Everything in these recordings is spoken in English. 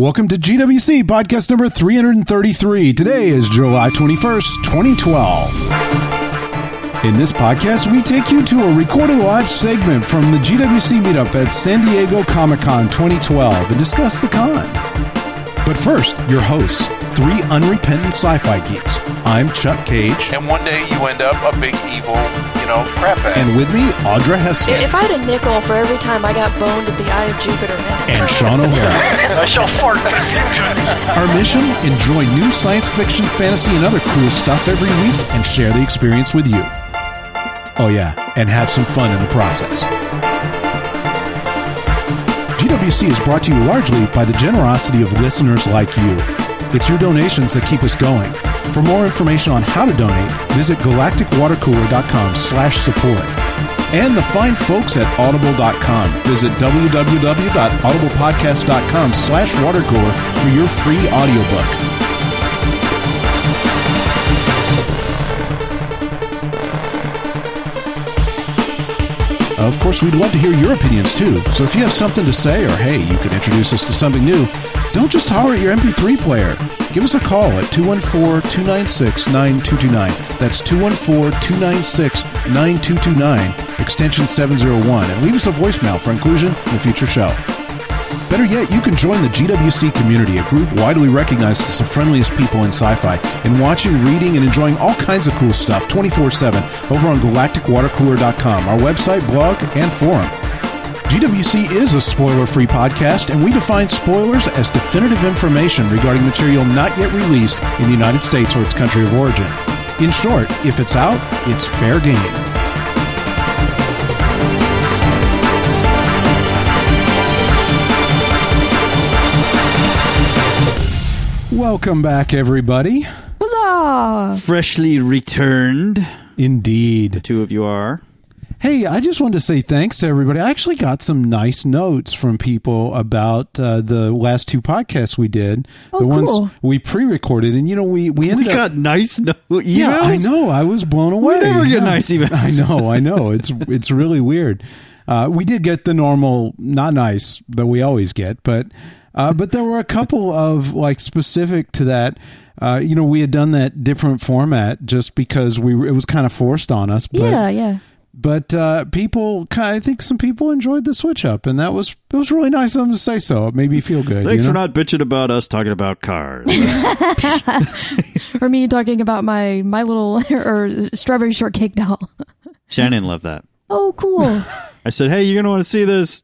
Welcome to GWC podcast number 333. Today is July 21st, 2012. In this podcast, we take you to a recorded live segment from the GWC meetup at San Diego Comic Con 2012 and discuss the con. But first, your hosts, three unrepentant sci fi geeks. I'm Chuck Cage. And one day you end up a big evil, you know, crap bag. And with me, Audra Hessler. If I had a nickel for every time I got boned at the Eye of Jupiter, man. And Sean O'Hara. I shall fart confusion. Our mission enjoy new science fiction, fantasy, and other cool stuff every week and share the experience with you. Oh, yeah, and have some fun in the process. GWC is brought to you largely by the generosity of listeners like you. It's your donations that keep us going. For more information on how to donate, visit galacticwatercooler.com slash support. And the fine folks at audible.com. Visit www.audiblepodcast.com slash watercooler for your free audiobook. Of course, we'd love to hear your opinions too. So if you have something to say, or hey, you could introduce us to something new, don't just holler at your MP3 player. Give us a call at 214 296 9229. That's 214 296 9229, extension 701, and leave us a voicemail for inclusion in a future show. Better yet, you can join the GWC community, a group widely recognized as the friendliest people in sci fi, and watching, reading, and enjoying all kinds of cool stuff 24 7 over on galacticwatercooler.com, our website, blog, and forum. GWC is a spoiler free podcast, and we define spoilers as definitive information regarding material not yet released in the United States or its country of origin. In short, if it's out, it's fair game. Welcome back, everybody. Huzzah! freshly returned. Indeed. The Two of you are. Hey, I just wanted to say thanks to everybody. I actually got some nice notes from people about uh, the last two podcasts we did. Oh, the ones cool. we pre-recorded, and you know we we We ended up. got nice no- emails. yeah, I know. I was blown away. never get Yeah. nice emails. I know. I know. It's it's really weird. Uh, we did get the normal, not nice that we always get, but uh, but there were a couple of like specific to that. Uh, you know, we had done that different format just because we it was kind of forced on us. But, yeah, yeah. But uh, people, I think some people enjoyed the switch up, and that was it was really nice of them to say so. It made me feel good. Thanks you for not bitching about us talking about cars. Or me talking about my my little or strawberry shortcake doll. Shannon loved that. Oh, cool. I said, "Hey, you're gonna want to see this."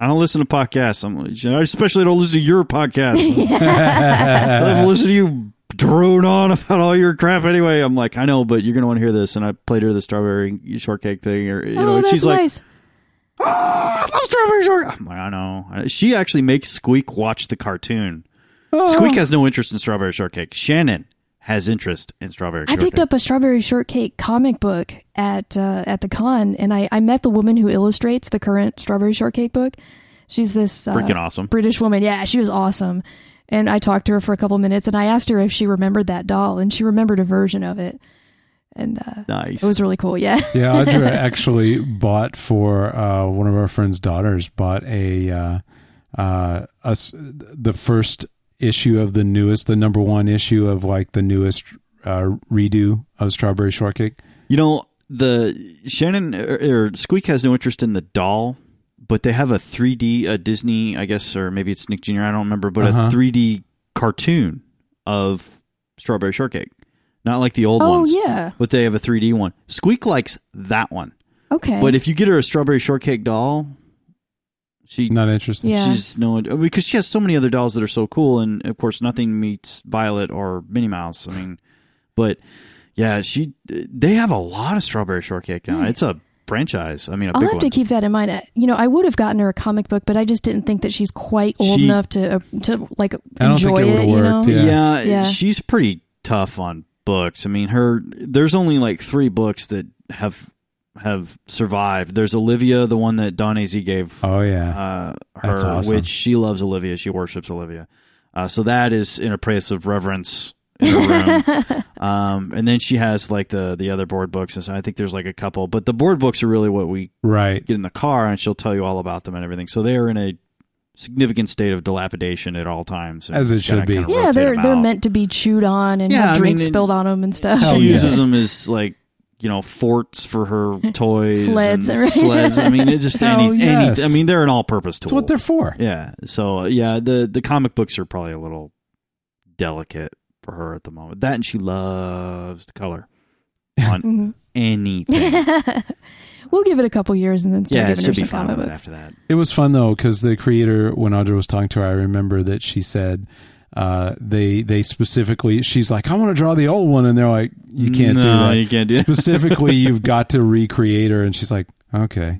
I don't listen to podcasts. I'm, I especially don't listen to your podcast. I don't listen to you drone on about all your crap anyway. I'm like, I know, but you're gonna want to hear this. And I played her the strawberry shortcake thing, or you know, oh, and that's she's like, nice. "Ah, no strawberry shortcake." I'm like, I know. She actually makes Squeak watch the cartoon. Squeak has no interest in strawberry shortcake. Shannon has interest in strawberry. I picked up a strawberry shortcake comic book at uh, at the con, and I, I met the woman who illustrates the current strawberry shortcake book. She's this uh, Freaking awesome. British woman. Yeah, she was awesome. And I talked to her for a couple minutes, and I asked her if she remembered that doll, and she remembered a version of it, and uh, Nice. it was really cool. Yeah. Yeah, Audra actually bought for uh, one of our friends' daughters bought a uh, uh, us the first issue of the newest, the number one issue of like the newest uh, redo of Strawberry Shortcake. You know, the Shannon or, or Squeak has no interest in the doll, but they have a 3D uh, Disney, I guess, or maybe it's Nick Jr. I don't remember, but Uh-huh. a 3D cartoon of Strawberry Shortcake, not like the old oh ones. yeah. But they have a 3D one. Squeak likes that one, Okay. but if you get her a Strawberry Shortcake doll, she Not interested. Yeah. she's no because she has so many other dolls that are so cool, and of course, nothing meets Violet or Minnie Mouse. I mean, but yeah, she they have a lot of Strawberry Shortcake now. Nice. It's a franchise. I mean, a I'll big have one. to keep that in mind. Uh, You know, I would have gotten her a comic book, but I just didn't think that she's quite old She- enough to uh, to like I don't enjoy think it would've you know, yeah. yeah, Yeah. she's pretty tough on books. I mean, her there's only like three books that have have survived. There's Olivia, the one that Don Az gave Oh yeah. uh, her, That's awesome. which she loves Olivia. She worships Olivia. Uh, so that is in a place of reverence in her room. um, and then she has like the the other board books. And so I think there's like a couple, but the board books are really what we right. get in the car, and she'll tell you all about them and everything. So they are in a significant state of dilapidation at all times. As it should be. Yeah, they're 'em they're out. meant to be chewed on and Yeah, have mean, drinks and- spilled on them and stuff. Hell she yes. uses them as like you know forts for her toys, Sleds, and right? sleds. I mean, it just any, yes. any. I mean, they're an all-purpose tool. That's what they're for. Yeah. So yeah, the the comic books are probably a little delicate for her at the moment. That and she loves the color on Mhm. anything. we'll give it a couple years and then start yeah, it giving her should be some comic it books. after that. It was fun though because the creator, when Audra was talking to her, I remember that she said uh, they they specifically. She's like, I want to draw the old one, and they're like, you can't do No, that. you can't do that. Specifically, you've got to recreate her, and she's like, okay.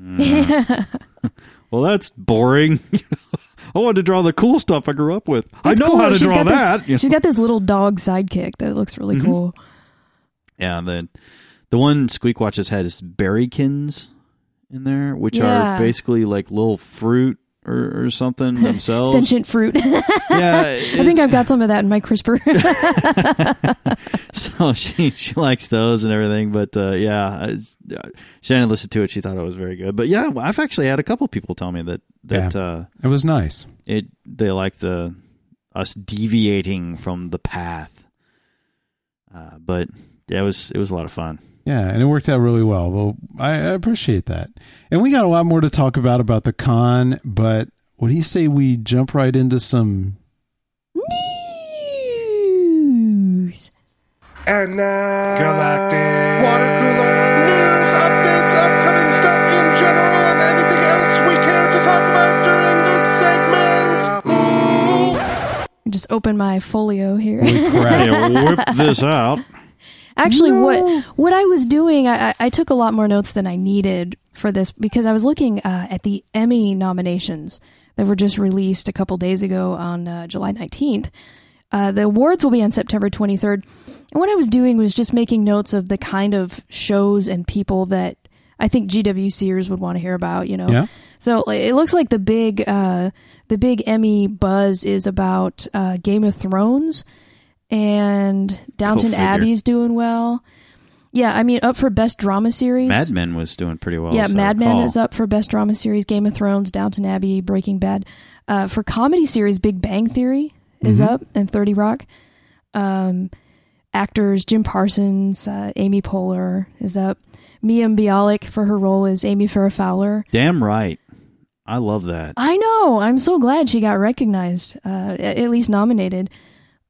Well, that's boring. I wanted to draw the cool stuff I grew up with. It's I know cool. how to She's draw got this- that. you She's know. got this little dog sidekick that looks really Mhm. cool. Yeah, the the one Squeak Watches had is berrykins in there, which Yeah. are basically like little fruit or, or something themselves. Sentient fruit. yeah, I think I've got some of that in my crisper. so she she likes those and everything. But uh, yeah, I, Shannon listened to it. She thought it was very good. But yeah, I've actually had a couple people tell me that that uh, It was nice. it they like the us deviating from the path. Uh, but yeah, it was it was a lot of fun. Yeah, and it worked out really well. Well, I, I appreciate that. And we got a lot more to talk about about the con, but what do you say we jump right into some News. And now, Galactic Water Cooler news, updates, upcoming stuff in general, and anything else we care to talk about during this segment. Just open my folio here. We crap? Hey, whip this out. Actually, what what I was doing, I, I- I took a lot more notes than I needed for this because I was looking uh, at the Emmy nominations that were just released a couple days ago on uh, July nineteenth. Uh, the awards will be on September twenty third, and what I was doing was just making notes of the kind of shows and people that I think GWCers would want to hear about. You know, Yeah. so it looks like the big uh, the big Emmy buzz is about uh, Game of Thrones and Downton figure. Abbey's doing well. Yeah, I mean up for best drama series. Mad Men was doing pretty well. yeah, Mad Men is up for best drama series. Game of Thrones, Downton Abbey, Breaking Bad. Uh, for comedy series, Big Bang Theory is Mhm. up, and Thirty Rock. Um, actors Jim Parsons, uh, Amy Poehler is up. Mayim Bialik for her role as Amy Farrah Fowler. Damn right. I love that. I know. I'm so glad she got recognized, uh, at least nominated.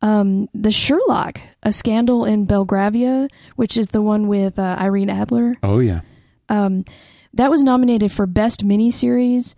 Um, the Sherlock, a scandal in Belgravia, which is the one with uh, Irene Adler. Oh yeah. Um, that was nominated for best miniseries.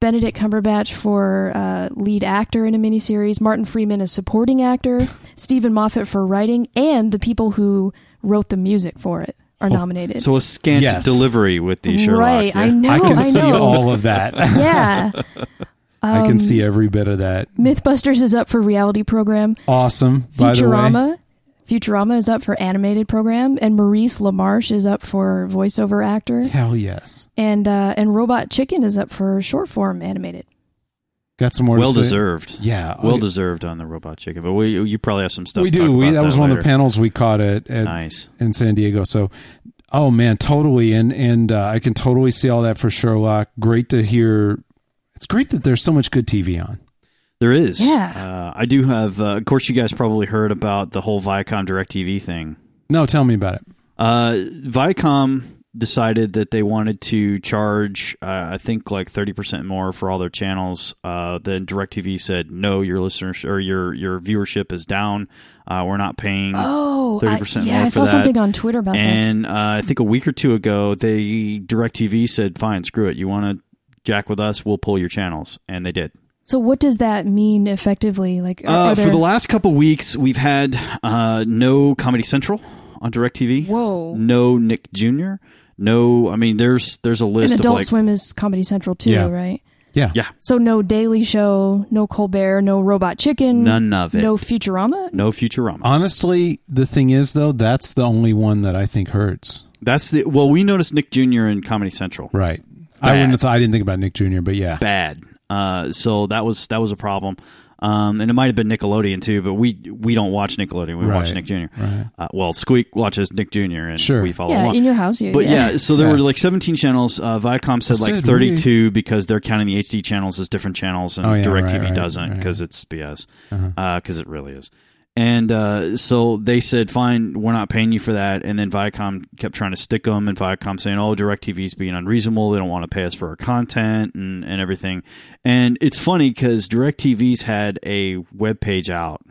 Benedict Cumberbatch for uh, lead actor in a miniseries. Martin Freeman as supporting actor. Steven Moffat for writing, and the people who wrote the music for it are nominated. So a scant Yes. delivery with the Sherlock. right, yeah. I know. I can see know. all of that. Yeah. I can Um, see every bit of that. Mythbusters is up for reality program. Awesome. By the way. Futurama. Futurama is up for animated program, and Maurice LaMarche is up for voiceover actor, Hell yes. and uh, and Robot Chicken is up for short form animated. Got some more. Well to say? deserved. Yeah. Well okay. deserved on the Robot Chicken, but we you probably have some stuff. We to do. talk We, about that was one of the panels we caught at, at Nice. in San Diego. So, oh man, totally, and and uh, I can totally see all that for Sherlock. Great to hear. It's great that there's so much good TV on. There is. Yeah. Uh, I do have. Uh, of course, you guys probably heard about the whole Viacom DirecTV thing. No, tell me about it. Uh, Viacom decided that they wanted to charge, uh, I think, like thirty percent more for all their channels. Uh, then DirecTV said, "No, your listeners or your your viewership is down. Uh, we're not paying." Oh, 30% yeah, more I saw that. something on Twitter about that. And uh, I think a week or two ago, they DirecTV said, "Fine, screw it. You want to jack with us? We'll pull your channels," and they did. So, what does that mean effectively? Like, are, Uh, are for the last couple weeks, we've had uh, no Comedy Central on DirecTV. whoa, No Nick Jr. No, I mean, there's there's a and list of Adult like Swim is Comedy Central too, Yeah. right? Yeah. yeah, So, no Daily Show, no Colbert, no Robot Chicken, none of it. no Futurama. No, Futurama. Futurama. Honestly, the thing is though, that's the only one that I think hurts. That's the well, we noticed Nick Jr. in Comedy Central. Right. I wouldn't have thought. I didn't think about Nick Jr. But yeah. Bad. Uh, so that was that was a problem. Um, and it might have been Nickelodeon too, but we we don't watch Nickelodeon. We watch Nick Jr. right. Uh, well, Squeak watches Nick Jr. and Sure. we follow Yeah, along. in your house, you. But yeah, so there Yeah. were like 17 channels. Uh, Viacom said I like said 32 because they're counting the HD channels as different channels, and Oh, yeah, DirecTV right, right, doesn't right. because it's BS. Uh-huh. Because it really is. And uh, so they said, fine, we're not paying you for that. And then Viacom kept trying to stick them, and Viacom saying, oh, DirecTV's being unreasonable. They don't want to pay us for our content and, and everything. And it's funny because DirecTV's had a web page out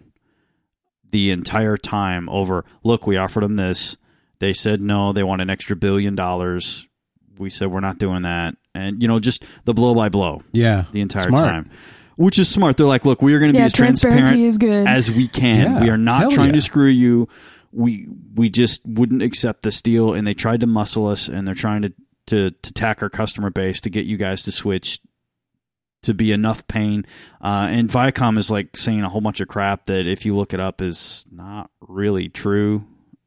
the entire time over, look, we offered them this. They said no, they want an extra billion dollars. We said we're not doing that. And, you know, just the blow by blow Yeah. the entire Smart. time. Which is smart. They're like, look, we are going to be Yeah, as transparent transparency is good. as we can. Yeah, we are not trying yeah. to screw you. We we just wouldn't accept this deal, and they tried to muscle us, and they're trying to to to tack our customer base to get you guys to switch to be enough pain. Uh, and Viacom is like saying a whole bunch of crap that, if you look it up, is not really true.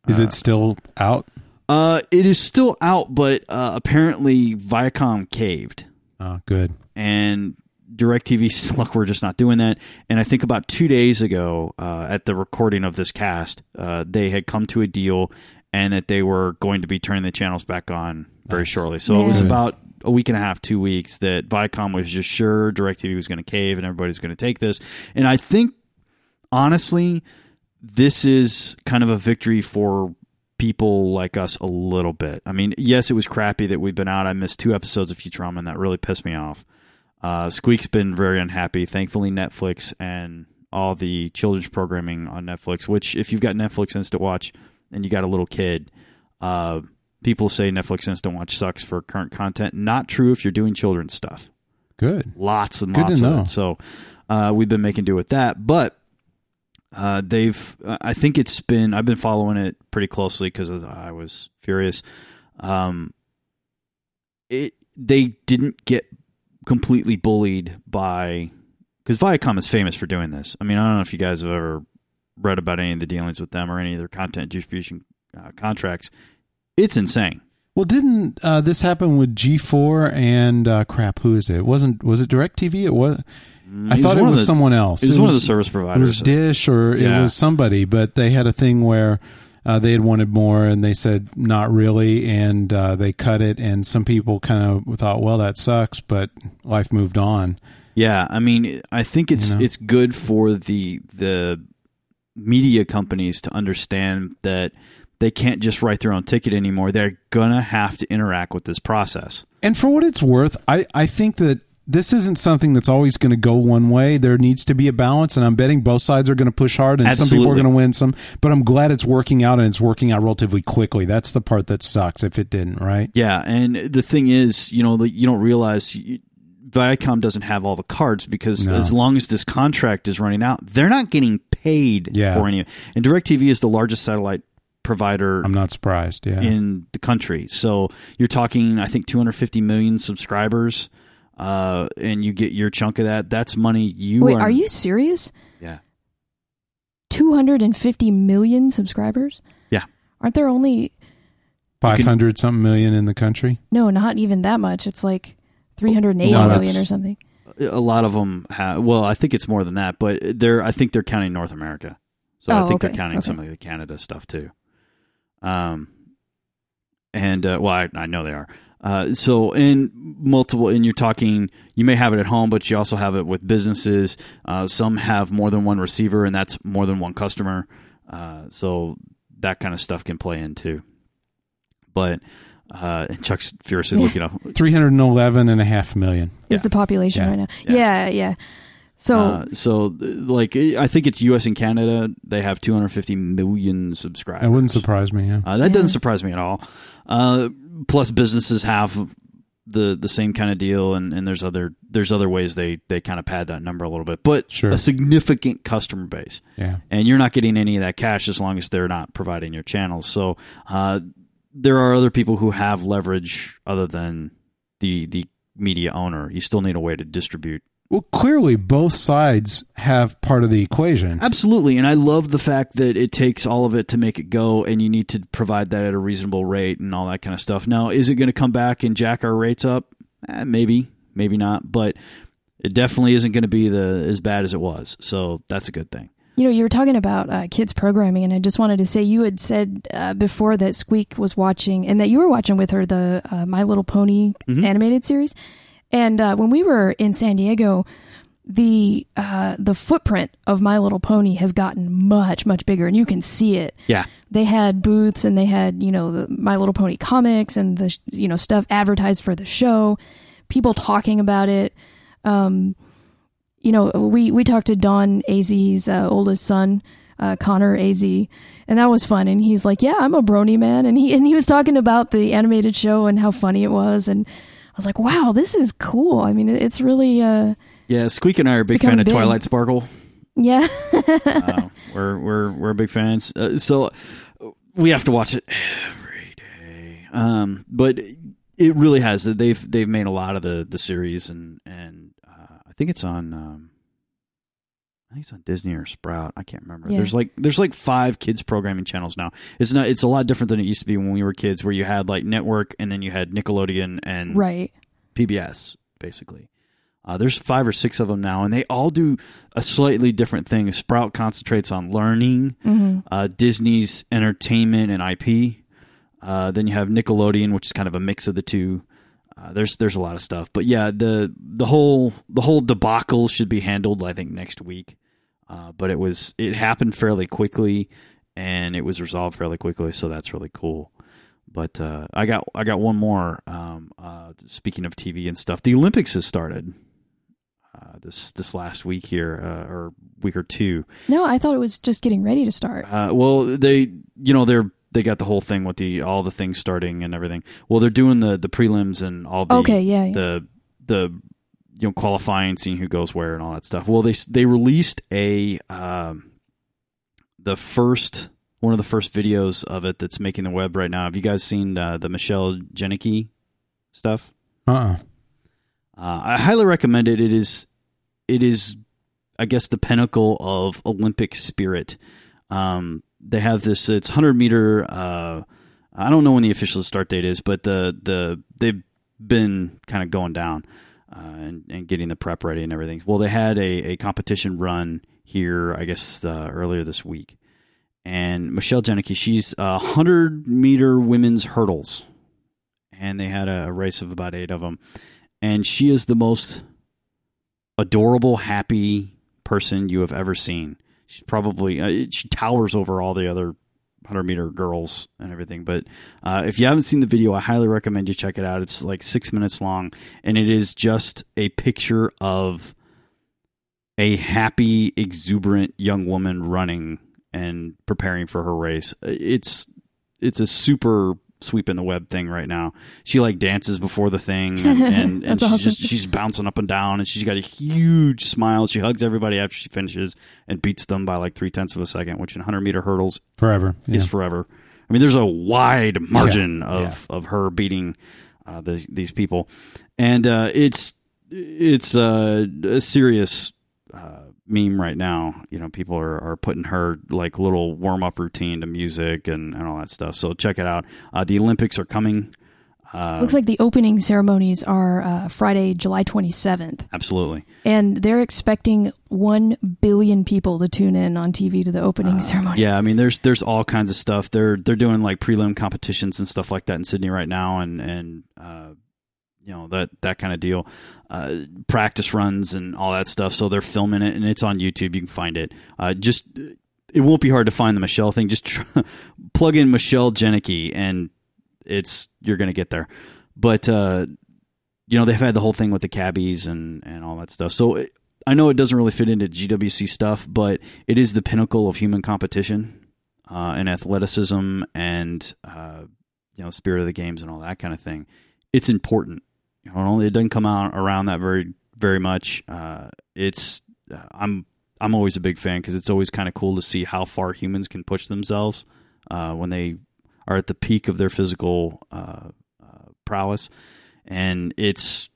Is Uh, it still out? Uh, it is still out, but uh, apparently Viacom caved Oh, good. and DirecTV said, look, we're just not doing that. And I think about two days ago, uh, at the recording of this cast, uh, they had come to a deal and that they were going to be turning the channels back on very Nice. shortly. So it was about a week and a half, two weeks that Viacom was just sure DirecTV was going to cave and everybody's going to take this. And I think, honestly, this is kind of a victory for people like us a little bit. I mean, yes, it was crappy that we've been out. I missed two episodes of Futurama, and that really pissed me off. Uh, Squeak's been very unhappy. Thankfully, Netflix and all the children's programming on Netflix, which if you've got Netflix Instant Watch and you got a little kid, uh, people say Netflix Instant Watch sucks for current content. Not true if you're doing children's stuff Good. lots and Good lots of know. it. So uh, we've been making do with that, but uh, they've. I think it's been. I've been following it pretty closely because I was furious. Um, it they didn't get completely bullied by because Viacom is famous for doing this. I mean, I don't know if you guys have ever read about any of the dealings with them or any of their content distribution uh, contracts. It's insane. Well, didn't uh, this happen with G4 and uh, crap? Who is it? it? Wasn't was it Directv? It was. I It thought it was the- someone else. It was one of the service providers. It was Dish or Yeah. it was somebody, but they had a thing where uh, they had wanted more, and they said not really, and uh, they cut it. And some people kind of thought, well, that sucks, but life moved on. Yeah, I mean, I think it's You know? it's good for the the media companies to understand that they can't just write their own ticket anymore. They're gonna have to interact with this process. And for what it's worth, I, I think that this isn't something that's always going to go one way. There needs to be a balance, and I'm betting both sides are going to push hard, and some people are going to win some. But I'm glad it's working out, and it's working out relatively quickly. That's the part that sucks if it didn't, right? Yeah, and the thing is, you know, you don't realize you, Viacom doesn't have all the cards because No. as long as this contract is running out, they're not getting paid Yeah. for any. And Directv is the largest satellite provider I'm not surprised. Yeah. in the country. So you're talking, I think, 250 million subscribers, uh, and you get your chunk of that. That's money you Wait, are. are you serious? Yeah. 250 million subscribers? Yeah. Aren't there only 500 something million in the country. no, not even that much. It's like 380 No, million or something. A lot of them have. Well, I think it's more than that, but they're. I think they're counting North America. So I Oh, think okay, they're counting okay. some of the Canada stuff too. Um, and uh, well, I, I know they are. Uh, so in multiple, and you're talking, you may have it at home, but you also have it with businesses. Uh, some have more than one receiver, and that's more than one customer. Uh, so that kind of stuff can play in too. But uh, and Chuck's furiously Yeah. looking up. 311 and a half million. Is Yeah. the population Yeah. right now? Yeah. Yeah, yeah. So uh, so like I think it's U.S. and Canada. They have 250 million subscribers. That wouldn't surprise me. Yeah. Uh, that Yeah. doesn't surprise me at all. Uh, plus, businesses have the the same kind of deal, and, and there's other there's other ways they they kind of pad that number a little bit, but Sure. a significant customer base, Yeah. and you're not getting any of that cash as long as they're not providing your channels. So uh, there are other people who have leverage other than the the media owner. You still need a way to distribute Well, clearly both sides have part of the equation. Absolutely, and I love the fact that it takes all of it to make it go, and you need to provide that at a reasonable rate and all that kind of stuff. Now, is it going to come back and jack our rates up? Eh, maybe, maybe not, but it definitely isn't going to be the as bad as it was. So that's a good thing. You know, you were talking about uh, kids programming, and I just wanted to say you had said uh, before that Squeak was watching, and that you were watching with her the uh, My Little Pony animated series. And uh, when we were in San Diego, the uh, the footprint of My Little Pony has gotten much much bigger, and you can see it. Yeah. They had booths, and they had you know the My Little Pony comics and the you know stuff advertised for the show. People talking about it. Um, you know, we we talked to Don Az's uh, oldest son, uh, Connor Az, and that was fun. And he's like, "Yeah, I'm a Brony man," and he and he was talking about the animated show and how funny it was, and I was like, "Wow, this is cool." I mean, it's really, uh, Yeah, Squeak and I are a big fan of big. Twilight Sparkle. yeah, uh, we're we're we're big fans. Uh, so we have to watch it every day. Um, but it really has. They've they've made a lot of the the series, and and uh, I think it's on. Um, I think it's on Disney or Sprout. I can't remember. Yeah. There's like there's like five kids programming channels now. It's not. It's a lot different than it used to be when we were kids, where you had like network and then you had Nickelodeon and right. PBS, basically. Uh, there's five or six of them now, and they all do a slightly different thing. Sprout concentrates on learning, hmm uh, Disney's entertainment and IP. Uh, then you have Nickelodeon, which is kind of a mix of the two. Uh, there's there's a lot of stuff, but yeah, the the whole the whole debacle should be handled, I think, next week. Uh, but it was it happened fairly quickly, and it was resolved fairly quickly, so that's really cool. But uh, I got I got one more. Um, uh, speaking of TV and stuff, the Olympics has started uh, this this last week here, uh, or week or two. No, I thought it was just getting ready to start. Uh, well, they you know they're they got the whole thing with the all the things starting and everything. Well, they're doing the the prelims and all the Okay, yeah, yeah. the the you know qualifying, seeing who goes where and all that stuff. Well, they they released a um, the first one of the first videos of it that's making the web right now. Have you guys seen uh, the Michelle Jenneke stuff? Uh-uh. Uh, I highly recommend it. It is, it is, I guess, the pinnacle of Olympic spirit. Um, they have this. It's hundred meter. Uh, I don't know when the official start date is, but the the they've been kind of going down uh, and, and getting the prep ready and everything. Well, they had a, a competition run here, I guess, uh, earlier this week, and Michelle Jenneke, she's a hundred meter women's hurdles, and they had a, a race of about eight of them and she is the most adorable, happy person you have ever seen. She's probably uh, she towers over all the other hundred meter girls and everything. But uh, if you haven't seen the video, I highly recommend you check it out. It's like six minutes long, and it is just a picture of a happy, exuberant young woman running and preparing for her race. It's it's a super sweep in the web thing right now. She like dances before the thing and, and, and she's awesome. just she's bouncing up and down and she's got a huge smile. She hugs everybody after she finishes and beats them by like three tenths of a second, which in hundred meter hurdles Forever. Yeah. is forever. I mean, there's a wide margin Yeah, of of her beating uh, the, these people, and uh, it's it's uh, a serious uh, meme right now. You know, people are, are putting her like little warm up routine to music and, and all that stuff. So check it out. Uh, the Olympics are coming. Uh, Looks like the opening ceremonies are uh, Friday, July 27th, absolutely. and they're expecting 1 billion people to tune in on TV to the opening ceremonies. Uh, Yeah, I mean, there's there's all kinds of stuff. They're they're doing like prelim competitions and stuff like that in Sydney right now, and and uh, you know that that kind of deal, uh, practice runs and all that stuff. So they're filming it, and it's on YouTube. You can find it. Uh, just it won't be hard to find the Michelle thing. Just tr- plug in Michelle Jenneke, and it's you're gonna get there. But uh, you know they've had the whole thing with the cabbies and and all that stuff. So. It, I know it doesn't really fit into GWC stuff, but it is the pinnacle of human competition uh, and athleticism and uh, you know spirit of the games and all that kind of thing. It's important. Know, it doesn't come out around that very very much. Uh, it's uh, I'm I'm always a big fan because it's always kind of cool to see how far humans can push themselves uh, when they are at the peak of their physical uh, uh, prowess, and it's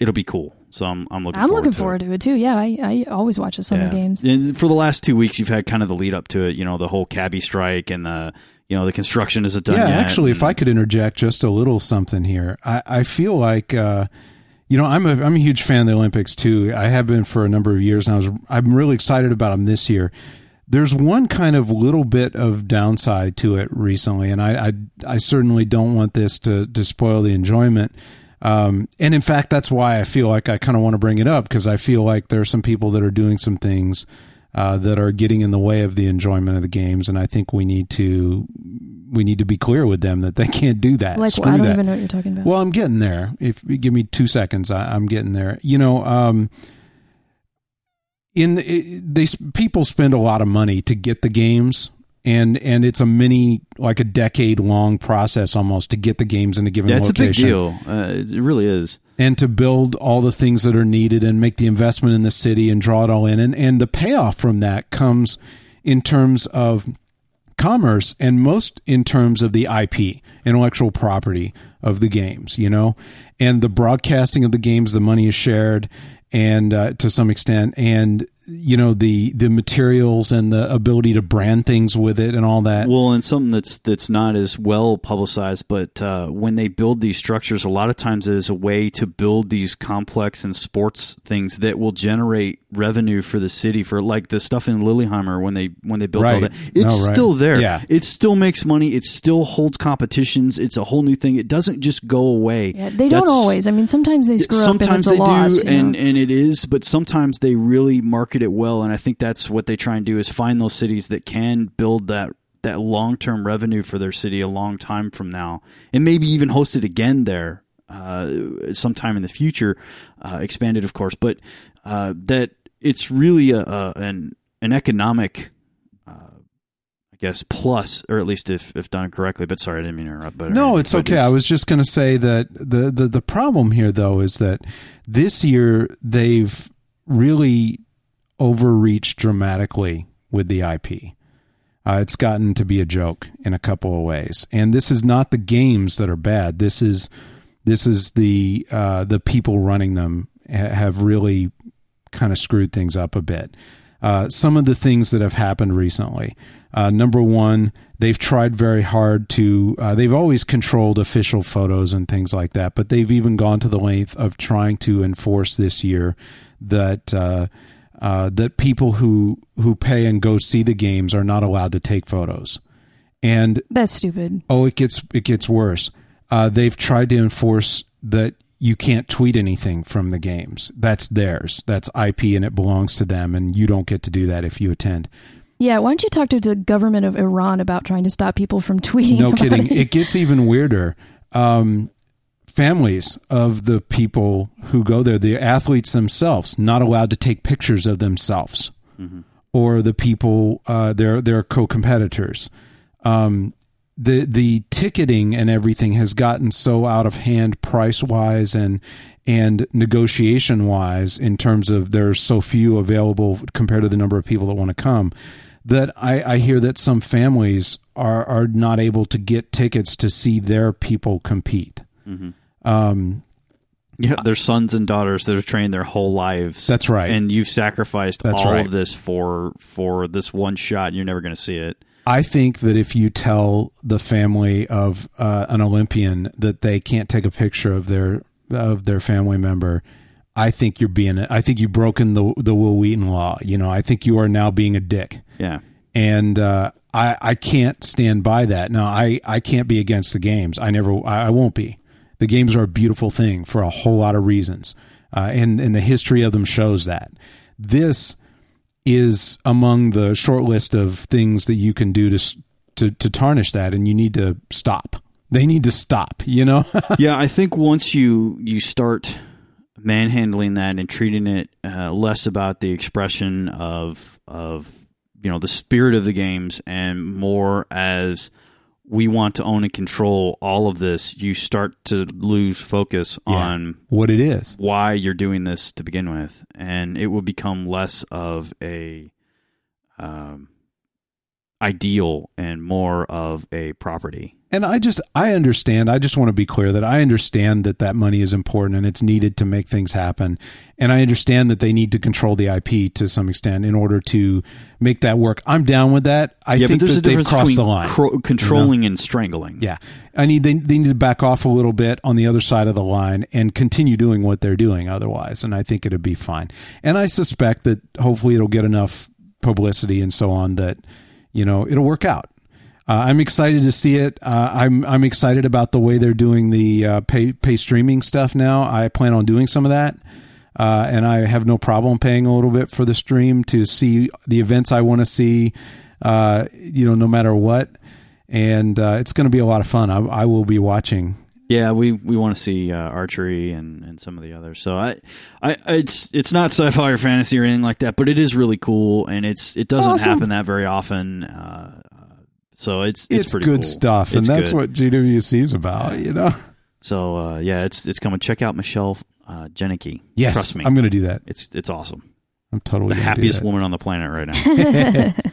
it'll be cool. So I'm I'm looking. I'm forward looking to forward it. to it too. Yeah, I, I always watch the summer Yeah. games. And for the last two weeks, you've had kind of the lead up to it. You know, the whole cabbie strike and the you know the construction isn't done yeah, yet. actually, if I could interject just a little something here, I, I feel like uh, You know, I'm a I'm a huge fan of the Olympics too. I have been for a number of years, and I was I'm really excited about them this year. There's one kind of little bit of downside to it recently, and I I, I certainly don't want this to to spoil the enjoyment. Um, and in fact, that's why I feel like I kind of want to bring it up because I feel like there are some people that are doing some things uh, that are getting in the way of the enjoyment of the games, and I think we need to we need to be clear with them that they can't do that. Like, Screw I don't that. even know what you're talking about. Well, I'm getting there. If you give me two seconds, I, I'm getting there. You know, um, in it, they people spend a lot of money to get the games, and and it's a mini like a decade long process almost to get the games in a given Yeah, it's a big deal. Uh, it really is. and to build all the things that are needed and make the investment in the city and draw it all in and and the payoff from that comes in terms of commerce and most in terms of the IP intellectual property of the games you know and the broadcasting of the games the money is shared and uh, to some extent and you know the the materials and the ability to brand things with it and all that Well, and something that's that's not as well publicized, but uh, when they build these structures, a lot of times it is a way to build these complex and sports things that will generate revenue for the city. For like the stuff in Lillehammer when they when they built all that, it's No, right. still there. Yeah. it still makes money. It still holds competitions. It's a whole new thing. It doesn't just go away. yeah, they don't always. I mean, sometimes they screw up sometimes they loss. do you know? and and it is but sometimes they really market it well and i think that's what they try and do is find those cities that can build that that long-term revenue for their city a long time from now and maybe even host it again there uh, sometime in the future uh, expanded of course but uh, that it's really a, a an an economic uh, I guess plus, or at least if, if done correctly. But sorry, I didn't mean to interrupt. But No, it's okay. I was just going to say that the, the the problem here though is that this year they've really overreached dramatically with the IP. Uh, it's gotten to be a joke in a couple of ways, and this is not the games that are bad. This is this is the uh, the people running them ha- have really kind of screwed things up a bit. Uh, some of the things that have happened recently. Uh, number one, they've tried very hard to. Uh, they've always controlled official photos and things like that, but they've even gone to the length of trying to enforce this year that uh, uh, that people who who pay and go see the games are not allowed to take photos. And That's stupid. Oh, it gets it gets worse. Uh, they've tried to enforce that you can't tweet anything from the games. That's theirs. That's IP, and it belongs to them. And you don't get to do that if you attend. Yeah, why don't you talk to the government of Iran about trying to stop people from tweeting? No kidding. It? It gets even weirder. Um, families of the people who go there, the athletes themselves, not allowed to take pictures of themselves or the people, uh, their their co-competitors. Um, the the ticketing and everything has gotten so out of hand price wise and and negotiation wise in terms of there's so few available compared to the number of people that want to come that I, I hear that some families are are not able to get tickets to see their people compete. Um, Yeah, their sons and daughters that have trained their whole lives. That's right. And you've sacrificed That's all right. of this for for this one shot. And you're never going to see it. I think that if you tell the family of uh, an Olympian that they can't take a picture of their of their family member, I think you're being. I think you've broken the the Wil Wheaton law. You know, I think you are now being a dick, Yeah. and uh, I I can't stand by that. Now I I can't be against the games. I never. I, I won't be. The games are a beautiful thing for a whole lot of reasons, uh, and and the history of them shows that. This is among the short list of things that you can do to to to tarnish that, and you need to stop. They need to stop. You know. yeah, I think once you you start manhandling that and treating it uh, less about the expression of of you know the spirit of the games and more as we want to own and control all of this, you start to lose focus on what it is. why you're doing this to begin with, and it will become less of a um, ideal and more of a property. And I just I understand. I just want to be clear that I understand that that money is important and it's needed to make things happen. And I understand that they need to control the IP to some extent in order to make that work. I'm down with that. I yeah, think that a they've crossed the line. cro- controlling and strangling. Yeah, I need they they need to back off a little bit on the other side of the line and continue doing what they're doing otherwise, and I think it'd be fine. And I suspect that hopefully it'll get enough publicity and so on that you know it'll work out. Uh, I'm excited to see it. Uh, I'm I'm excited about the way they're doing the uh, pay pay streaming stuff now. I plan on doing some of that. Uh, and I have no problem paying a little bit for the stream to see the events I want to see, uh, you know, no matter what and uh, it's going to be a lot of fun. I, I will be watching. Yeah, we, we want to see uh, archery and, and some of the others. So I, I it's it's not sci-fi or fantasy or anything like that, but it is really cool, and it's it doesn't awesome. happen that very often. So it's it's, It's, pretty good cool. stuff, and that's good. what GWC is about. You know. So uh, yeah, it's it's coming. Check out Michelle uh, Jenneke. Yes, trust me, I'm going to do that. it's it's awesome. I'm totally The gonna do happiest that. woman on the planet right now.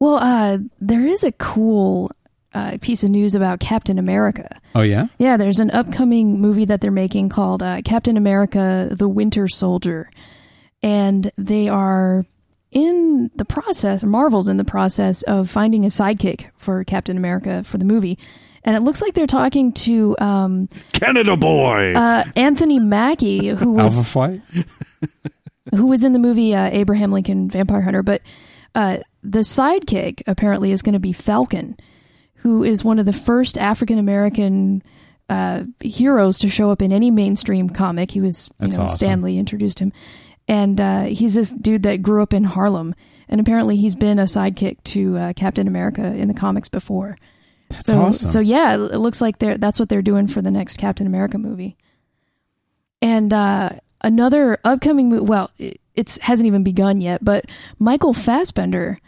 Well, uh, there is a cool uh, piece of news about Captain America. Oh yeah. Yeah, there's an upcoming movie that they're making called uh, Captain America: The Winter Soldier, and they are in the process. Marvel's in the process of finding a sidekick for Captain America for the movie, and it looks like they're talking to um, Canada boy. uh, Anthony Mackie, who Alpha was Flight. who was in the movie uh, Abraham Lincoln Vampire Hunter, but uh, the sidekick apparently is going to be Falcon, who is one of the first African American uh, heroes to show up in any mainstream comic. He was, you That's know, awesome. Stan Lee introduced him, and uh, he's this dude that grew up in Harlem, and apparently he's been a sidekick to uh, Captain America in the comics before. That's so, awesome. So yeah, it looks like they're that's what they're doing for the next Captain America movie. And uh, another upcoming movie, well, it it's, hasn't even begun yet, but Michael Fassbender,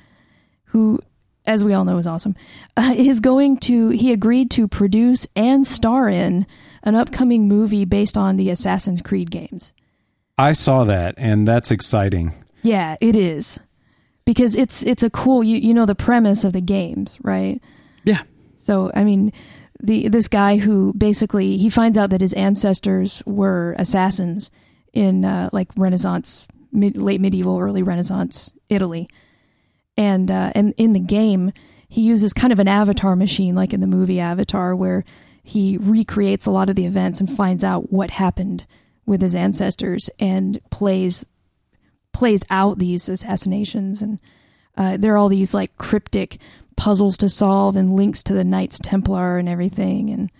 who, as we all know, is awesome, uh, is going to he agreed to produce and star in an upcoming movie based on the Assassin's Creed games. I saw that, and that's exciting. Yeah, it is. Because it's it's a cool you you know the premise of the games, right? yeah, So I mean, the this guy who basically he finds out that his ancestors were assassins in uh, like Renaissance, mid, late medieval, early Renaissance Italy, and uh, and in the game he uses kind of an avatar machine, like in the movie Avatar, where he recreates a lot of the events and finds out what happened with his ancestors and plays plays out these assassinations and uh, there are all these like cryptic puzzles to solve and links to the Knights Templar and everything. And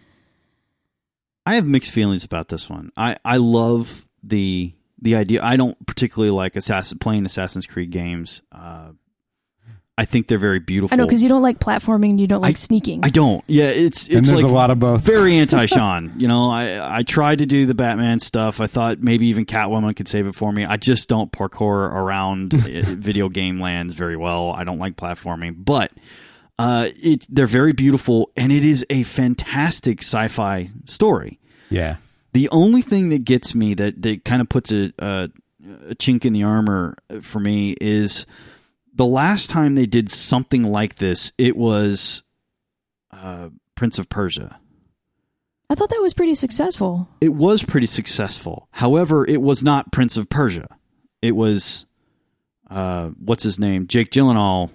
I have mixed feelings about this one. I I love the the idea. I don't particularly like assassin playing Assassin's Creed games. Uh, I think they're very beautiful. I know because you don't like platforming, and you don't like sneaking. I don't. Yeah, it's it's and there's like a lot of both. very anti Sean. you know, I I tried to do the Batman stuff. I thought maybe even Catwoman could save it for me. I just don't parkour around video game lands very well. I don't like platforming, but uh, it they're very beautiful, and it is a fantastic sci-fi story. yeah. The only thing that gets me that that kind of puts a, a a chink in the armor for me is the last time they did something like this. It was uh, Prince of Persia. I thought that was pretty successful. It was pretty successful. However, it was not Prince of Persia. It was uh, what's his name, Jake Gyllenhaal,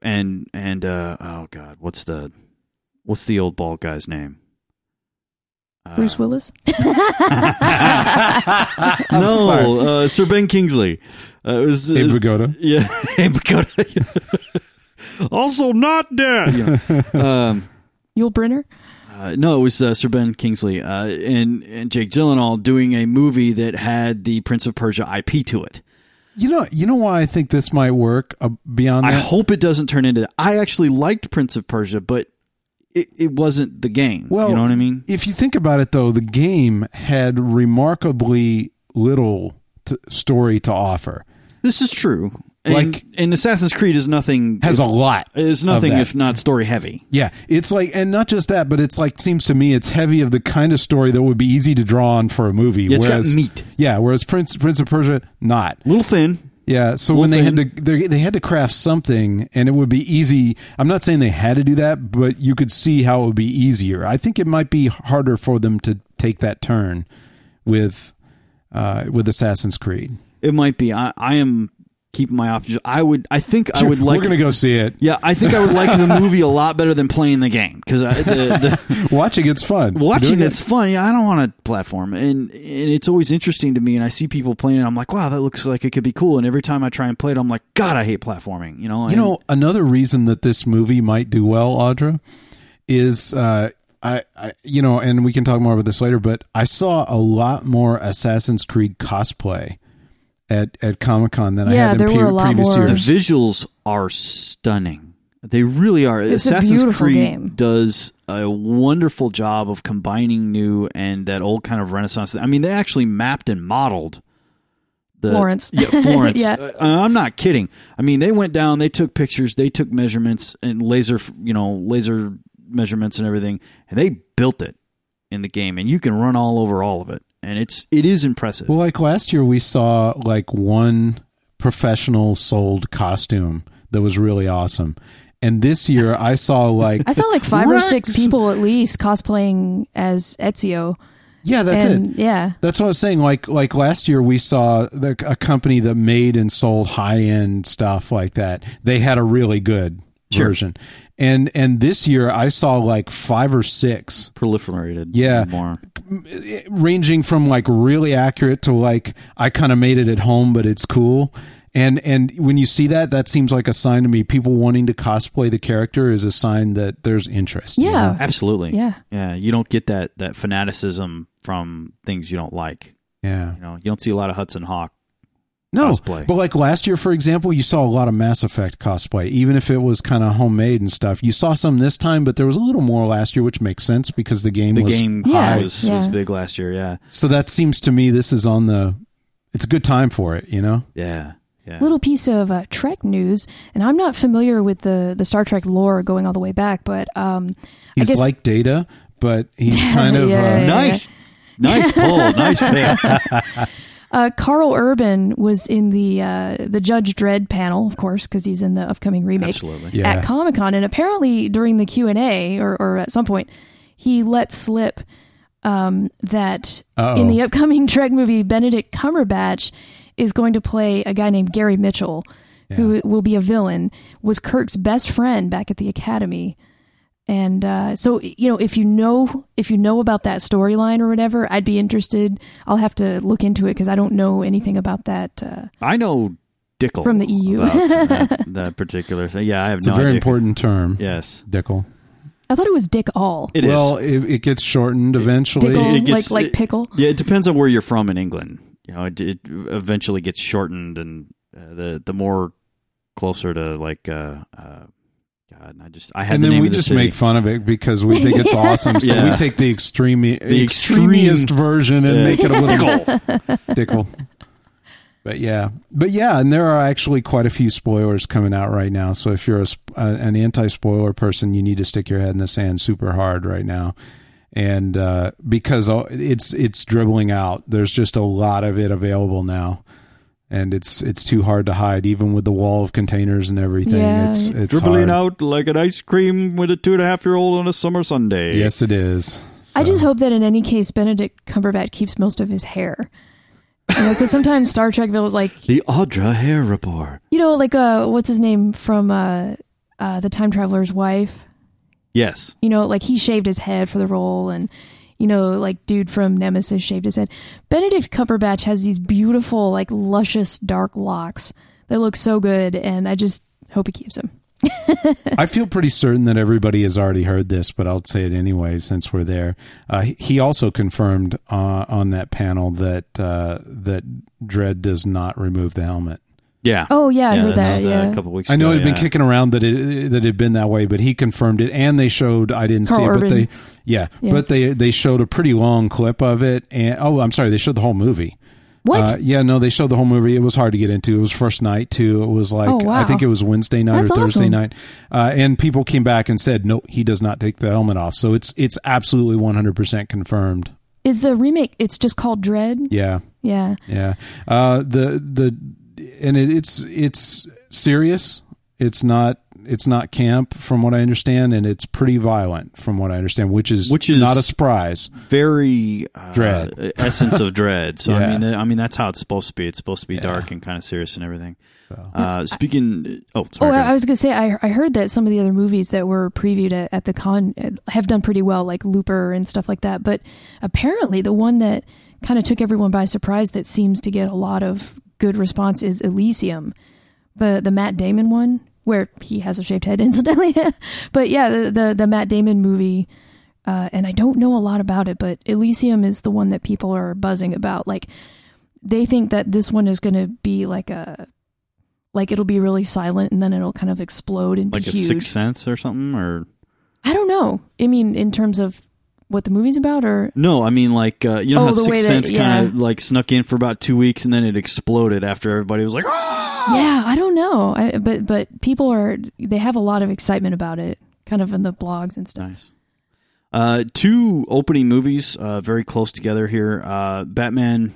and and uh, oh god, what's the what's the old bald guy's name? Uh, Bruce Willis. no, uh, Sir Ben Kingsley. Uh, it was, it Abe was- Vigoda. Yeah, Abe Vigoda. also not dead. Yeah. Um, Yul Brynner. uh, no, it was uh, Sir Ben Kingsley uh, and and Jake Gyllenhaal doing a movie that had the Prince of Persia IP to it. You know, you know why I think this might work uh, beyond I hope it doesn't turn into. I actually liked Prince of Persia, but it, it wasn't the game. Well, you know what I mean? If you think about it, though, the game had remarkably little t- story to offer. This is true. Like- and Assassin's Creed is nothing. Has a lot. is nothing if not story heavy. Yeah, it's like, and not just that, but it's like seems to me it's heavy of the kind of story that would be easy to draw on for a movie. Yeah, it's got whereas, meat. Yeah, whereas Prince Prince of Persia, not. A little thin. Yeah, so when they had to they, they had to craft something, and it would be easy. I'm not saying they had to do that, but you could see how it would be easier. I think it might be harder for them to take that turn with uh, with Assassin's Creed. It might be. I, I am keeping my options. I would. I think I would like. We're gonna go see it. Yeah, I think I would like the movie a lot better than playing the game because the, the Watching it's fun. watching Doing it- it's fun. Yeah, I don't want a platform, and and it's always interesting to me. And I see people playing it. I'm like, wow, that looks like it could be cool. And every time I try and play it, I'm like, God, I hate platforming. You know. You and- know, another reason that this movie might do well, Audra, is uh, I, I, you know, and we can talk more about this later. But I saw a lot more Assassin's Creed cosplay at at Comic Con than I had in pre- were a lot previous more. the visuals are stunning. They really are. It's a Assassin's beautiful Creed game. does a wonderful job of combining new and that old kind of Renaissance. I mean, they actually mapped and modeled the Florence. Yeah, Florence. Yeah. Uh, I'm not kidding. I mean, they went down, they took pictures, they took measurements and laser, you know, laser measurements and everything, and they built it in the game, and you can run all over all of it, and it's it is impressive. Well, like last year, we saw like one professional sold costume that was really awesome, and this year I saw like I saw like five or six people at least cosplaying as Ezio. yeah, that's and it. yeah, That's what I was saying. Like like last year, we saw the, a company that made and sold high end stuff like that. They had a really good Sure. version, and and this year I saw like five or six, Proliferated, Yeah. more. ranging from like really accurate to like I kind of made it at home, but it's cool. And and when you see that, that seems like a sign to me. People wanting to cosplay the character is a sign that there's interest. you Yeah. know? Absolutely. Yeah. Yeah. You don't get that that fanaticism from things you don't like. yeah. You know, you don't see a lot of Hudson Hawk. No, cosplay. but like last year, for example, you saw a lot of Mass Effect cosplay, even if it was kind of homemade and stuff. You saw some this time, but there was a little more last year, which makes sense because the game The was game Yeah, was, yeah. was big last year. Yeah. So that seems to me this is on the. It's a good time for it, you know. Yeah. Yeah. little piece of uh, Trek news, and I'm not familiar with the the Star Trek lore going all the way back, but um, I He's guess like Data, but he's kind of. Yeah, uh, yeah. nice. Nice pull. nice pick. uh, Karl Urban was in the uh, the Judge Dredd panel, of course, because he's in the upcoming remake Absolutely. Yeah. at Comic Con, and apparently during the Q and A or, or at some point, he let slip um, that Uh-oh. in the upcoming Trek movie, Benedict Cumberbatch is going to play a guy named Gary Mitchell, who will be a villain. Was Kirk's best friend back at the Academy. And uh, so, you know, if you know if you know about that storyline or whatever, I'd be interested. I'll have to look into it because I don't know anything about that. Uh, I know Dickel From the EU. about that, that particular thing. Yeah, I have It's no a very idea. important term. Yes, Dickle. I thought it was Dick All. it is. well, it, it gets shortened eventually. Dickle, it gets- like like it- pickle. Yeah, it depends on where you're from in England. You know, it, it eventually gets shortened, and uh, the the more closer to like, uh, uh, God, I just I had and the then we the just city. make fun of it because we think it's awesome. So Yeah. we take the extreme, The extremist version and Yeah. make it a little Dickle. But yeah, but yeah, and there are actually quite a few spoilers coming out right now. So if you're a, uh, an anti-spoiler person, you need to stick your head in the sand super hard right now, and uh, because it's it's dribbling out. There's just a lot of it available now, and it's it's too hard to hide, even with the wall of containers and everything. Yeah. It's it's dribbling hard. out like an ice cream with a two and a half year old on a summer Sunday. Yes, it is. I just hope that in any case, Benedict Cumberbatch keeps most of his hair. You know, because sometimes Star Trek feels like the Audra Hair Report. you know, like uh, what's his name from uh, uh, the Time Traveler's Wife. Yes, You know, like he shaved his head for the role, and you know, like dude from Nemesis shaved his head. Benedict Cumberbatch has these beautiful, like luscious dark locks that look so good, and I just hope he keeps them. I feel pretty certain that everybody has already heard this, but I'll say it anyway since we're there. Uh, he- also confirmed uh, on that panel that uh, that Dredd does not remove the helmet. Yeah. Oh yeah, I heard that. uh, Yeah, a couple weeks. I know ago, it had been kicking around that it that it had been that way, but he confirmed it, and they showed. I didn't Karl see it, but Urban. they yeah, Yeah. but they they showed a pretty long clip of it, and oh, I'm sorry, they showed the whole movie. what? Uh, yeah, no, they showed the whole movie. It was hard to get into. It was first night too. It was like Oh, wow. I think it was Wednesday night That's or Thursday awesome. night, uh, and people came back and said no, he does not take the helmet off. So it's it's absolutely 100 percent confirmed. Is the remake? It's just called Dredd. Yeah, Yeah. yeah. Uh, the the and it, it's it's serious. It's not it's not camp from what I understand, and it's pretty violent from what I understand, which is Which is- not a surprise. very uh, Dredd. essence of dread. So I mean, I mean that's how it's supposed to be. It's supposed to be dark and kind of serious and everything. Uh, speaking, oh, sorry. Oh, I, was gonna say I I heard that some of the other movies that were previewed at, at the con uh, have done pretty well, like Looper and stuff like that. But apparently, the one that kind of took everyone by surprise that seems to get a lot of good response is Elysium, the the Matt Damon one where he has a shaved head, incidentally. but yeah, the, the the Matt Damon movie. Uh, and I don't know a lot about it, but Elysium is the one that people are buzzing about. Like, they think that this one is going to be like a like it'll be really silent and then it'll kind of explode and like be a huge. sixth sense or something, or I don't know. I mean, in terms of what the movie's about, or no? I mean, like uh, you know Oh, how Sixth Sense yeah. kind of like snuck in for about two weeks and then it exploded after everybody was like, "Ah!" yeah, I don't know. I, but but people are they have a lot of excitement about it, kind of in the blogs and stuff. Nice. Uh, two opening movies, uh, very close together here. Uh, Batman,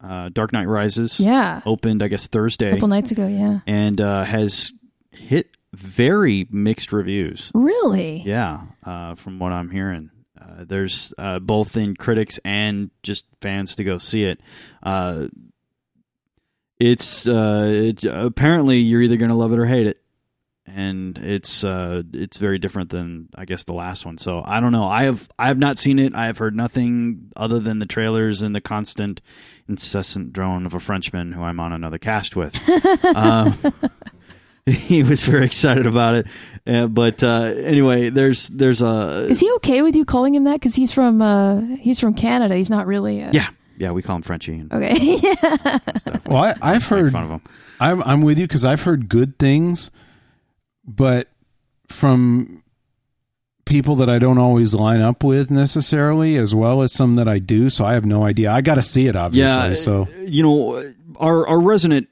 uh, Dark Knight Rises, Yeah, opened I guess Thursday. a couple nights ago. Yeah, and uh, has hit very mixed reviews. really. Yeah, uh, from what I'm hearing, uh, there's uh, both in critics and just fans to go see it. Uh, it's uh, it, apparently you're either going to love it or hate it, and it's uh, it's very different than I guess the last one. So I don't know. I have I have not seen it. I have heard nothing other than the trailers and the constant incessant drone of a Frenchman who I'm on another cast with. um, he was very excited about it. Uh, but uh, anyway, there's there's a Is he okay with you calling him that? Because he's from uh he's from Canada. He's not really. Uh, yeah yeah we call him Frenchie and Okay. yeah. Well, I, I've heard fun of him. I'm I'm with you because I've heard good things, but from people that I don't always line up with necessarily, as well as some that I do. So I have no idea. I got to see it, obviously. Yeah, so you know our our resident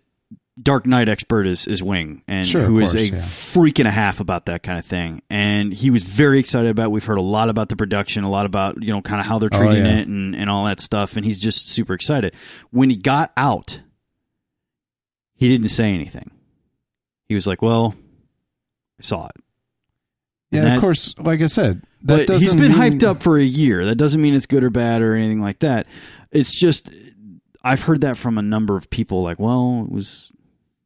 Dark Knight expert is is Wing, and Sure, who is course, a yeah. freak and a half about that kind of thing. And he was very excited about. It. We've heard a lot about the production, a lot about you know kind of how they're Oh, treating yeah. it, and and all that stuff. And he's just super excited. When he got out, he didn't say anything. He was like, "Well, I saw it." yeah, And that- of course. Like I said, that doesn't. He's been mean- hyped up for a year. That doesn't mean it's good or bad or anything like that. It's just I've heard that from a number of people. Like, well, it was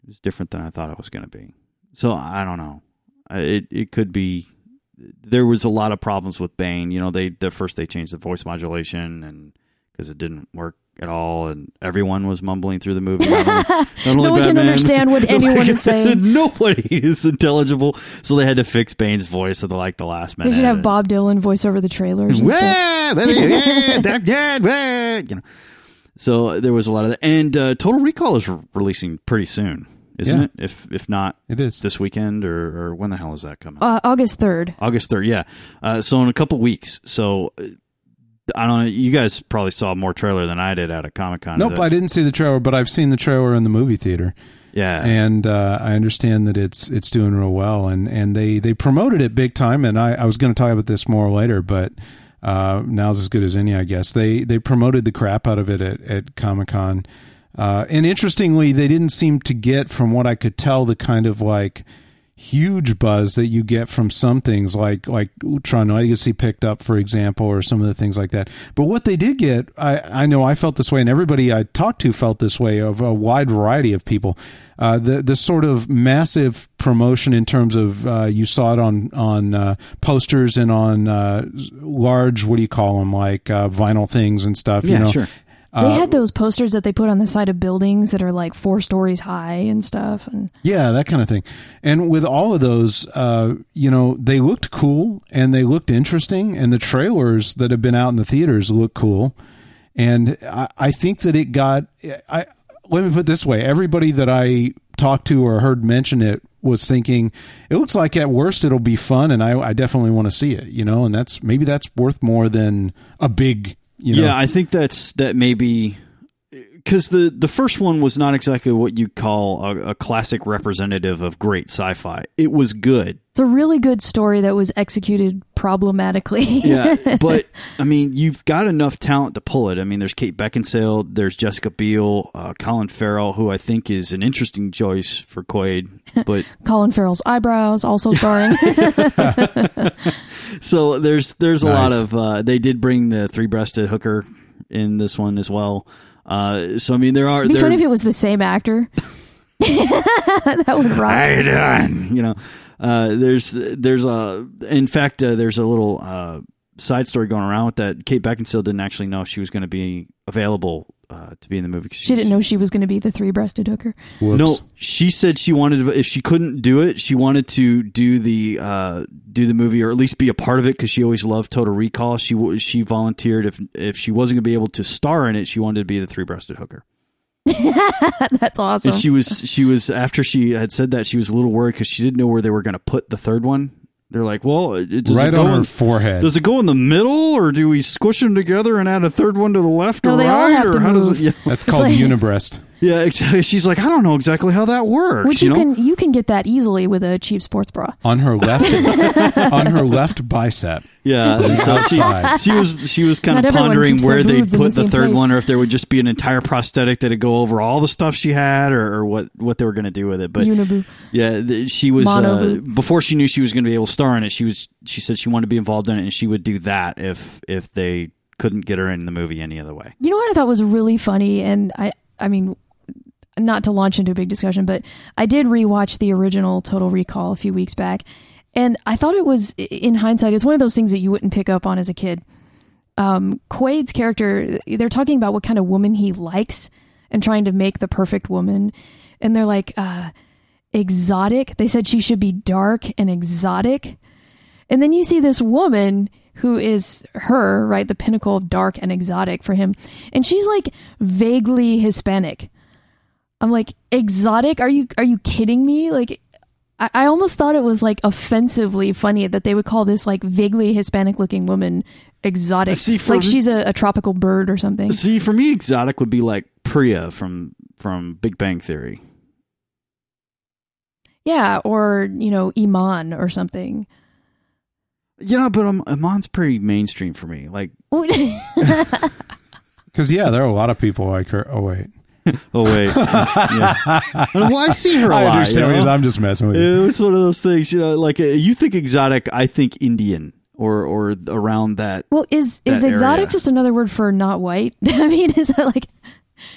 it was different than I thought it was going to be. So I don't know. It it could be. There was a lot of problems with Bane. You know, they the first they changed the voice modulation and because it didn't work at all, and everyone was mumbling through the movie. Not only, not No one can understand what anyone is saying. Nobody is intelligible, so they had to fix Bane's voice at the like the last minute. They should have Bob Dylan voice over the trailers and stuff. Wah, yeah, Dark Knight, wah, you know. So there was a lot of that, and uh, Total Recall is re- releasing pretty soon, isn't Yeah. it? If if not It is. this weekend, or, or when the hell is that coming? Uh, August third. August third, yeah. Uh, so in a couple weeks. So uh, I don't know. You guys probably saw more trailer than I did out at Comic Con. Nope, I didn't see the trailer, but I've seen the trailer in the movie theater, Yeah, and uh, I understand that it's it's doing real well, and, and they, they promoted it big time. And I, I was going to talk about this more later, but uh, now's as good as any, I guess. They they promoted the crap out of it at, at Comic Con, uh, and interestingly, they didn't seem to get, from what I could tell, the kind of like huge buzz that you get from some things like like Tron Legacy picked up, for example, or some of the things like that. But what they did get, I, I know I felt this way, and everybody I talked to felt this way of a wide variety of people. Uh, the the sort of massive promotion in terms of uh, you saw it on on uh, posters and on uh, large what do you call them like uh, vinyl things and stuff. yeah, you know? sure. They had those posters that they put on the side of buildings that are like four stories high and stuff. And Yeah, that kind of thing. And with all of those, uh, you know, they looked cool and they looked interesting, and the trailers that have been out in the theaters look cool. And I, I think that it got. I let me put it this way: everybody that I talked to or heard mention it was thinking it looks like at worst it'll be fun, and I, I definitely want to see it. You know, and that's maybe that's worth more than a big. You know, yeah, I think that's that maybe because the the first one was not exactly what you call a, a classic representative of great sci-fi. It was good. it's a really good story that was executed problematically. yeah, but I mean, you've got enough talent to pull it. I mean, there's Kate Beckinsale, there's Jessica Biel, uh, Colin Farrell, who I think is an interesting choice for Quaid. But Colin Farrell's eyebrows also starring. so there's there's a Nice. lot of uh, they did bring the three breasted hooker in this one as well. Uh, so I mean, there are It'd be there, funny if it was the same actor. that would rock. How you doing? You know, uh, there's there's a in fact uh, there's a little uh, side story going around with that. Kate Beckinsale didn't actually know if she was going to be available uh, to be in the movie. She didn't know she was going to be the three-breasted hooker. Whoops. No, she said she wanted to, if she couldn't do it, she wanted to do the uh, do the movie or at least be a part of it because she always loved Total Recall. She she volunteered if if she wasn't going to be able to star in it, she wanted to be the three breasted hooker. That's awesome. And she was she was after she had said that she was a little worried because she didn't know where they were going to put the third one. They're like, well, uh, it, it- does right it go on her in, forehead. does it go in the middle or do we squish them together and add a third one to the left No, or they all right have or to how does move. it? Yeah, That's called like- unibreast. Yeah, exactly. She's like, I don't know exactly how that works. Which you you, know? can you can get that easily with a cheap sports bra. on her left on her left bicep. Yeah, the so she, she was she was kind Not of pondering keeps their where they'd put the the, third place. one, or if there would just be an entire prosthetic that'd go over all the stuff she had, or, or what what they were going to do with it. But Uniboo. yeah, th- she was uh, before she knew she was going to be able to star in it. She was she said she wanted to be involved in it, and she would do that if if they couldn't get her in the movie any other way. You know what I thought was really funny, and I I mean, not to launch into a big discussion, but I did rewatch the original Total Recall a few weeks back, and I thought it was in hindsight, it's one of those things that you wouldn't pick up on as a kid. Um, Quaid's character, they're talking about what kind of woman he likes and trying to make the perfect woman, and they're like uh, exotic. They said she should be dark and exotic. And then you see this woman who is her, right? The pinnacle of dark and exotic for him. And she's like vaguely Hispanic. I'm like, exotic? Are you are you kidding me? Like I, I almost thought it was like offensively funny that they would call this like vaguely Hispanic looking woman exotic. See, like me- she's a, a tropical bird or something. See, for me, exotic would be like Priya from from Big Bang Theory. Yeah, or, you know, Iman or something. You know, but um, Iman's pretty mainstream for me. Like, Because yeah, there are a lot of people like her. Oh wait, oh wait, yeah. well, I see her a I lot. understand. you know? I'm just messing with you. It was one of those things, you know, like uh, you think exotic, I think Indian or or around that. well, is is exotic area. just another word for not white? I mean, is that like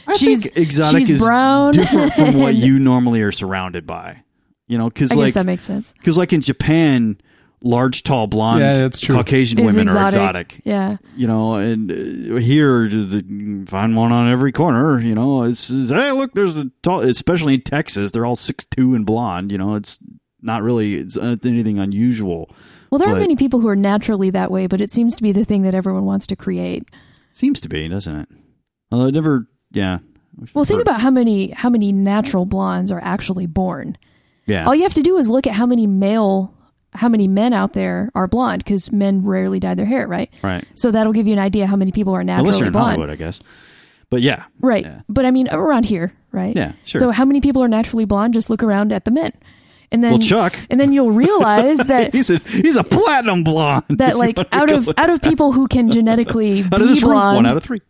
I she's think exotic she's is brown different from what you normally are surrounded by. You know, because like guess that makes sense. because like in Japan, large, tall, blonde, Yeah, that's true. Caucasian Is women are exotic. exotic. Yeah. You know, and uh, here the, find one on every corner. You know, it's, it's hey, look, there's a tall. Especially in Texas, they're all six two and blonde. You know, it's not really it's uh, anything unusual. Well, there are But- many people who are naturally that way, but it seems to be the thing that everyone wants to create. Seems to be, doesn't it? Although it never, yeah. Well, think about how many how many natural blondes are actually born. yeah. All you have to do is look at how many male how many men out there are blonde because men rarely dye their hair, right? right. So that'll give you an idea how many people are naturally Unless you're in blonde. Hollywood, I guess. But yeah, Right. Yeah. But I mean around here, right? Yeah, sure. So how many people are naturally blonde? Just look around at the men. And then Well, Chuck. and then you'll realize that he's a he's a platinum blonde. that like out of out of people who can genetically out be blonde one out of three.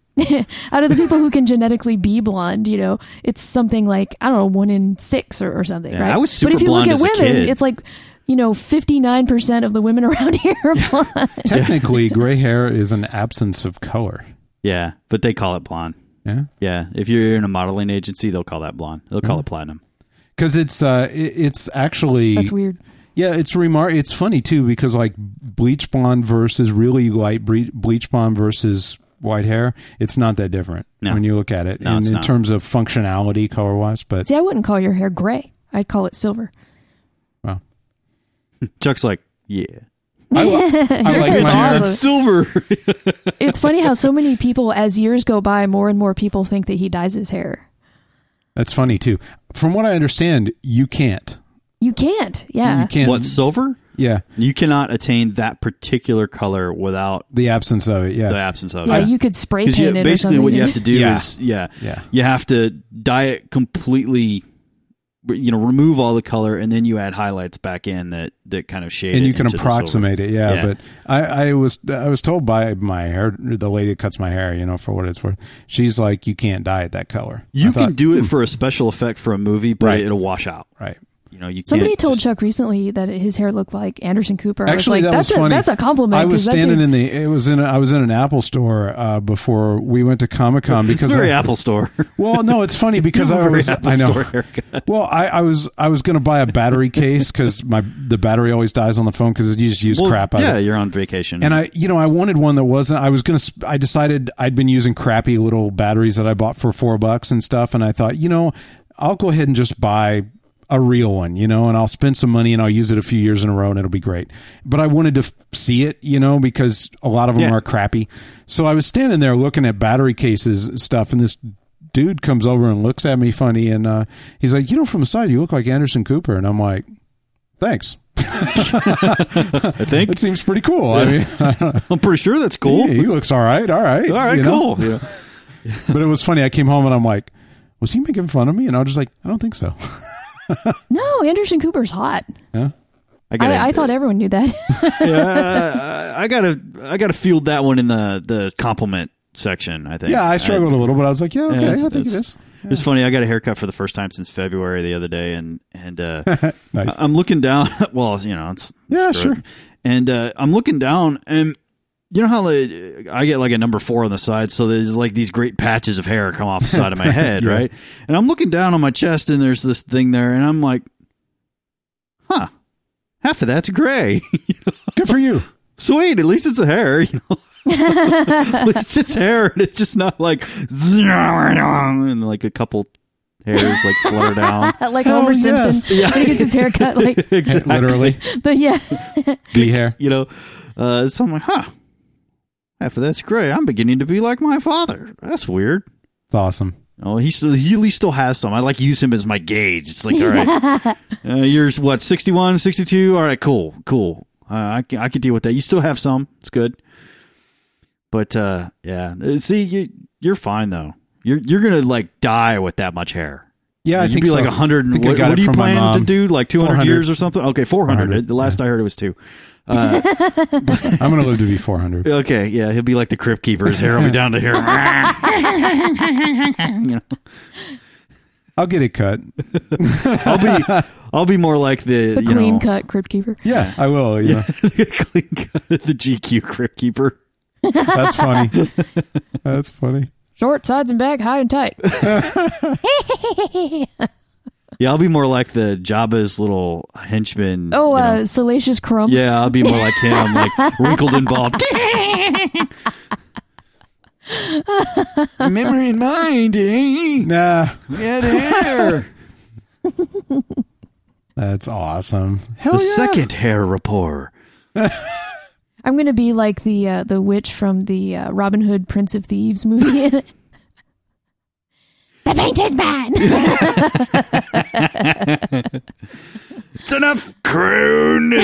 out of the people who can genetically be blonde, you know, it's something like I don't know, one in six or, or something, Yeah, right? I was super but if you look at women, it's like you know, fifty nine percent of the women around here are blonde. Technically, gray hair is an absence of color. Yeah, but they call it blonde. Yeah, Yeah, if you're in a modeling agency, they'll call that blonde. They'll call Mm. it platinum. because it's uh, it, it's actually That's weird. Yeah, it's remar. It's funny too because like bleach blonde versus really light bre- bleach blonde versus white hair, it's not that different No. when you look at it No, in, it's in not. terms of functionality color wise. But See, I wouldn't call your hair gray. I'd call it silver. Well, Chuck's like, yeah, I, I like hair's my awesome. hair. silver. It's funny how so many people, as years go by, more and more people think that he dyes his hair. That's funny too. From what I understand, you can't. You can't. Yeah. You can't. what silver? Yeah, You cannot attain that particular color without the absence of it. Yeah, the absence of Yeah, it. you could spray Because paint it or basically something. what you have to do Yeah. is yeah, Yeah. you have to dye it completely you know remove all the color and then you add highlights back in that that kind of shade and you can approximate it yeah, Yeah. but I, I was i was told by my hair the lady that cuts my hair you know for what it's worth she's like you can't dye it that color. You I can thought, do it hmm. for a special effect for a movie but Right. it'll wash out. Right you know you Somebody can't told just- Chuck recently that his hair looked like Anderson Cooper. I Actually, was like, that that's was a, funny. That's a compliment. I was standing dude- in the. It was in. A, I was in an Apple store uh, before we went to Comic Con it's because very I, Apple Store Well, no, it's funny because I was. Apple I know. Store. Well, I, I was. I was going to buy a battery case because my the battery always dies on the phone because you just use Well, crap out yeah of it. you're on vacation And I, you know, I wanted one that wasn't. I was gonna. I decided I'd been using crappy little batteries that I bought for four bucks and stuff, and I thought, you know, I'll go ahead and just buy a real one, you know, and I'll spend some money and I'll use it a few years in a row and it'll be great. But I wanted to f- see it, you know, because a lot of them Yeah. are crappy. So I was standing there looking at battery cases stuff, and this dude comes over and looks at me funny, and uh, he's like, you know, from the side you look like Anderson Cooper, and I'm like, thanks. I think That seems pretty cool. I mean. I'm pretty sure that's cool Yeah, he looks all right. All right. all right you know? cool yeah. But it was funny. I came home and I'm like, was he making fun of me? And I was just like, I don't think so. No, Anderson Cooper's hot. Yeah. I, gotta, I, I thought everyone knew that. yeah, I gotta I gotta field that one in the the compliment section I think Yeah, I struggled a little, but I was like, yeah, okay, Yeah, I think it it's- is. It's funny. I got a haircut for the first time since February the other day, and and uh, Nice. I'm looking down. Well, you know, it's Yeah, screw it. sure. And uh, I'm looking down, and you know how the, I get like a number four on the side, so there's like these great patches of hair come off the side of my head, Yeah. right? And I'm looking down on my chest, and there's this thing there, and I'm like, huh, half of that's gray. Good for you. Sweet, at least it's a hair, you know. at least it's hair, and it's just not like and like a couple hairs like flutter down. like Oh, Homer yes. Simpson Yeah. when he gets his hair cut. Like, exactly. Literally. but yeah, Be hair. you know. Uh, so I'm like, huh. After that's great, I'm beginning to be like my father. That's weird. It's awesome. Oh, he still he at least still has some. I like use him as my gauge. It's like, all right, uh, you're what 61, 62? All right, cool, cool. Uh, I can, I can deal with that. You still have some. It's good. But uh, yeah, Uh, see, you you're fine though. You're you're gonna like die with that much hair. Yeah, I You'd think be so. like a hundred. I think I What, got what do you plan to do? Like two hundred years or something? Okay, four hundred. 400, The last I heard it was two. Uh, I'm going to live to be 400. okay, yeah, he'll be like the crypt keeper. His hair will be down to here. you know, I'll get it cut. I'll be I'll be more like the, the you clean know, cut crypt keeper. Yeah, I will. Yeah, know. clean cut, the GQ crypt keeper. That's funny. That's funny. Short sides and back, high and tight. Yeah, I'll be more like the Jabba's little henchman. Oh, you uh. Salacious Crumb. yeah, I'll be more like him, like wrinkled and bald. Memory in mind, eh? Nah, Get hair. that's awesome. Hell the yeah. second hair rapport. I'm gonna be like the uh, the witch from the uh, Robin Hood Prince of Thieves movie. The Painted Man. It's enough, croon.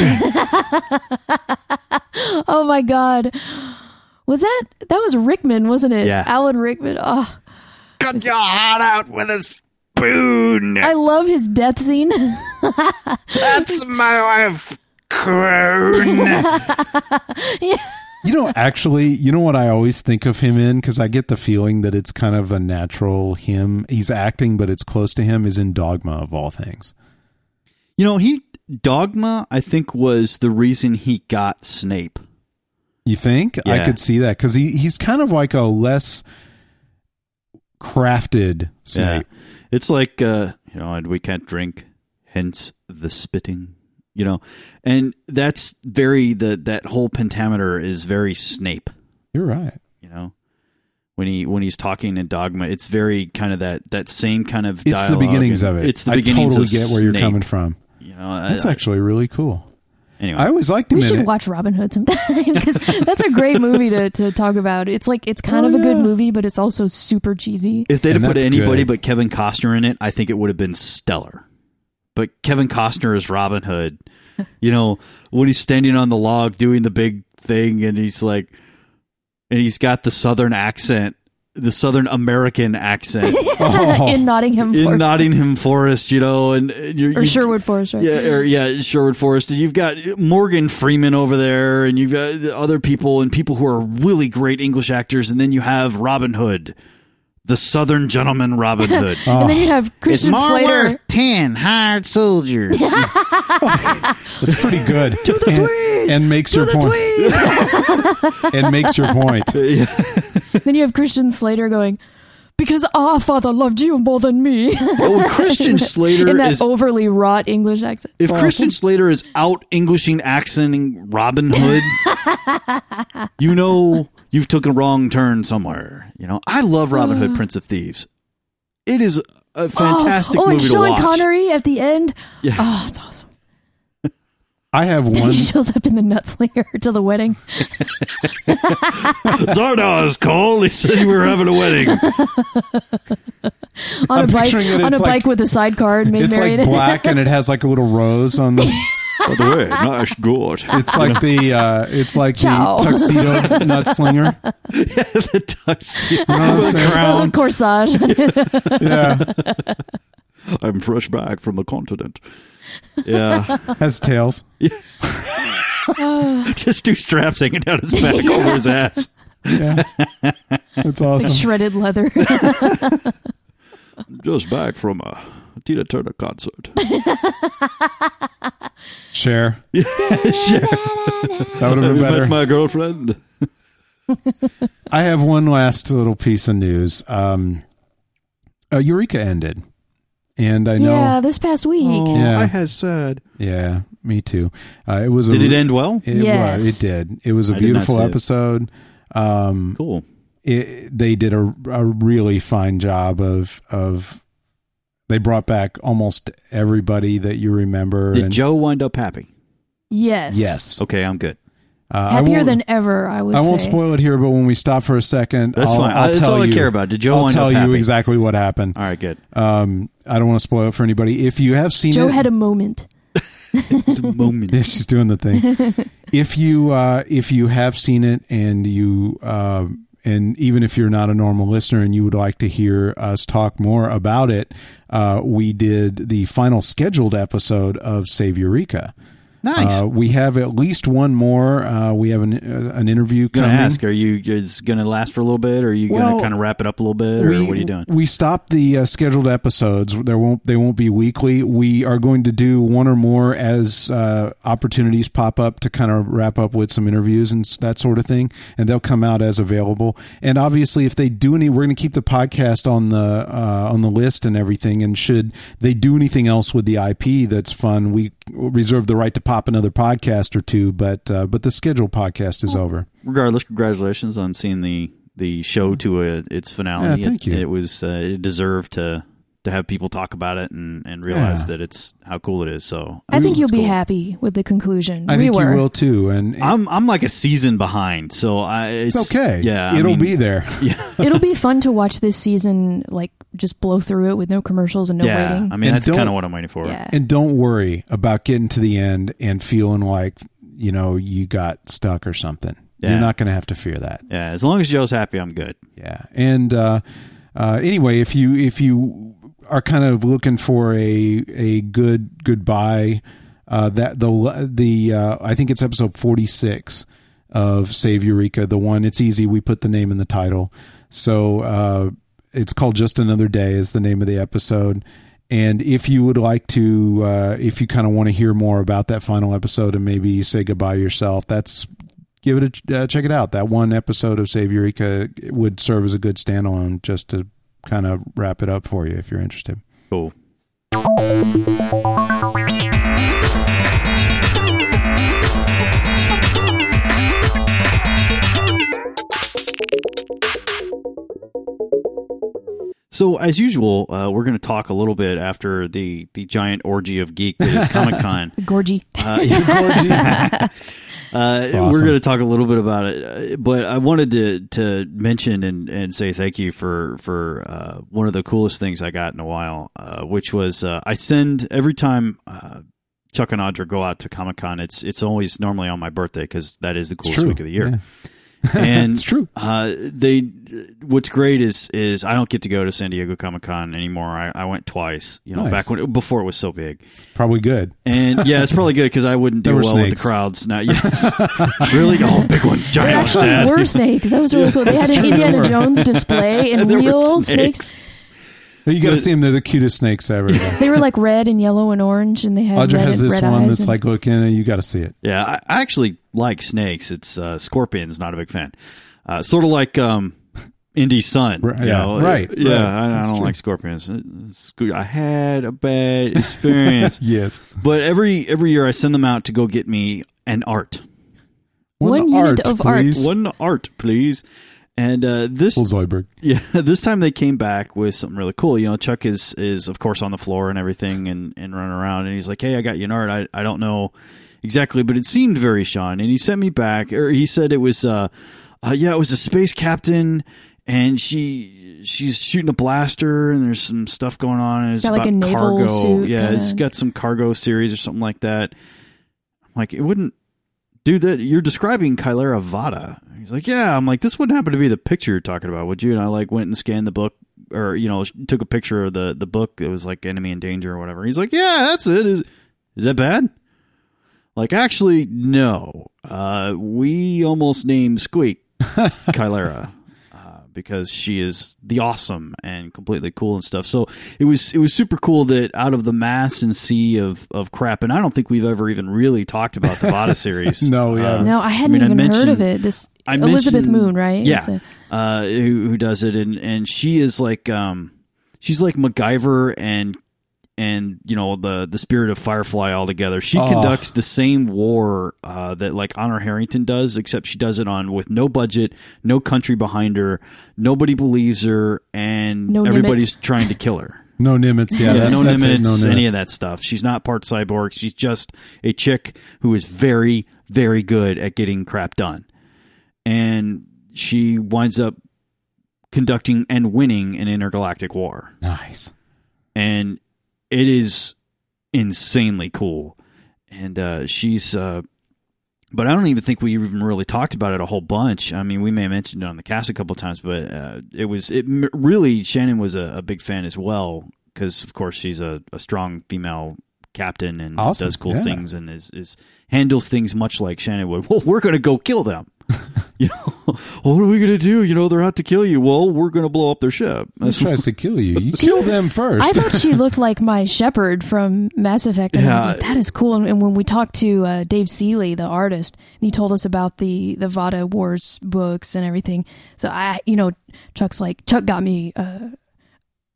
oh my god, was that that was Rickman, wasn't it? Yeah. Alan Rickman. Oh, Cut your heart out with a spoon. I love his death scene. That's my wife, croon. You know, actually, you know what I always think of him in because I get the feeling that it's kind of a natural him. He's acting, but it's close to him. Is in Dogma of all things. You know, he Dogma, I think, was the reason he got Snape. You think I could see that because he, he's kind of like a less crafted Snape. Yeah. It's like uh, you know, and we can't drink, hence the spitting. You know, and that's very the that whole pentameter is very Snape. You're right. You know, when he when he's talking in Dogma, it's very kind of that that same kind of. It's the beginnings and of it. It's the I beginnings totally of get where you're coming from. You know, That's I- actually really cool. anyway. I always liked him we in should it. watch Robin Hood sometime because that's a great movie to, to talk about. It's like it's kind Oh, of a good movie, but it's also super cheesy. If they'd have put anybody good. but Kevin Costner in it, I think it would have been stellar. But Kevin Costner is Robin Hood, you know, when he's standing on the log doing the big thing and he's like, and he's got the southern accent the Southern American accent Oh. in Nottingham in Forest. Nottingham Forest, you know, and you're, or you- Sherwood Forest, right? Yeah, or yeah, Sherwood Forest. And you've got Morgan Freeman over there, and you've got other people and people who are really great English actors, and then you have Robin Hood, the Southern gentleman Robin Hood. And then you have Christian Slater. ten hired soldiers. That's pretty good. to the and, and makes your point. and makes your point. Then you have Christian Slater going, "Because our father loved you more than me," oh, Christian Slater in that is. overly wrought English accent. If Christian Slater is out Englishing accenting Robin Hood, you know you've took a wrong turn somewhere. You know, I love Robin Hood, uh. Prince of Thieves. It is a oh, fantastic oh, oh, movie and to Sean watch. Connery at the end. Yeah. Oh, it's awesome. I have He one. shows up in the nutslinger to the wedding. Zardoz called. He said you were having a wedding. on I'm a bike on a it's bike with a sidecar and made It's married. like black and it has like a little rose on the. By the way, nice good. It's like the. Uh, it's like Ciao. the tuxedo nutslinger. Yeah, the tuxedo. You know what I'm saying? Oh, corsage. Yeah, I'm fresh back from the continent. Yeah, has tails. just two straps hanging down his back over his ass. Yeah, that's awesome. Shredded leather. Just back from a Tina Turner concert. Share. sure. That would have Have been better. met my girlfriend? I have one last little piece of news. Um, uh, Eureka ended, and I know. yeah, this past week. Oh, Yeah. I had said. Yeah, me too. Uh, it was. A, Did it end well? It, Yes. was, it did. It was a I beautiful see it. episode. Um, Cool. it, they did a, a really fine job of of. They brought back almost everybody that you remember. Did and, Jo wind up happy? Yes. Yes. Okay, I'm good. Uh, Happier than ever, I would I won't say. spoil it here, but when we stop for a second, That's I'll, fine. I'll That's tell all I you, care about. Did Jo I'll wind tell up you happy? exactly what happened. All right, good. Um, I don't want to spoil it for anybody. If you have seen Jo it, had a moment. It's a moment. Yeah, she's doing the thing. if you uh, if you have seen it and you uh, and even if you're not a normal listener and you would like to hear us talk more about it, uh, we did the final scheduled episode of Save Eureka. Nice. Uh, we have at least one more. Uh, we have an uh, an interview gonna ask, are you it's gonna last for a little bit, or are you Well, gonna kind of wrap it up a little bit, or we, what are you doing? We stopped the uh, scheduled episodes. There won't they won't be weekly. We are going to do one or more as uh, opportunities pop up to kind of wrap up with some interviews and that sort of thing, and they'll come out as available. And obviously, if they do any, we're going to keep the podcast on the uh, on the list and everything. And should they do anything else with the IP that's fun, we reserve the right to pop another podcast or two. But uh, but the scheduled podcast is over. Regardless, congratulations on seeing the the show to a, its finale. Yeah, thank it, you. It was uh, it deserved to to have people talk about it and and realize Yeah. that it's how cool it is. So I think you'll be happy with the conclusion. I we think were. you will too. And I'm I'm like a season behind, so I it's, it's okay. Yeah, it'll mean, be there. Yeah, It'll be fun to watch this season, like just blow through it with no commercials and no yeah. waiting. I mean, And that's don't- kind of what I'm waiting for. yeah. And don't worry about getting to the end and feeling like, you know, you got stuck or something. Yeah. You're not going to have to fear that. Yeah, as long as Jo's happy, I'm good. Yeah. And uh, uh, anyway, if you if you are kind of looking for a a good goodbye, uh, that the the uh, I think it's episode 46 of Save Eureka, the one it's easy we put the name in the title. So uh, it's called Just Another Day is the name of the episode. And if you would like to, uh, if you kind of want to hear more about that final episode and maybe say goodbye yourself, that's give it a uh, check it out. That one episode of Save Eureka would serve as a good standalone just to kind of wrap it up for you if you're interested. Cool. So, as usual, uh, we're going to talk a little bit after the, the giant orgy of geek that is Comic Con. Gorgy. Uh, yeah. Uh, awesome. We're going to talk a little bit about it, uh, but I wanted to to mention and, and say thank you for for uh, one of the coolest things I got in a while, uh, which was uh, I send every time uh, Chuck and Audra go out to Comic Con. It's it's always normally on my birthday because that is the coolest week of the year. Yeah. And It's true. Uh, they what's great is is I don't get to go to San Diego Comic Con anymore. I, I went twice. You know, Nice. back when before it was so big. It's probably good. And yeah, it's probably good because I wouldn't do There were well with the crowds. Now, yes, really, oh, big ones, There giant actually dad. were snakes. That was really cool. They had an Indiana Jones display and There real snakes. snakes. You got to see them. They're the cutest snakes ever. They were like red and yellow and orange, and they had Audra red, has this red one eyes. that's and- like looking. at You got to see it. Yeah, I, I actually like snakes. It's uh, scorpions. Not a big fan. Uh, sort of like um, Indy Sun. Right, you yeah, know? right, Yeah, right. I, I That's don't true. like scorpions. It's good. I had a bad experience, Yes. but every every year I send them out to go get me an art. One unit of art. please. One art, please. And uh, this Well, Zoidberg. Yeah, this time they came back with something really cool. You know, Chuck is is of course on the floor and everything and and running around, and he's like, "Hey, I got you an art. I I don't know exactly, but it seemed very Sean." And he sent me back, or he said it was, uh, uh yeah, it was a space captain, and she she's shooting a blaster, and there's some stuff going on, and it's got, like, a naval cargo. suit, yeah, it's kinda. got some cargo series or something like that. I'm like, it wouldn't. Dude, that you're describing Kylara Vatta. He's like, yeah. I'm like, this wouldn't happen to be the picture you're talking about, would you? And I like went and scanned the book, or you know, took a picture of the the book that was like Enemy in Danger or whatever. He's like, yeah, that's it. Is is that bad? Like, actually, no. Uh, we almost named Squeak Kylera because she is the awesome and completely cool and stuff. So it was it was super cool that out of the mass and sea of of crap, and I don't think we've ever even really talked about the Vatta series. No, we Uh. No, I hadn't I mean, I even heard of it. This I Elizabeth Moon, right? Yeah, It's a- uh, who, who does it, and and she is like um, she's like MacGyver and and you know the the spirit of Firefly all together. She Oh. conducts the same war uh, that like Honor Harrington does, except she does it on with no budget, no country behind her, nobody believes her, and No everybody's Nimitz. trying to kill her. No Nimitz. Yeah, Yeah, that's, no that's Nimitz, no Nimitz. any of that stuff. She's not part cyborg. She's just a chick who is very, very good at getting crap done. And she winds up conducting and winning an intergalactic war. Nice. And it is insanely cool. And uh, she's, uh, but I don't even think we even really talked about it a whole bunch. I mean, we may have mentioned it on the cast a couple times, but uh, it was it really Shannon was a, a big fan as well because, of course, she's a, a strong female captain and Awesome, does cool yeah. things and is, is handles things much like Shannon would. Well, we're going to go kill them. you know, what are we going to do? You know, they're out to kill you. Well, we're going to blow up their ship. Who That's tries to kill you? You kill them first. I thought she looked like my Shepard from Mass Effect, and I was like, "That is cool." And, and when we talked to uh, Dave Seeley, the artist, and he told us about the the Vatta Wars books and everything, so I, you know, Chuck's like Chuck got me uh,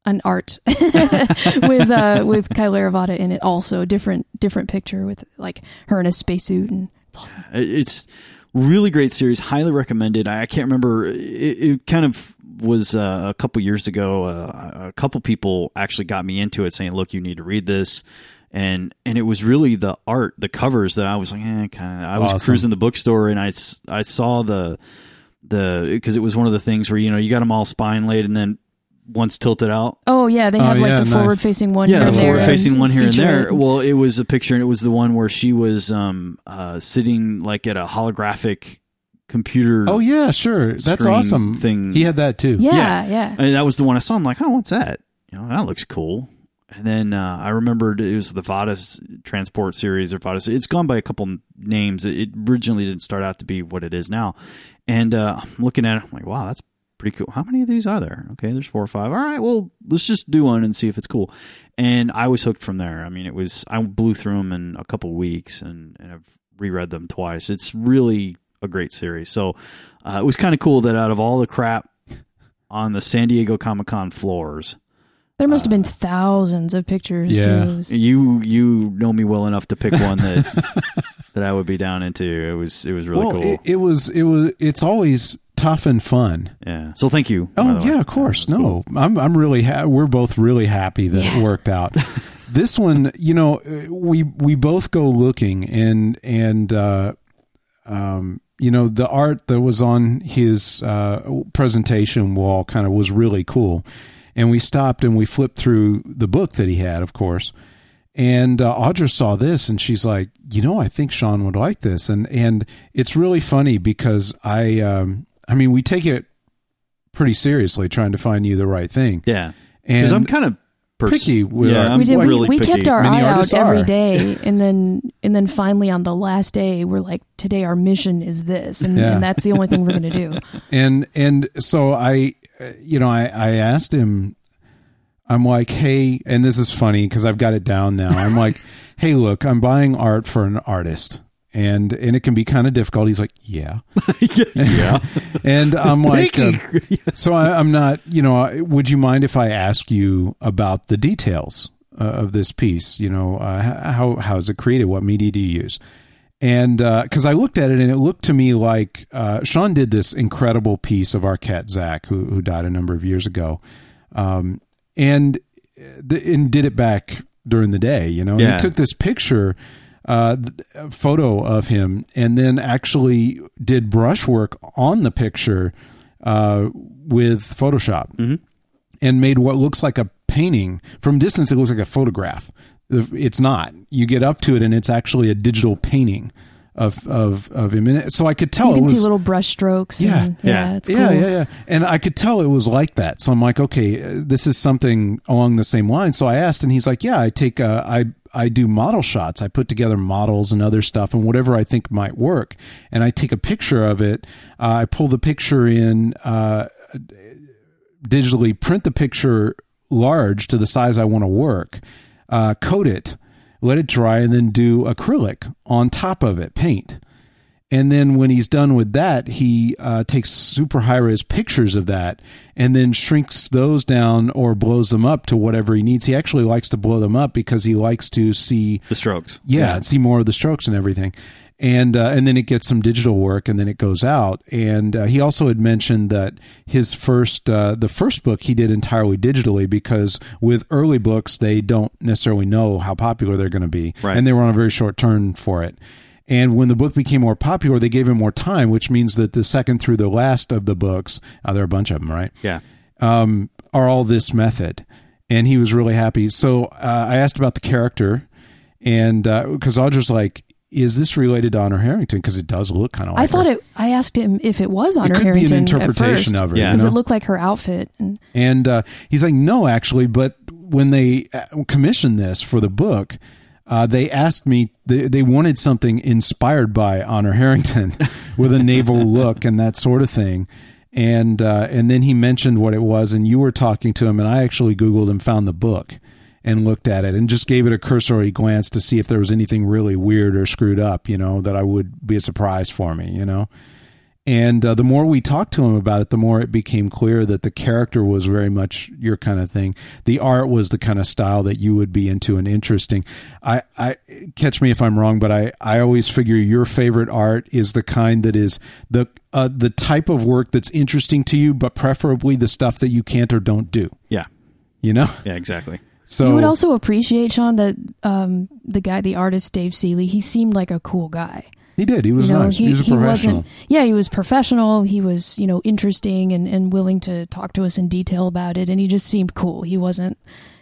an art with uh, with Kylara Vatta in it, also different different picture with like her in a spacesuit, and it's awesome. It's really great series. Highly recommended. I, I can't remember. It, it kind of was uh, a couple years ago. Uh, a couple people actually got me into it, saying, "Look, you need to read this." And and it was really the art, the covers that I was like, eh, kind of. I was Awesome. cruising the bookstore and I I saw the the because it was one of the things where you know you got them all spine laid and then once tilted out Oh yeah, they Oh, have like yeah, the nice. forward facing one. yeah, here the forward facing one here and there. it. Well, it was a picture, and it was the one where she was um uh sitting like at a holographic computer. oh yeah, sure. That's awesome. thing. He had that too. yeah, yeah. and that was the one I saw. I'm like, oh, what's that? You know, that looks cool. And then uh, I remembered it was the Vatta's Transport series or Vatta's. It's gone by a couple names. It, it originally didn't start out to be what it is now. And uh, I'm looking at it, I'm like, wow, that's pretty cool. How many of these are there? Okay, there's four or five. All right, well, let's just do one and see if it's cool. And I was hooked from there. I mean, it was I blew through them in a couple weeks, and, and I've reread them twice. It's really a great series. So uh, it was kind of cool that out of all the crap on the San Diego Comic Con floors. There must have been thousands of pictures Yeah. too. You you know me well enough to pick one that that I would be down into. It was it was really well, cool. it, it was. It was. It's always tough and fun. yeah. So thank you. Oh the way. yeah, of course. That was No, I'm I'm really ha- we're both really happy that it worked out. this one, you know, uh, we we both go looking and and uh, um, you know the art that was on his uh, presentation wall kind of was really cool, and we stopped and we flipped through the book that he had, of course, And uh, Audra saw this, and she's like, "You know, I think Sean would like this." And and it's really funny because I, um, I mean, we take it pretty seriously, trying to find you the right thing. Yeah, because I'm kind of pers- picky with yeah, our- I'm we did. like- We, really we picky. kept our Many eye out artists every are. day, and then and then finally on the last day, we're like, today our mission is this, and, Yeah. and that's the only thing we're going to do. and and so I, uh, you know, I I asked him. I'm like, hey, and this is funny because I've got it down now. I'm like, hey, look, I'm buying art for an artist, and and it can be kind of difficult. He's like, yeah, yeah. and I'm like, uh, so I, I'm not, you know, I- would you mind if I ask you about the details uh, of this piece? You know, uh, how how is it created? What media do you use? And because I looked at it and it looked to me like uh, Sean did this incredible piece of our cat Zach, who who died a number of years ago, um, and th- and did it back during the day. You know, Yeah. he took this picture. Uh, photo of him, and then actually did brushwork on the picture uh, with Photoshop and made what looks like a painting. From distance, it looks like a photograph. It's not. You get up to it, and it's actually a digital painting of of of him. And so I could tell you it can was see little brush strokes. Yeah. and, Yeah. yeah, it's cool. yeah, yeah, yeah. And I could tell it was like that. So I'm like, okay, uh, this is something along the same line. So I asked, and he's like, yeah, I take, uh, I, I do model shots. I put together models and other stuff and whatever I think might work. And I take a picture of it. Uh, I pull the picture in, uh, digitally print the picture large to the size I want to work, uh, coat it, let it dry, and then do acrylic on top of it, paint. And then when he's done with that, he uh, takes super high res pictures of that and then shrinks those down or blows them up to whatever he needs. He actually likes to blow them up because he likes to see the strokes. yeah, see more of the strokes and everything. And uh, and then it gets some digital work, and then it goes out. And uh, he also had mentioned that his first uh, the first book he did entirely digitally because with early books they don't necessarily know how popular they're going to be, Right. and they were on a very short turn for it. And when the book became more popular, they gave him more time, which means that the second through the last of the books, uh, there are a bunch of them, right? Yeah. um, are all this method. And he was really happy. So uh, I asked about the character, and because Audra's like, "Is this related to Honor Harrington?" Because it does look kind of like. I thought her. it. I asked him if it was Honor It Honor could Harrington be an interpretation first, of her. Yeah. you because know? it looked like her outfit. And And uh, he's like, no, actually, but when they uh, commissioned this for the book, uh, they asked me, they, they wanted something inspired by Honor Harrington with a naval look and that sort of thing. And uh, and then he mentioned what it was, and you were talking to him, and I actually Googled and found the book and looked at it and just gave it a cursory glance to see if there was anything really weird or screwed up, you know, that I would be a surprise for me, you know. And uh, the more we talked to him about it, the more it became clear that the character was very much your kind of thing. The art was the kind of style that you would be into and interesting. I, I catch me if I'm wrong, but I, I always figure your favorite art is the kind that is the uh, the type of work that's interesting to you, but preferably the stuff that you can't or don't do. Yeah. You know, Yeah. Exactly. So you would also appreciate Sean that um, the guy, the artist Dave Seeley, he seemed like a cool guy. he did. He was you know, nice. He, was a professional. Yeah, he was professional. He was, you know, interesting and, and willing to talk to us in detail about it. And he just seemed cool. He wasn't,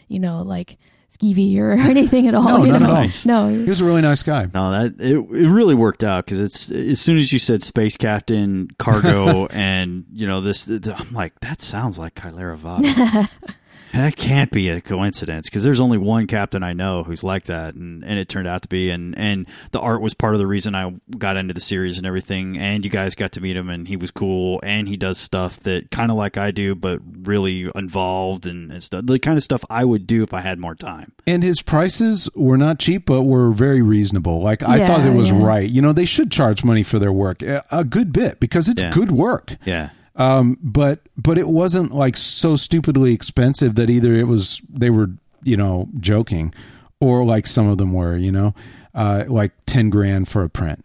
you know, like skeevy or anything at all. No, you not know? at all. No, He was a really nice guy. No, that it, it really worked out because it's as soon as you said space captain, cargo, and you know this, I'm like that sounds like Kylara Vatta. that can't be a coincidence because there's only one captain I know who's like that, and, and it turned out to be, and and the art was part of the reason I got into the series and everything, and you guys got to meet him, and he was cool, and he does stuff that kind of like I do, but really involved and, and stuff, the kind of stuff I would do if I had more time. And his prices were not cheap, but were very reasonable. Like I Yeah, thought it was yeah. right. You know, they should charge money for their work, a a good bit, because it's Yeah. good work. Yeah. Um, but but it wasn't like so stupidly expensive that either it was they were you know joking, or like some of them were. You know, uh, like ten grand for a print.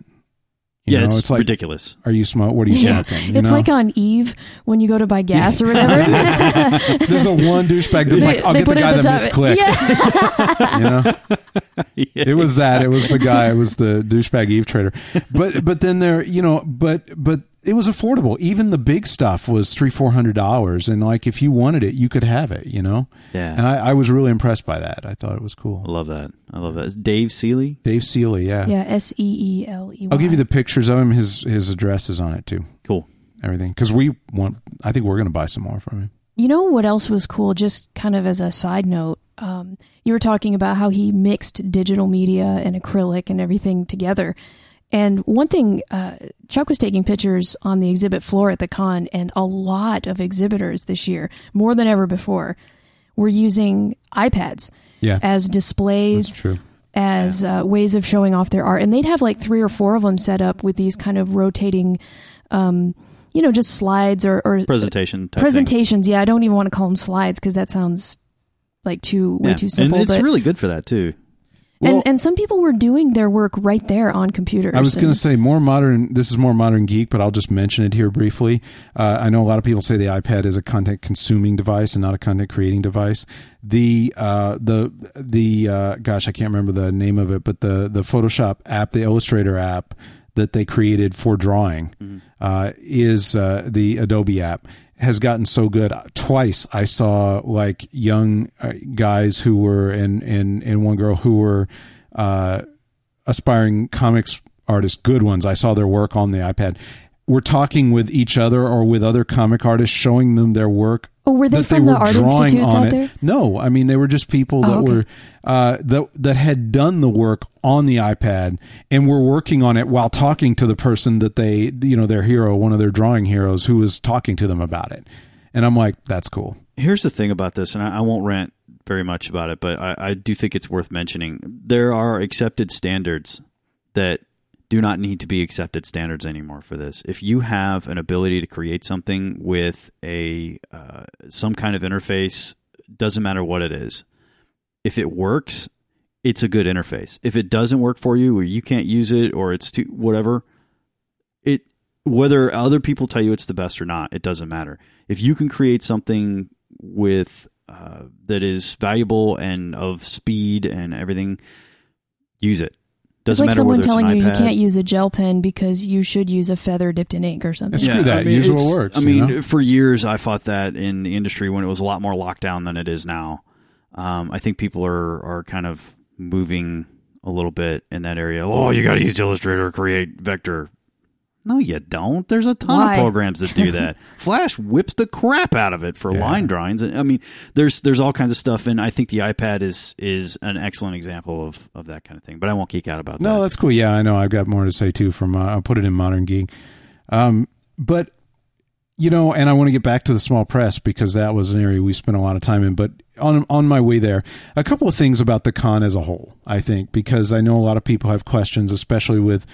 You yeah, know, it's, like ridiculous. are you smoke? What are you Yeah. smoking? You it's know? like on Eve when you go to buy gas or whatever. there's the one douchebag that's like, I'll get the guy at that top. misclicks. Yeah. You know. it was that it was the guy it was the douchebag eve trader but but then there you know but but it was affordable. Even the big stuff was three, four hundred dollars, and like if you wanted it, you could have it. You know. Yeah. And I, I was really impressed by that. I thought it was cool. I love that. I love that. It's Dave Seeley. Dave Seeley, yeah. Yeah, S E E L E Y. I'll give you the pictures of him. His his address is on it too. Cool. Everything because we want. I think we're going to buy some more from him. You know what else was cool? Just kind of as a side note, um, you were talking about how he mixed digital media and acrylic and everything together. And one thing, uh, Chuck was taking pictures on the exhibit floor at the con, and a lot of exhibitors this year, more than ever before, were using iPads Yeah, as displays, true. as uh, ways of showing off their art. And they'd have like three or four of them set up with these kind of rotating, um, you know, just slides or, or Presentation. Type thing. presentations. Yeah, I don't even want to call them slides because that sounds like too way Yeah. too simple. And it's but, really good for that too. Well- and and some people were doing their work right there on computers. I was going to say more modern. This is more modern geek, but I'll just mention it here briefly. Uh, I know a lot of people say the iPad is a content consuming device and not a content creating device. The uh, the the uh, gosh, I can't remember the name of it, but the the Photoshop app, the Illustrator app that they created for drawing, uh, is uh, the Adobe app. Has gotten so good. Twice I saw like young uh, guys who were and and and one girl who were. Uh, aspiring comics artists, good ones. I saw their work on the iPad. We're talking with each other or with other comic artists, showing them their work. Oh, were they that from the were art drawing institutes on out it. there? No, I mean they were just people that Oh, okay. were uh, that that had done the work on the iPad and were working on it while talking to the person that they, you know, their hero, one of their drawing heroes, who was talking to them about it. And I'm like, that's cool. Here's the thing about this, and I, I won't rant very much about it, but I, I do think it's worth mentioning. There are accepted standards that do not need to be accepted standards anymore for this. If you have an ability to create something with a uh, some kind of interface, doesn't matter what it is. If it works, it's a good interface. If it doesn't work for you, or you can't use it, or it's too whatever, it whether other people tell you it's the best or not, it doesn't matter. If you can create something with uh, that is valuable and of speed and everything, use it. It's Doesn't like matter someone telling it's an you you can't use a gel pen because you should use a feather dipped in ink or something. Screw that. Use what works, I you mean, know? for years I fought that in the industry when it was a lot more locked down than it is now. Um, I think people are are kind of moving a little bit in that area. Oh, you got to use Illustrator, to create vector. No, you don't. There's a ton Why? of programs that do that. Flash whips the crap out of it for Yeah. line drawings. I mean, there's there's all kinds of stuff, and I think the iPad is is an excellent example of, of that kind of thing. But I won't geek out about No, that. No, that's cool. Yeah, I know. I've got more to say too. From uh, I'll put it in modern geek. Um, but you know, and I want to get back to the small press because that was an area we spent a lot of time in. But on on my way there, a couple of things about the con as a whole. I think because I know a lot of people have questions, especially with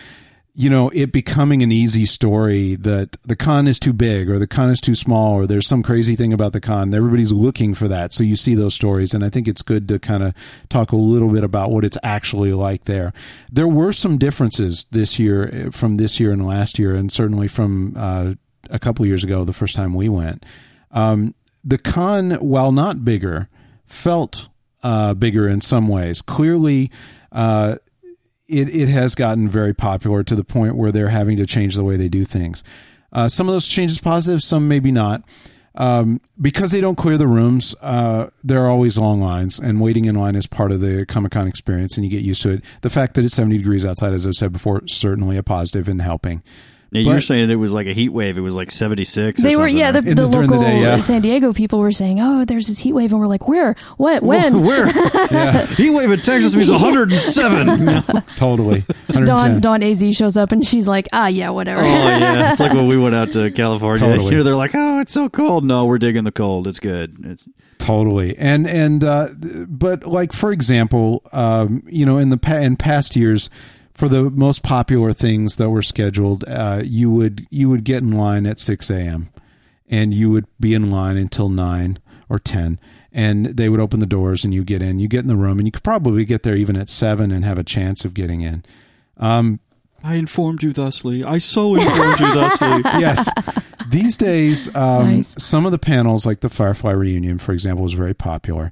you know it becoming an easy story that the con is too big or the con is too small or there's some crazy thing about the con. Everybody's looking for that. So you see those stories and i think it's good to kind of talk a little bit about what it's actually like there. There were some differences this year eh, from this year and last year and certainly from uh, a couple years ago the first time we went. Um, the con while not bigger felt uh, bigger in some ways. Clearly uh, it, it has gotten very popular to the point where they're having to change the way they do things. Uh, some of those changes positive, some maybe not. Um, because they don't clear the rooms, uh, there are always long lines, and waiting in line is part of the Comic Con experience, and you get used to it. The fact that it's 70 degrees outside, as I've said before, certainly a positive in helping. Yeah, you were saying it was like a heat wave. It was like 76. or They were, something, yeah. The, right? In the, the- during the local day, yeah. San Diego people were saying, "Oh, there's this heat wave," and we're like, "Where? What? When?" Where? Heat wave in Texas means 107. oh Totally. 110. Dawn Dawn Az shows up and she's like, "Ah, yeah, whatever." Oh, yeah, it's like when we went out to California. Totally. Here they're like, oh, it's so cold. No, we're digging the cold. It's good. It's, Totally, and and uh, but like for example, um, you know, in the pa- in past years, for the most popular things that were scheduled, uh, you would you would get in line at six a.m. and you would be in line until nine or ten, and they would open the doors and you get in. You get in the room, and you could probably get there even at seven and have a chance of getting in. Um, I informed you thusly. I so informed you thusly. yes. These days, um, Nice. some of the panels, like the Firefly reunion, for example, was very popular.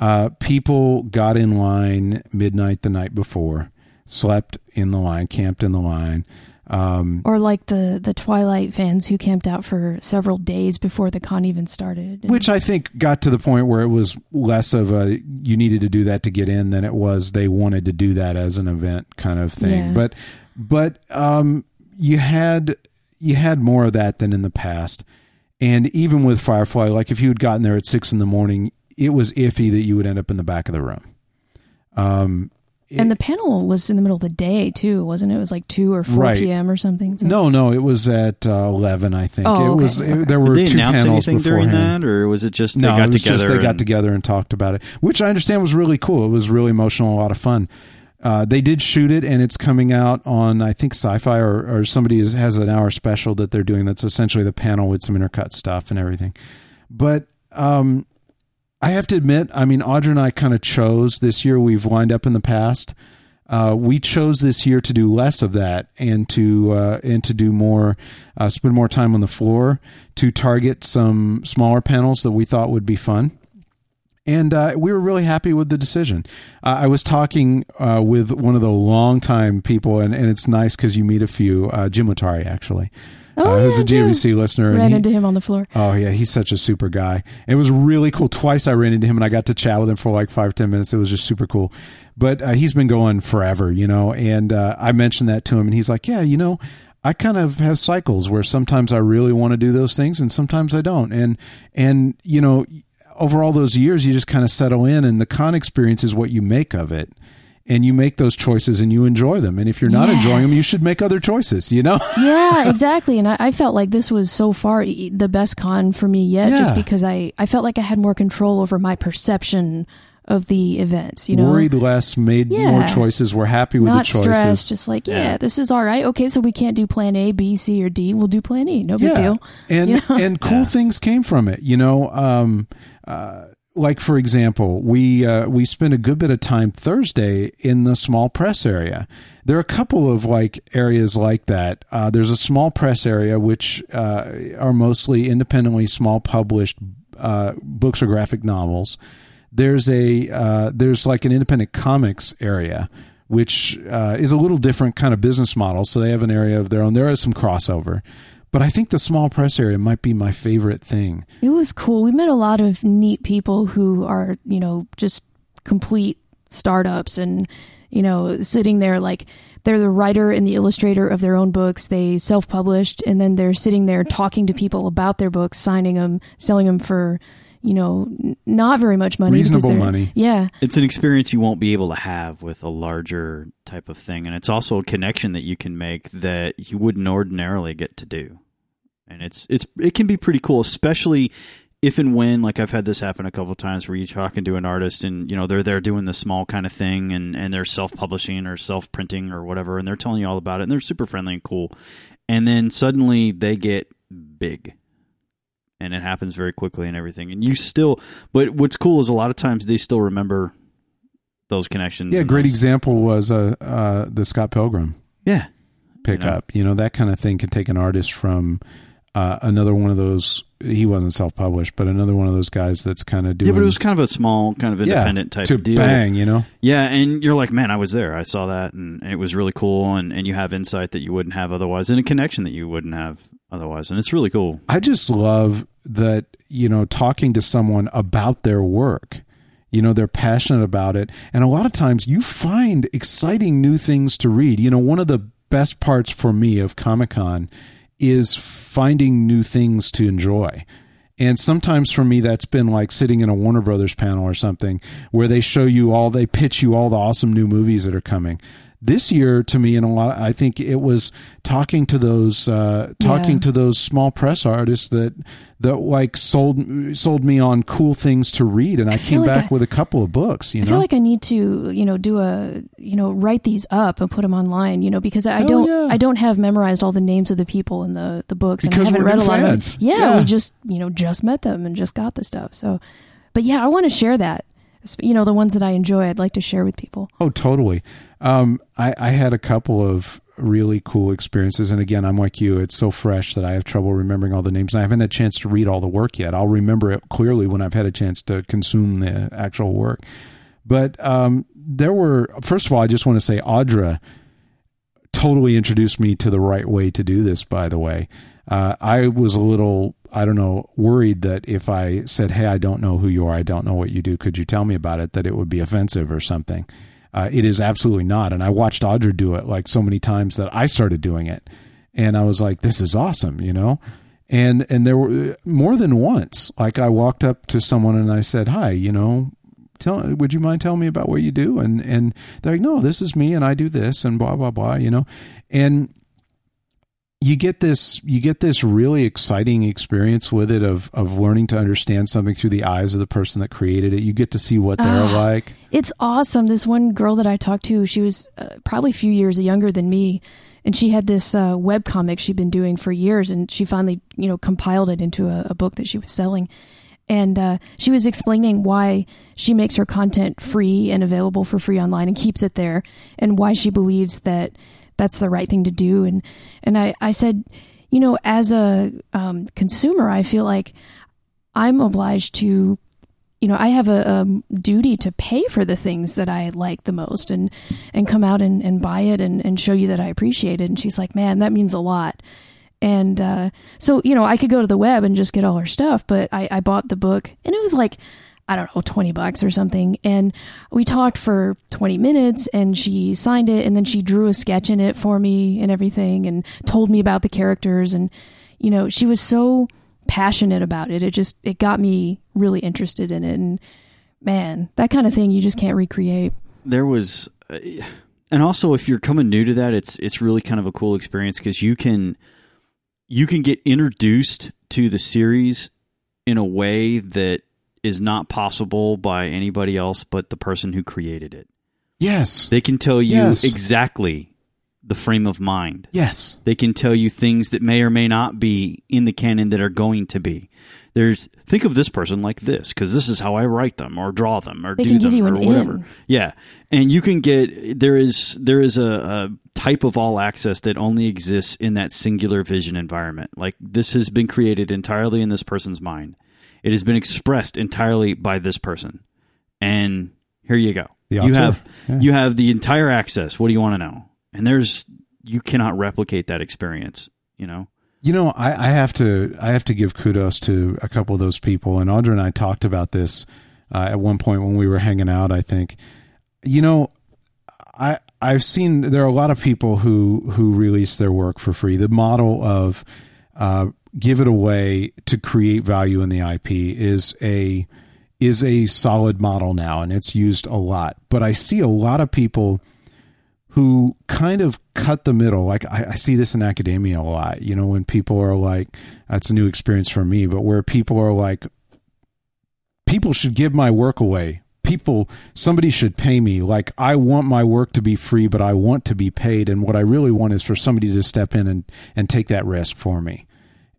Uh, people got in line midnight the night before, slept in the line, camped in the line, Um, Or like the the Twilight fans who camped out for several days before the con even started. And- which I think got to the point where it was less of a you needed to do that to get in than it was they wanted to do that as an event kind of thing. Yeah. But but um, you had you had more of that than in the past, and even with Firefly, like if you had gotten there at six in the morning, it was iffy that you would end up in the back of the room. Um, and the panel was in the middle of the day too, wasn't it? It was like two or four Right. p.m. or something. So- no, no, it was at uh, eleven. I think Oh, it okay. was. It, Okay. there were Did they two announce panels anything during that, or was it just No, they got it was together? just they got together and talked about it, which I understand was really cool. It was really emotional, a lot of fun. Uh, they did shoot it, and it's coming out on I think Sci-Fi or, or somebody is, has an hour special that they're doing. That's essentially the panel with some intercut stuff and everything. But um, I have to admit, I mean, Audra and I kind of chose this year. We've lined up in the past. Uh, we chose this year to do less of that and to uh, and to do more, uh, spend more time on the floor to target some smaller panels that we thought would be fun. And uh, we were really happy with the decision. Uh, I was talking uh, with one of the longtime people, and, and it's nice because you meet a few. Jim Otari, actually, Oh, uh, who's yeah, a. GWC listener. ran he- into him on the floor. Oh yeah, he's such a super guy. It was really cool. Twice I ran into him and I got to chat with him for like five ten minutes. It was just super cool. But uh, he's been going forever, you know. And uh, I mentioned that to him, and he's like, "Yeah, you know." I kind of have cycles where sometimes I really want to do those things and sometimes I don't. And and you know, over all those years you just kind of settle in and the con experience is what you make of it. And you make those choices and you enjoy them. And if you're not enjoying them, you should make other choices, you know? yeah, exactly. And I, I felt like this was so far e- the best con for me yet, just because I, I felt like I had more control over my perception of the events. You know, Worried less, made more choices, we're happy with not the choices. stressed, just like yeah, Yeah. this is all right. Okay, so we can't do Plan A, B, C, or D. We'll do Plan E. No big deal. And You know? and cool things came from it. You know, um, uh, like for example, we uh, we spent a good bit of time Thursday in the small press area. There are a couple of like areas like that. Uh, there's a small press area which uh, are mostly independently small published uh, books or graphic novels. There's a uh, there's like an independent comics area which uh, is a little different kind of business model. So they have an area of their own. There is some crossover, but I think the small press area might be my favorite thing. It was cool. We met a lot of neat people who are, you know, just complete startups and, you know, sitting there like they're the writer and the illustrator of their own books. They self published and then they're sitting there talking to people about their books, signing them, selling them for, you know, n- not very much money. Reasonable money. Yeah. It's an experience you won't be able to have with a larger type of thing, and it's also a connection that you can make that you wouldn't ordinarily get to do. And it's it's it can be pretty cool, especially if and when like I've had this happen a couple of times where you're talking to an artist and you know they're there doing the small kind of thing and and they're self publishing or self printing or whatever, and they're telling you all about it, and they're super friendly and cool, and then suddenly they get big and it happens very quickly and everything. And you still, but what's cool is a lot of times they still remember those connections. Yeah, great those- example was uh, uh, the Scott Pilgrim Yeah, pickup. You know? that kind of thing can take an artist from uh, another one of those. He wasn't self published, but another one of those guys that's kind of doing. yeah, but it was kind of a small, kind of independent type to of deal. bang. You know, Yeah, and you're like, man, I was there. I saw that, and, and it was really cool. And, and you have insight that you wouldn't have otherwise, and a connection that you wouldn't have otherwise, and it's really cool. I just love that, you know, talking to someone about their work. You know, they're passionate about it. And a lot of times you find exciting new things to read. You know, one of the best parts for me of Comic Con is finding new things to enjoy. And sometimes for me, that's been like sitting in a Warner Brothers panel or something where they show you all, they pitch you all the awesome new movies that are coming. This year, to me, and a lot, I think it was talking to those, uh, talking Yeah. to those small press artists that that like sold sold me on cool things to read, and I, feel came like back I- with a couple of books. You I know, feel like I need to, you know, do a, you know, write these up and put them online, you know, because I Hell don't, yeah. I don't have memorized all the names of the people in the the books, and I haven't read a lot of them. Yeah, Yeah. we just, you know, just met them and just got the stuff. So, but yeah, I want to share that. You know, the ones that I enjoy, I'd like to share with people. Oh, totally. Um, I, I had a couple of really cool experiences. And again, I'm like you. It's so fresh that I have trouble remembering all the names. And I haven't had a chance to read all the work yet. I'll remember it clearly when I've had a chance to consume the actual work. But um, there were, first of all, I just want to say Audra totally introduced me to the right way to do this. By the way, uh, I was a little, I don't know, worried that if I said, "Hey, I don't know who you are, I don't know what you do, could you tell me about it?" that it would be offensive or something. Uh, it is absolutely not, and I watched Audra do it like so many times that I started doing it, and I was like, "This is awesome," you know. And and there were more than once, like I walked up to someone and I said, "Hi, you know, tell would you mind telling me about what you do? And and they're like no this is me and i do this and blah blah blah you know? And you get this you get this really exciting experience with it of of learning to understand something through the eyes of the person that created it you get to see what they're Ah. like It's awesome. This one girl that I talked to, she was uh, probably a few years younger than me, and she had this uh, web comic she'd been doing for years, and she finally, you know, compiled it into a, a book that she was selling. And uh, she was explaining why she makes her content free and available for free online and keeps it there, and why she believes that that's the right thing to do. And and I, I said, you know, as a um, consumer, I feel like I'm obliged to you know, I have a, a duty to pay for the things that I like the most and, and come out and, and buy it and, and show you that I appreciate it. And she's like, man, that means a lot. And uh, so, you know, I could go to the web and just get all her stuff, but I, I bought the book and it was like, I don't know, 20 bucks or something. And we talked for 20 minutes and she signed it and then she drew a sketch in it for me and everything and told me about the characters. And, you know, she was so passionate about it. It just, it got me really interested in it. And man, that kind of thing you just can't recreate. there was uh, and also if you're coming new to that it's it's really kind of a cool experience because you can you can get introduced to the series in a way that is not possible by anybody else but the person who created it yes they can tell you Yes. exactly the frame of mind yes they can tell you things that may or may not be in the canon that are going to be there's think of this person like this because this is how I write them or draw them or They do can give them you or whatever. in. Yeah, and you can get there is there is a, a type of all access that only exists in that singular vision environment. Like this has been created entirely in this person's mind. It has been expressed entirely by this person, and here you go. You have Yeah. you have the entire access. What do you want to know? And there's you cannot replicate that experience. You know. You know, I, I have to I have to give kudos to a couple of those people, and Audra and I talked about this uh, at one point when we were hanging out. I think, you know, I I've seen there are a lot of people who who release their work for free. The model of uh, give it away to create value in the IP is a is a solid model now, and it's used a lot. But I see a lot of people who kind of cut the middle. Like I, I see this in academia a lot. You know, when people are like, "That's a new experience for me," but where people are like, "People should give my work away." People, somebody should pay me. Like I want my work to be free, but I want to be paid. And what I really want is for somebody to step in and and take that risk for me.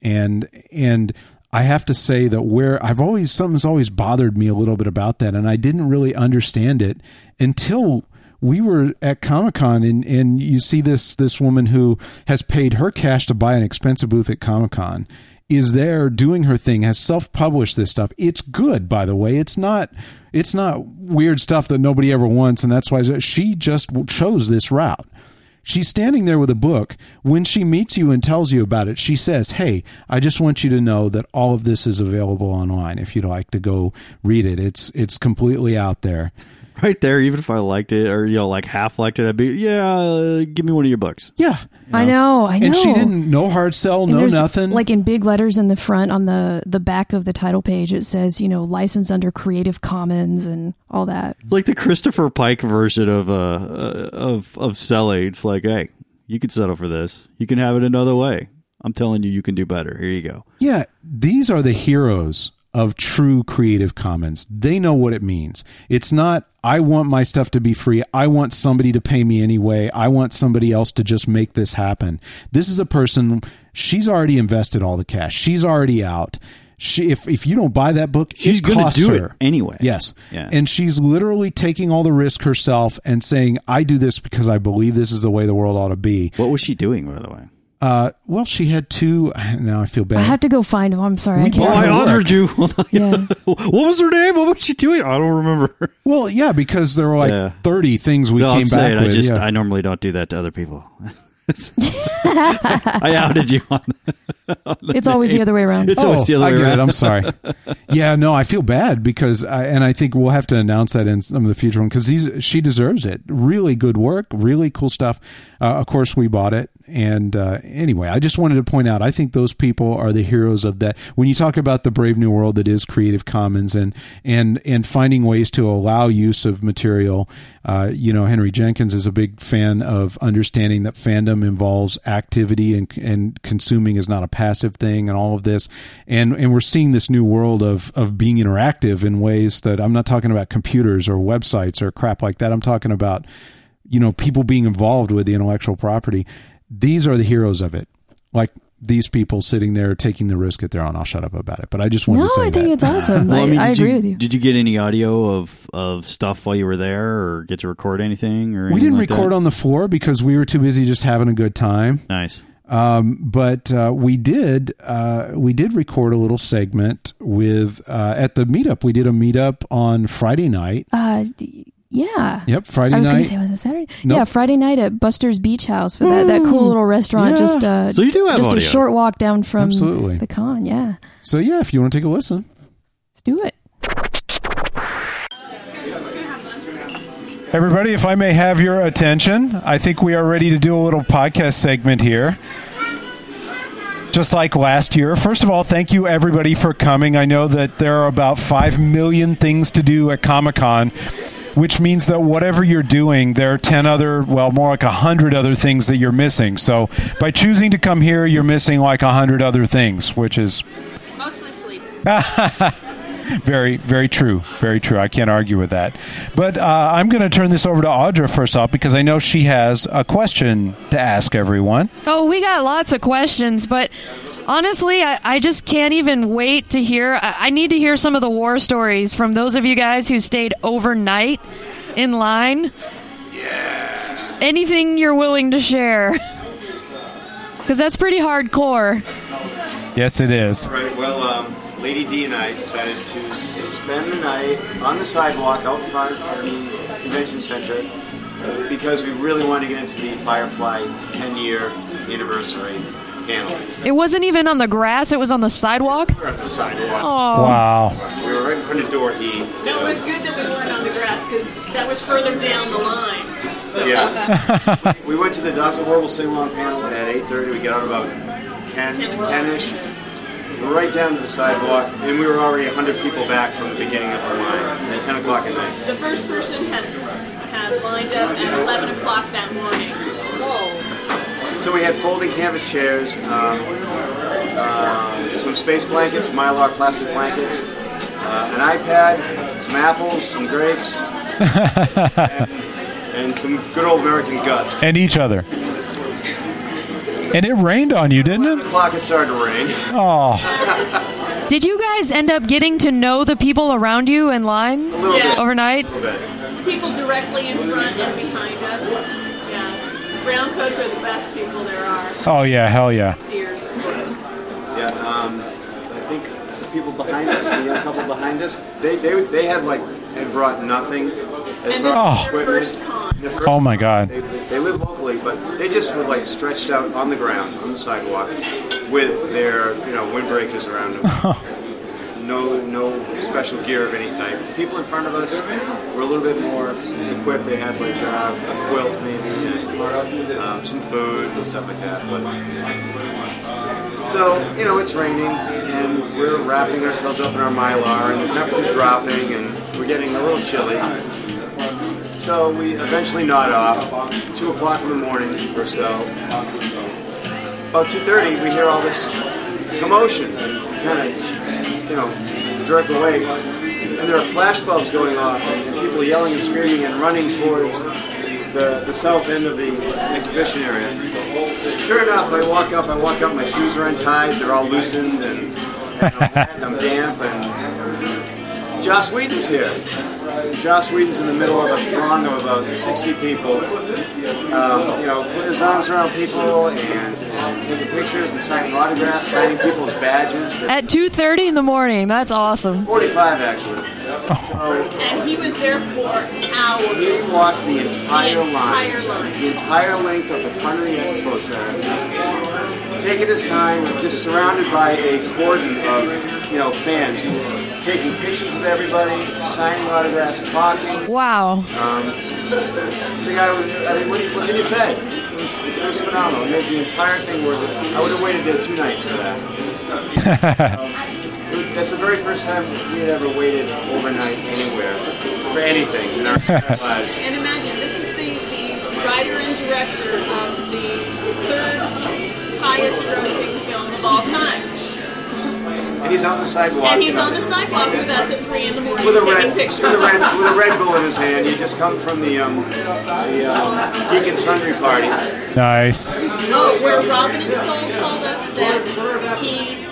And and I have to say that where I've always something's always bothered me a little bit about that, and I didn't really understand it until we were at Comic Con, and and you see this this woman who has paid her cash to buy an expensive booth at Comic Con is there doing her thing has self-published this stuff. It's good by the way. It's not it's not weird stuff that nobody ever wants and that's why she just chose this route She's standing there with a book. When she meets you and tells you about it, she says, Hey, I just want you to know that all of this is available online if you'd like to go read it. It's it's completely out there. Right there, even if I liked it or you know like half liked it, I'd be yeah, uh, give me one of your books. Yeah. I know, I know. And she didn't no hard sell, And no nothing. Like in big letters in the front on the the back of the title page, it says, you know, licensed under Creative Commons and all that. It's like the Christopher Pike version of uh, uh of of selling. It's like, hey, you can settle for this. You can have it another way. I'm telling you, you can do better. Here you go. Yeah, these are the heroes of true Creative Commons. They know what it means. It's not, I want my stuff to be free. I want somebody to pay me anyway. I want somebody else to just make this happen. This is a person, she's already invested all the cash. She's already out. She, if, if you don't buy that book, She's going to do her. it anyway. Yes. Yeah. And she's literally taking all the risk herself and saying, I do this because I believe this is the way the world ought to be. What was she doing, by the way? Uh, well, she had two. Now I feel bad. I have to go find them. I'm sorry, We I can't. bought Oh, I her offered you. Yeah. what was her name? What was she doing? I don't remember. Well, yeah, because there were like Yeah. 30 things we no, came I'm back saying, with. I just yeah. I normally don't do that to other people. I outed you on. on the It's always the other way around. It's always the other Oh, I way get around. it. I'm sorry. yeah, no, I feel bad because, I, and I think we'll have to announce that in some of the future one because she deserves it. Really good work, really cool stuff. Uh, of course, we bought it, and uh, anyway, I just wanted to point out. I think those people are the heroes of that. When you talk about the brave new world that is Creative Commons and and and finding ways to allow use of material, uh, you know, Henry Jenkins is a big fan of understanding that fandom involves activity and and consuming is not a passive thing and all of this and and we're seeing this new world of of being interactive in ways that I'm not talking about computers or websites or crap like that I'm talking about you know people being involved with the intellectual property these are the heroes of it like these people sitting there taking the risk that they're on. I'll shut up about it but I just wanted No, to say No, I think that. it's awesome. Well, I, I mean, I agree you, with you. Did you get any audio of of stuff while you were there, or get to record anything? Or we anything didn't like record that? on the floor because we were too busy just having a good time Nice. Um, but uh, we did uh, we did record a little segment with uh, at the meetup. We did a meetup on Friday night. D- yeah. Yep, Friday night. I was going to say, was it Saturday? Nope. Yeah, Friday night at Buster's Beach House for that, that cool little restaurant. Yeah. Just uh, So you do have just audio. a short walk down from Absolutely. the con. Yeah, so yeah, if you want to take a listen. let's do it. Everybody, if I may have your attention, I think we are ready to do a little podcast segment here. Just like last year. First of all, thank you everybody for coming. I know that there are about 5 million things to do at Comic Con, which means that whatever you're doing, there are 10 other, well, more like 100 other things that you're missing. So by choosing to come here, you're missing like 100 other things, which is Mostly sleep. very, very true. Very true. I can't argue with that. But uh, I'm going to turn this over to Audra first off because I know she has a question to ask everyone. Oh, we got lots of questions, but honestly, I, I just can't even wait to hear. I, I need to hear some of the war stories from those of you guys who stayed overnight in line. Yeah. Anything you're willing to share. Because that's pretty hardcore. Yes, it is. Right. Well, um, Lady D and I decided to spend the night on the sidewalk out front of the convention center uh, because we really wanted to get into the Firefly 10-year anniversary panel. It wasn't even on the grass, it was on the sidewalk. We were on the sidewalk. Oh, Wow. We were right in front of door E. That was good that we weren't on the grass because that was further down the line. So, Yeah. we went to the Dr. Horrible sing-along panel at 8.30. We got out about 10, 10-ish. Right down to the sidewalk, and we were already 100 people back from the beginning of the line at 10 o'clock at night. The first person had had lined up at 11 o'clock that morning. Whoa. So we had folding canvas chairs, um, uh, some space blankets, mylar plastic blankets, uh, an iPad, some apples, some grapes, and, and some good old American guts. And each other. And it rained on you, didn't The it? clock had started to rain. Oh, did you guys end up getting to know the people around you in line A little Yeah. bit. overnight? A little bit. People directly in front and behind us. Yeah. Brown coats are the best people there are. oh yeah, hell yeah. Sears, of course. Yeah, um, I think the people behind us, the young couple behind us, they, they, they had like had brought nothing as And far this as is their first con. Their first- Oh my god. They, they live locally, but they just were like stretched out on the ground, on the sidewalk, with their you know windbreakers around them. no, no special gear of any type. People in front of us were a little bit more equipped. They had like uh, a quilt maybe, and um, some food and stuff like that. But so you know, it's raining, and we're wrapping ourselves up in our mylar, and the temperature's dropping, and we're getting a little chilly. So we eventually nod off. Two o'clock in the morning or so. About two thirty, we hear all this commotion, kind of, you know, jerk awake. And there are flash bulbs going off, and people yelling and screaming and running towards the, the south end of the exhibition area. Sure enough, I walk up. I walk up. My shoes are untied. They're all loosened, and, and I'm damp. And Joss Whedon's here. Joss Whedon's in the middle of a throng of about 60 people. Um, you know, putting his arms around people and, and taking pictures and signing autographs, signing people's badges. At 2:30 in the morning. That's awesome. 45 actually. and he was there for hours. He walked the entire, The entire line, line. the entire length of the front of the expo center, taking his time, just surrounded by a cordon of you know fans, taking pictures with everybody, signing autographs, talking. Wow. Um, the guy was, I mean, what, what can you say? It was, it was phenomenal. It made the entire thing worth it. I would have waited there two nights for that. Um, that's the very first time we had ever waited overnight anywhere for anything in our lives. And imagine, this is the, the writer and director of the third highest grossing film of all time. And he's on the sidewalk. And he's on the sidewalk with us at 3 in the morning with a taking red, pictures. with a red, with a red bull in his hand. He just come from the um, the um, Geek and Sundry party. Nice. Oh, where Robin and Soul told us that he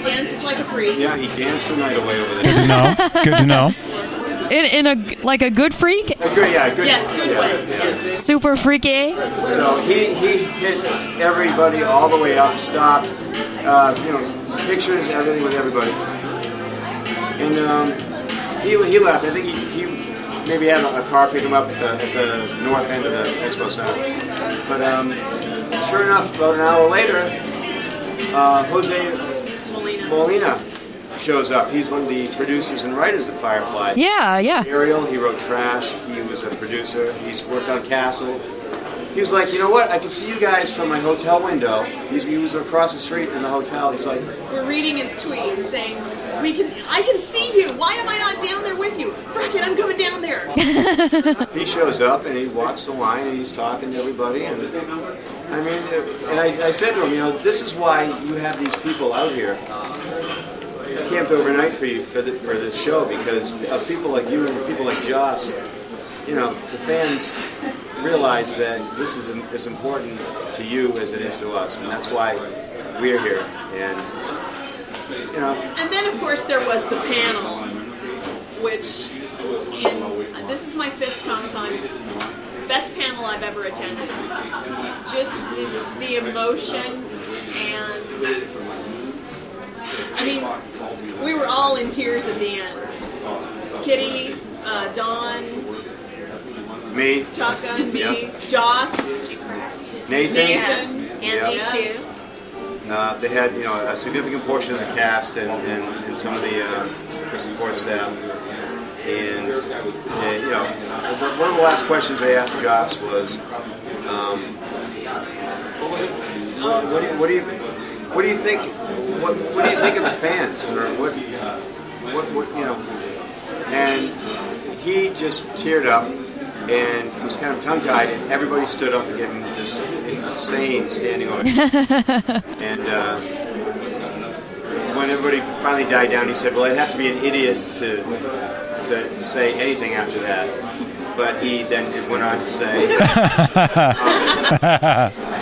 dances like a freak. Yeah, he danced the night away over there. Good there. to know. Good to know. In, in a like a good freak, A good, yeah, good. Yes, good yeah, way. yeah. Yes. super freaky. So he, he hit everybody all the way up, stopped, uh, you know, pictures, everything with everybody. And um, he, he left. I think he, he maybe had a, a car pick him up at the, at the north end of the expo center. But um, sure enough, about an hour later, uh, Jose Molina. Molina shows up. He's one of the producers and writers of Firefly. Yeah, yeah. Ariel, he wrote Trash. He was a producer. He's worked on Castle. He was like, you know what? I can see you guys from my hotel window. He's, he was across the street in the hotel. He's like, We're reading his tweets saying, "We can, I can see you. Why am I not down there with you? Frack it, I'm coming down there." he shows up and he walks the line and he's talking to everybody. And I mean, and I, I said to him, you know, this is why you have these people out here camped overnight for you for the, for this show because of people like you and people like Joss. You know, the fans realize that this is as important to you as it is to us, and that's why we're here. And you know, And then, of course, there was the panel, which in this is my fifth Comic Con. Best panel I've ever attended. Just the, the emotion and I mean, we were all in tears at the end. Kitty, uh, Dawn, me, Chaka, and me, Yep. Joss, Nathan. Nathan, Yeah. Andy too. Uh, they had you know a significant portion of the cast and, and, and some of the, uh, the support staff. And, and, you know, one of the last questions they asked Joss was, um, what, what, do you, what do you what do you think what, what do you think of the fans or what what, what you know? And he just teared up and was kind of tongue tied, and everybody stood up and gave him this insane standing ovation. and uh, when everybody finally died down, he said, "Well, I'd have to be an idiot to to say anything after that." But he then did- went on to say um,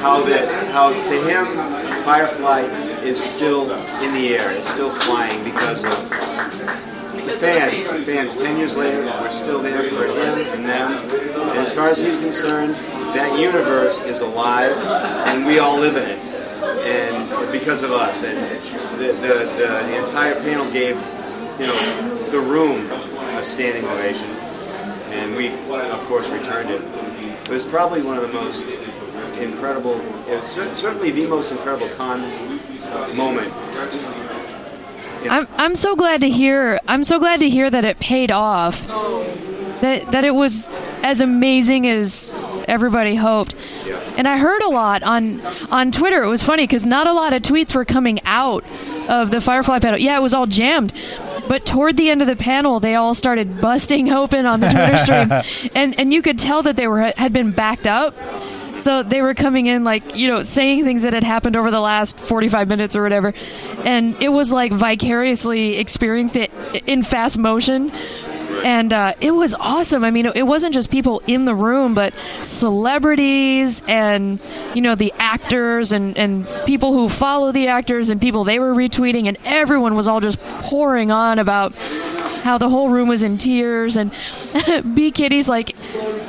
how that how to him Firefly is still in the air, it's still flying because of the fans. The fans. Ten years later, we're still there for him and them. And as far as he's concerned, that universe is alive, and we all live in it. And because of us, and the the, the, the entire panel gave you know the room a standing ovation, and we of course returned it. It was probably one of the most incredible, it was cer- certainly the most incredible con moment I'm I'm so glad to hear I'm so glad to hear that it paid off. That that it was as amazing as everybody hoped. Yeah. And I heard a lot on on Twitter. It was funny because not a lot of tweets were coming out of the Firefly panel. Yeah, it was all jammed. But toward the end of the panel, they all started busting open on the Twitter stream, and and you could tell that they were had been backed up. So they were coming in like, you know, saying things that had happened over the last 45 minutes or whatever. And it was like vicariously experiencing it in fast motion. And uh, it was awesome. I mean, it wasn't just people in the room, but celebrities and, you know, the actors and, and people who follow the actors and people they were retweeting. And everyone was all just pouring on about how the whole room was in tears. And B Kitty's like,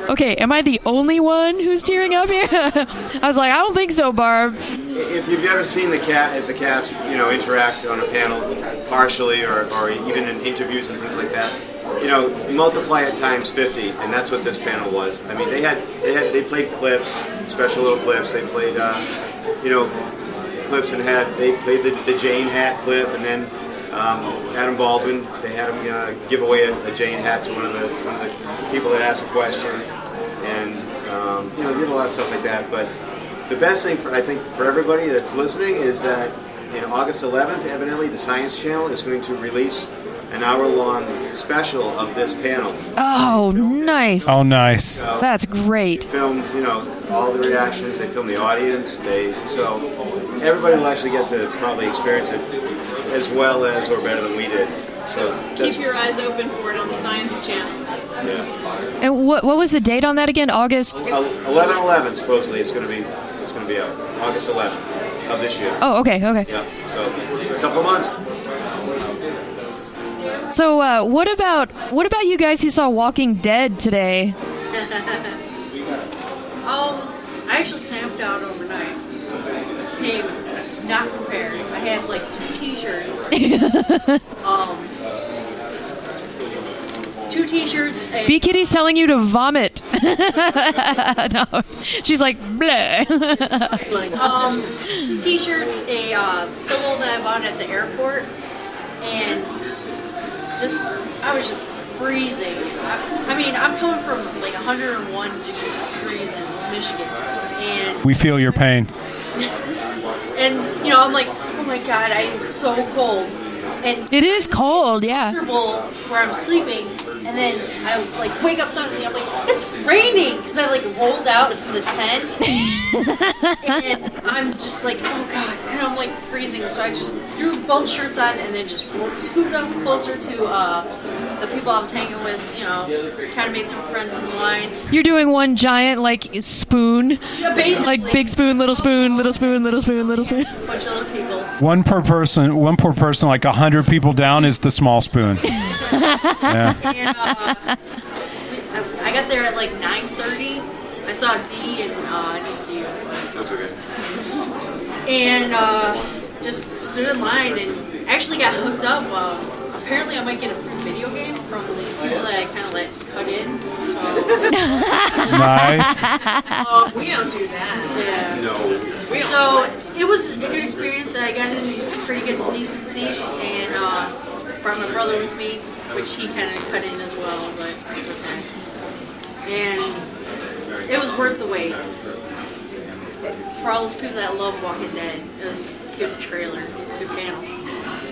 okay, am I the only one who's tearing up here? I was like, I don't think so, Barb. If you've ever seen the cat, if the cast, you know, interact on a panel partially, or, or even in interviews and things like that, you know, multiply it times 50, and that's what this panel was. I mean, they had they had they played clips, special little clips. They played, uh, you know, clips and had they played the, the Jayne hat clip, and then um, Adam Baldwin. They had him uh, give away a, a Jayne hat to one of the one of the people that asked a question, and um, you know, they did a lot of stuff like that. But the best thing for I think for everybody that's listening is that know August 11th, evidently the Science Channel is going to release an hour-long special of this panel. Oh, nice. Oh, nice. That's great. filmed, you know, all the reactions. They filmed the audience. They so everybody will actually get to probably experience it as well as or better than we did. So Keep your eyes open for it on the Science Channel. yeah. And what what was the date on that again? August. Eleven eleven supposedly it's going to be it's going to be out August 11th of this year. Oh, okay, okay. Yeah. So a couple of months. So, uh, what about what about you guys who saw Walking Dead today? Um, I actually camped out overnight. Came not prepared. I had like two T-shirts. um, two T-shirts. A, B Kitty's telling you to vomit. no, she's like bleh. um, two T-shirts, a uh, pillow that I bought at the airport, and just I was just freezing. I, I mean, I'm coming from like 101 degrees in Michigan, and We feel your pain. and you know I'm like, oh my god, I am so cold, and it is cold, yeah. comfortable where I'm sleeping, and then I like wake up suddenly. I'm like, it's raining because I like rolled out from the tent, and I'm just like, oh god, and I'm like freezing. So I just threw both shirts on and then just scooted up closer to uh, the people I was hanging with. You know, kind of made some friends in the line. You're doing one giant like spoon, Yeah, basically, like big spoon, little spoon, little spoon, little spoon, little spoon. A bunch of other people. One per person, one per person, like a hundred people down is the small spoon. yeah. And uh, I, I got there at like 9:30. I saw D and uh, I didn't see you. That's okay. and uh, just stood in line and actually got hooked up. Uh, apparently, I might get a free video game from these people that I kind of let cut in. So Nice. Oh, we don't do that. yeah. No. We. So it was a good experience. I got in pretty good, decent seats, and uh, brought my brother with me, which he kind of cut in as well, but it's okay. And it was worth the wait. For all those people that love Walking Dead, it was a good trailer, good panel.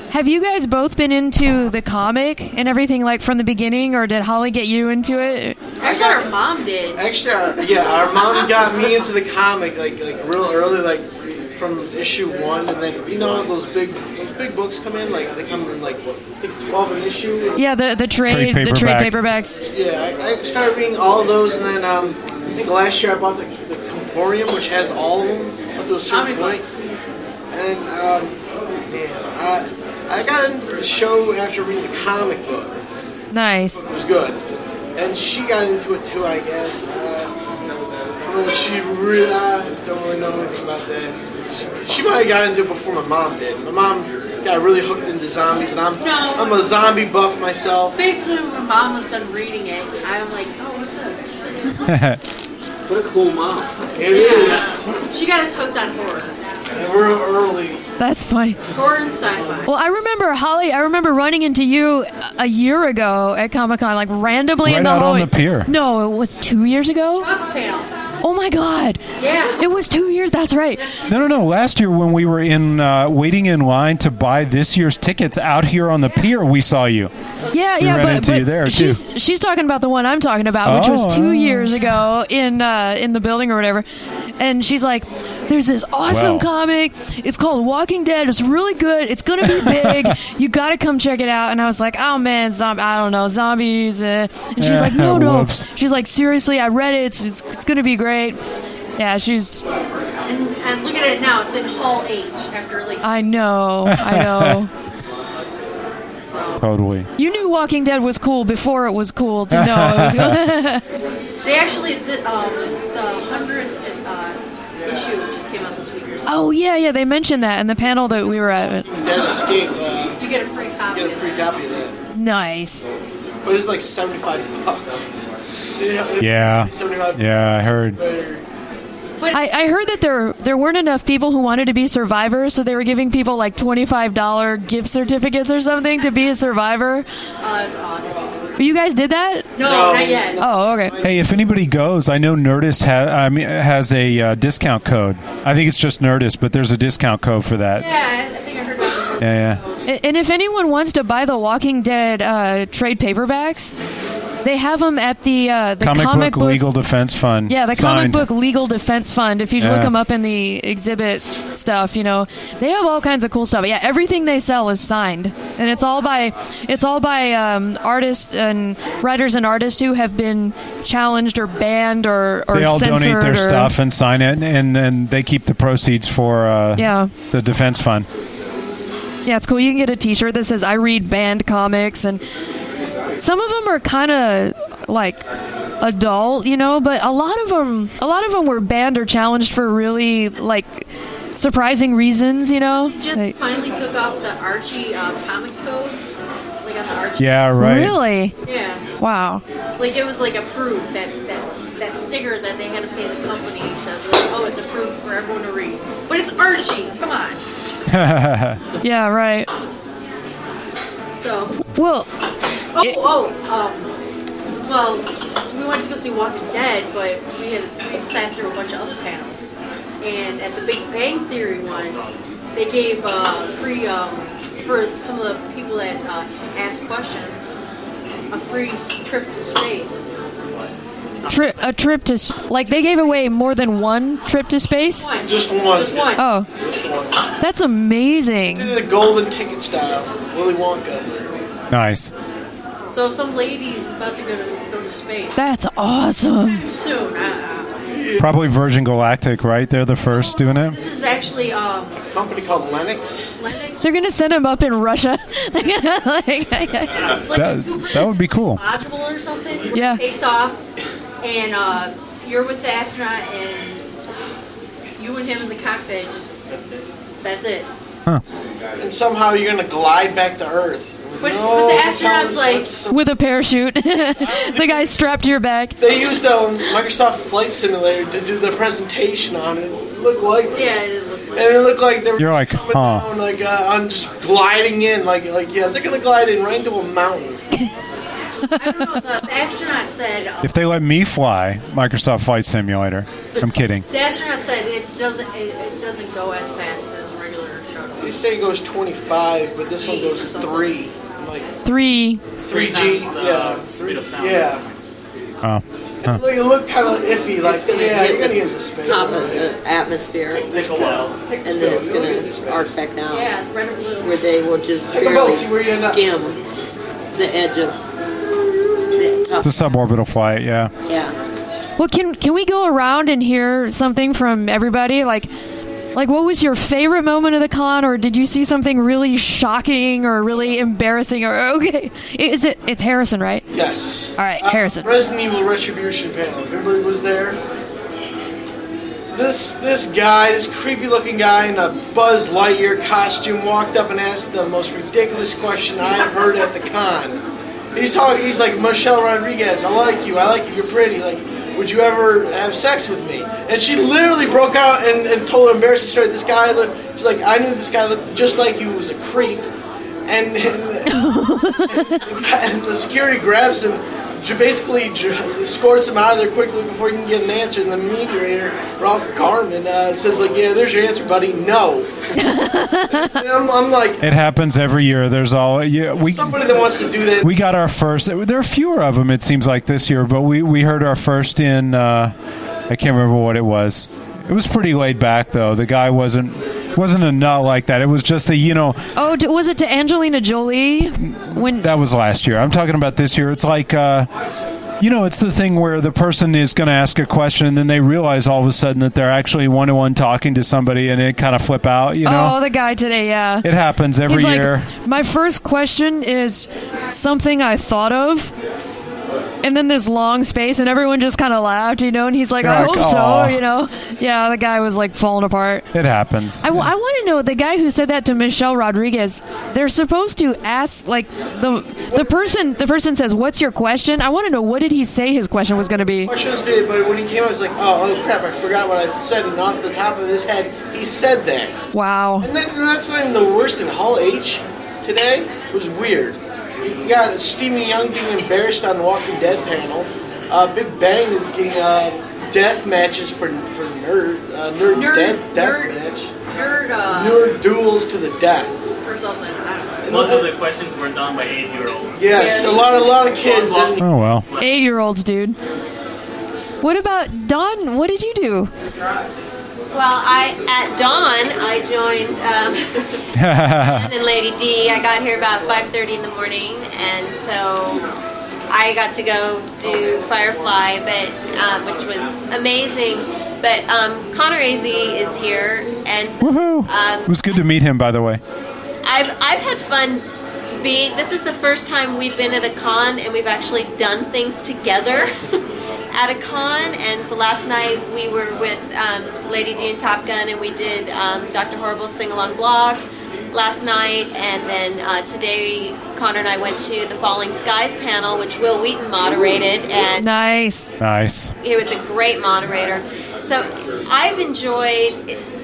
Have you guys both been into the comic and everything like from the beginning, or did Holly get you into it? Actually, our mom did. Actually, our, yeah, our mom got me into the comic like like real early, like from issue one, and then you know those big those big books come in, like they come in like I think twelve an issue. Yeah, the the trade, Trade the trade paperbacks. Yeah, I, I started reading all of those, and then um, I think last year I bought the, the Compendium, which has all of them up to a certain point. books. And um, man, I I got into the show after reading the comic book. Nice. It was good. And she got into it too, I guess. Uh, I don't know what she really, I don't really know anything about that. She, she might have got into it before my mom did. My mom got really hooked into zombies, and I'm No. I'm a zombie buff myself. Basically, when my mom was done reading it, I'm like, oh, what's this? What a cool mom. It is. Yeah. She got us hooked on horror. And we're early. That's funny. Horror and sci-fi. Well, I remember Holly. I remember running into you a- a year ago at Comic Con, like randomly Right in the out on hallway. the pier. No, it was two years ago. Comic panel. Oh my god! Yeah. It was two years. That's right. No, no, no. Last year when we were in uh, waiting in line to buy this year's tickets out here on the pier, we saw you. Yeah, We yeah, ran but, into but you there, she's she's talking about the one I'm talking about, which was Oh, two oh. years ago in uh, in the building or whatever. And she's like, "There's this awesome Wow. comic. It's called Walking Dead. It's really good. It's gonna be big. you got to come check it out." And I was like, "Oh man, zom- I don't know, zombies." Uh. And she's like, "No, no." Whoops. She's like, "Seriously, I read it. It's it's, it's gonna be great." Yeah, she's. And, and look at it now. It's in Hall H after like I know. I know. Totally. You knew Walking Dead was cool before it was cool to know it was cool. they actually the um the hundredth uh, issue just came out this week or something. oh yeah, yeah. They mentioned that in the panel that we were at. Dead Escape. Uh, You get a free copy. You get a free copy of that. Nice. but it's like seventy five bucks. Yeah. Yeah. Seventy five. Yeah, I heard. I, I heard that there there weren't enough people who wanted to be survivors, so they were giving people like twenty five dollar gift certificates or something to be a survivor. Oh, that's awesome. You guys did that? No, No. not yet. Oh, okay. Hey, if anybody goes, I know Nerdist ha- I mean, has a uh, discount code. I think it's just Nerdist, but there's a discount code for that. Yeah, I I think I heard that. Yeah, yeah. And if anyone wants to buy the Walking Dead uh, trade paperbacks, they have them at the uh, the Comic, book, Legal Defense Fund. Yeah, the Signed. comic book legal defense fund. If you look them up in the exhibit stuff, you know they have all kinds of cool stuff. Yeah, everything they sell is signed, and it's all by it's all by um, artists and writers and artists who have been challenged or banned or or They all donate their or, stuff and sign it, and then they keep the proceeds for uh, Yeah. the defense fund. Yeah, it's cool. You can get a T-shirt that says "I read banned comics," and some of them are kind of like adult, you know. But a lot of them, a lot of them were banned or challenged for really like surprising reasons, you know. He just Like- finally took off the Archie uh, comic code. Like on the Archie. Yeah, right. Really? Yeah. Wow. Like it was like approved that that that sticker that they had to pay the company to like, oh it's approved for everyone to read. But it's Archie. Come on. Yeah. Right. So Well, oh oh um well we went to go see Walking Dead, but we had we sat through a bunch of other panels, and at the Big Bang Theory one, they gave uh, free um, for some of the people that uh, asked questions a free trip to space. tri- a trip to s- like they gave away more than one trip to space. One. Just one. Just one. Oh, Just one. that's amazing. Did a golden ticket style, Willy Wonka. nice. So if some lady's about to go to go to space That's awesome. soon. Uh, Probably Virgin Galactic, right? They're the first doing it. this is actually um, A company called Lennox. Lennox. They're gonna send him up in Russia. They're gonna like. like That- two that would be cool. Module or something. where Yeah. It takes off, and uh, you're with the astronaut, and you and him in the cockpit. Just that's it. And somehow you're gonna glide back to Earth. But, No, but the astronaut's us like, what's- with a parachute. the guy's strapped to your back. They used um, Microsoft Flight Simulator to do the presentation on it. It looked like yeah, it looked like. And it looked like they were You're like, coming huh. down, like uh, on just gliding in, like like yeah, they're gonna glide in right into a mountain. I don't know. The astronaut said. Uh, If they let me fly Microsoft Flight Simulator, I'm kidding. the astronaut said it doesn't. It, it doesn't go as fast as a regular shuttle. They say it goes 25, but this one Jeez, goes something. three. I'm like Three. 3G, yeah, uh, three, yeah. Oh, huh. Like, it looked kind of iffy, like It's gonna yeah, you're gonna get into space. top of the atmosphere, Take a pill. Take and then it's You'll get into gonna arc space. back down, Yeah, red or blue. where they will just Take barely see where you end up. skim the edge of the top. it's a suborbital flight. Yeah. Yeah, Well, can can we go around and hear something from everybody? Like, like what was your favorite moment of the con, or did you see something really shocking or really embarrassing? Or okay, is it? It's Harrison, right? Yes. All right, Uh, Harrison. Resident Evil Retribution panel. If anybody was there, this this guy, this creepy looking guy in a Buzz Lightyear costume, walked up and asked the most ridiculous question I have heard at the con. He's talking. He's like Michelle Rodriguez. I like you. I like you. You're pretty. Like, would you ever have sex with me? And she literally broke out and, and told an embarrassing story. This guy looked. She's like, I knew this guy looked just like you. He was a creep. And, and, and the security grabs him, basically j- escorts him out of there quickly before you can get an answer. And the mediator, Ralph Garman, uh, says like, "Yeah, there's your answer, buddy. No." and I'm, I'm like, It happens every year. There's all yeah. We somebody that wants to do that. we got our first. There are fewer of them. It seems like this year, but we we heard our first in. Uh, I can't remember what it was. It was pretty laid back though. The guy wasn't wasn't a nut like that. It was just the you know Oh, d- was it to Angelina Jolie when? that was last year. I'm talking about this year. It's like. Uh, you know, it's the thing where the person is going to ask a question, and then they realize all of a sudden that they're actually one to one talking to somebody, and it kind of flip out. You know, Oh, the guy today, yeah. it happens every He's year. like, my first question is something I thought of, and then this long space, and everyone just kind of laughed, you know. And he's like, You're "I like, hope "Aw." so," you know. Yeah, the guy was like falling apart. It happens. I, want to know the guy who said that to Michelle Rodriguez. They're supposed to ask like the the person. The person says, "What's your question?" I want to know what did he say his question was going to be. Question was made, but when he came, I was like, oh, oh crap, I forgot what I said, and off the top of his head, he said that. Wow. And, then, and that's not even the worst of. Hall H today It was weird. You got Steven Yeun being embarrassed on the Walking Dead panel. Uh, Big Bang is getting uh, death matches for for nerd uh, nerd, Nerd- death, death nerd- match. Nerd, uh, Nerd duels to the death. or something. I don't know. Most of the questions were done by eight-year-olds. Yes, a lot, a lot of kids. Oh well. Eight year olds, dude. What about Don? What did you do? Well, I at dawn I joined um, and Lady D. I got here about 5:30 in the morning, and so I got to go do Firefly, but um, which was amazing. But um, Connor Az is here, and so, Woohoo! um, it was good to meet him, by the way. I've I've had fun being. This is the first time we've been at a con and we've actually done things together at a con. And so last night we were with um, Lady D and Top Gun and we did um, Dr. Horrible's sing along blog last night. And then uh, today Connor and I went to the Falling Skies panel, which Wil Wheaton moderated, and Nice. Nice. he was a great moderator. So I've enjoyed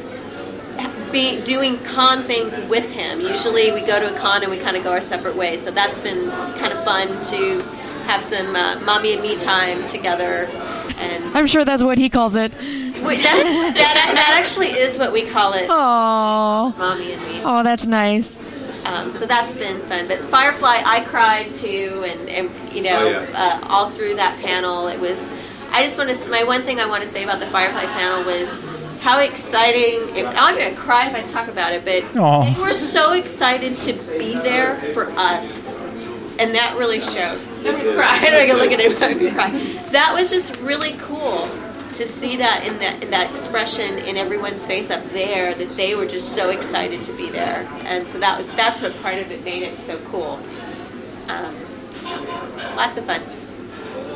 be, doing con things with him. Usually we go to a con and we kind of go our separate ways. So that's been kind of fun to have some uh, mommy and me time together. And I'm sure that's what he calls it. wait, that, that, that actually is what we call it, Oh, mommy and me. oh, that's nice. Um, so that's been fun. But Firefly, I cried too, and, and you know, Oh, yeah. uh, all through that panel, it was. I just want to. My one thing I want to say about the Firefly panel was how exciting. It, I'm going to cry if I talk about it, but Aw. they were so excited to be there for us, and that really showed. I'm going to cry. I don't can look at it. I'm going to cry. That was just really cool to see that in that in that expression in everyone's face up there that they were just so excited to be there, and so that that's what part of it made it so cool. Um, lots of fun.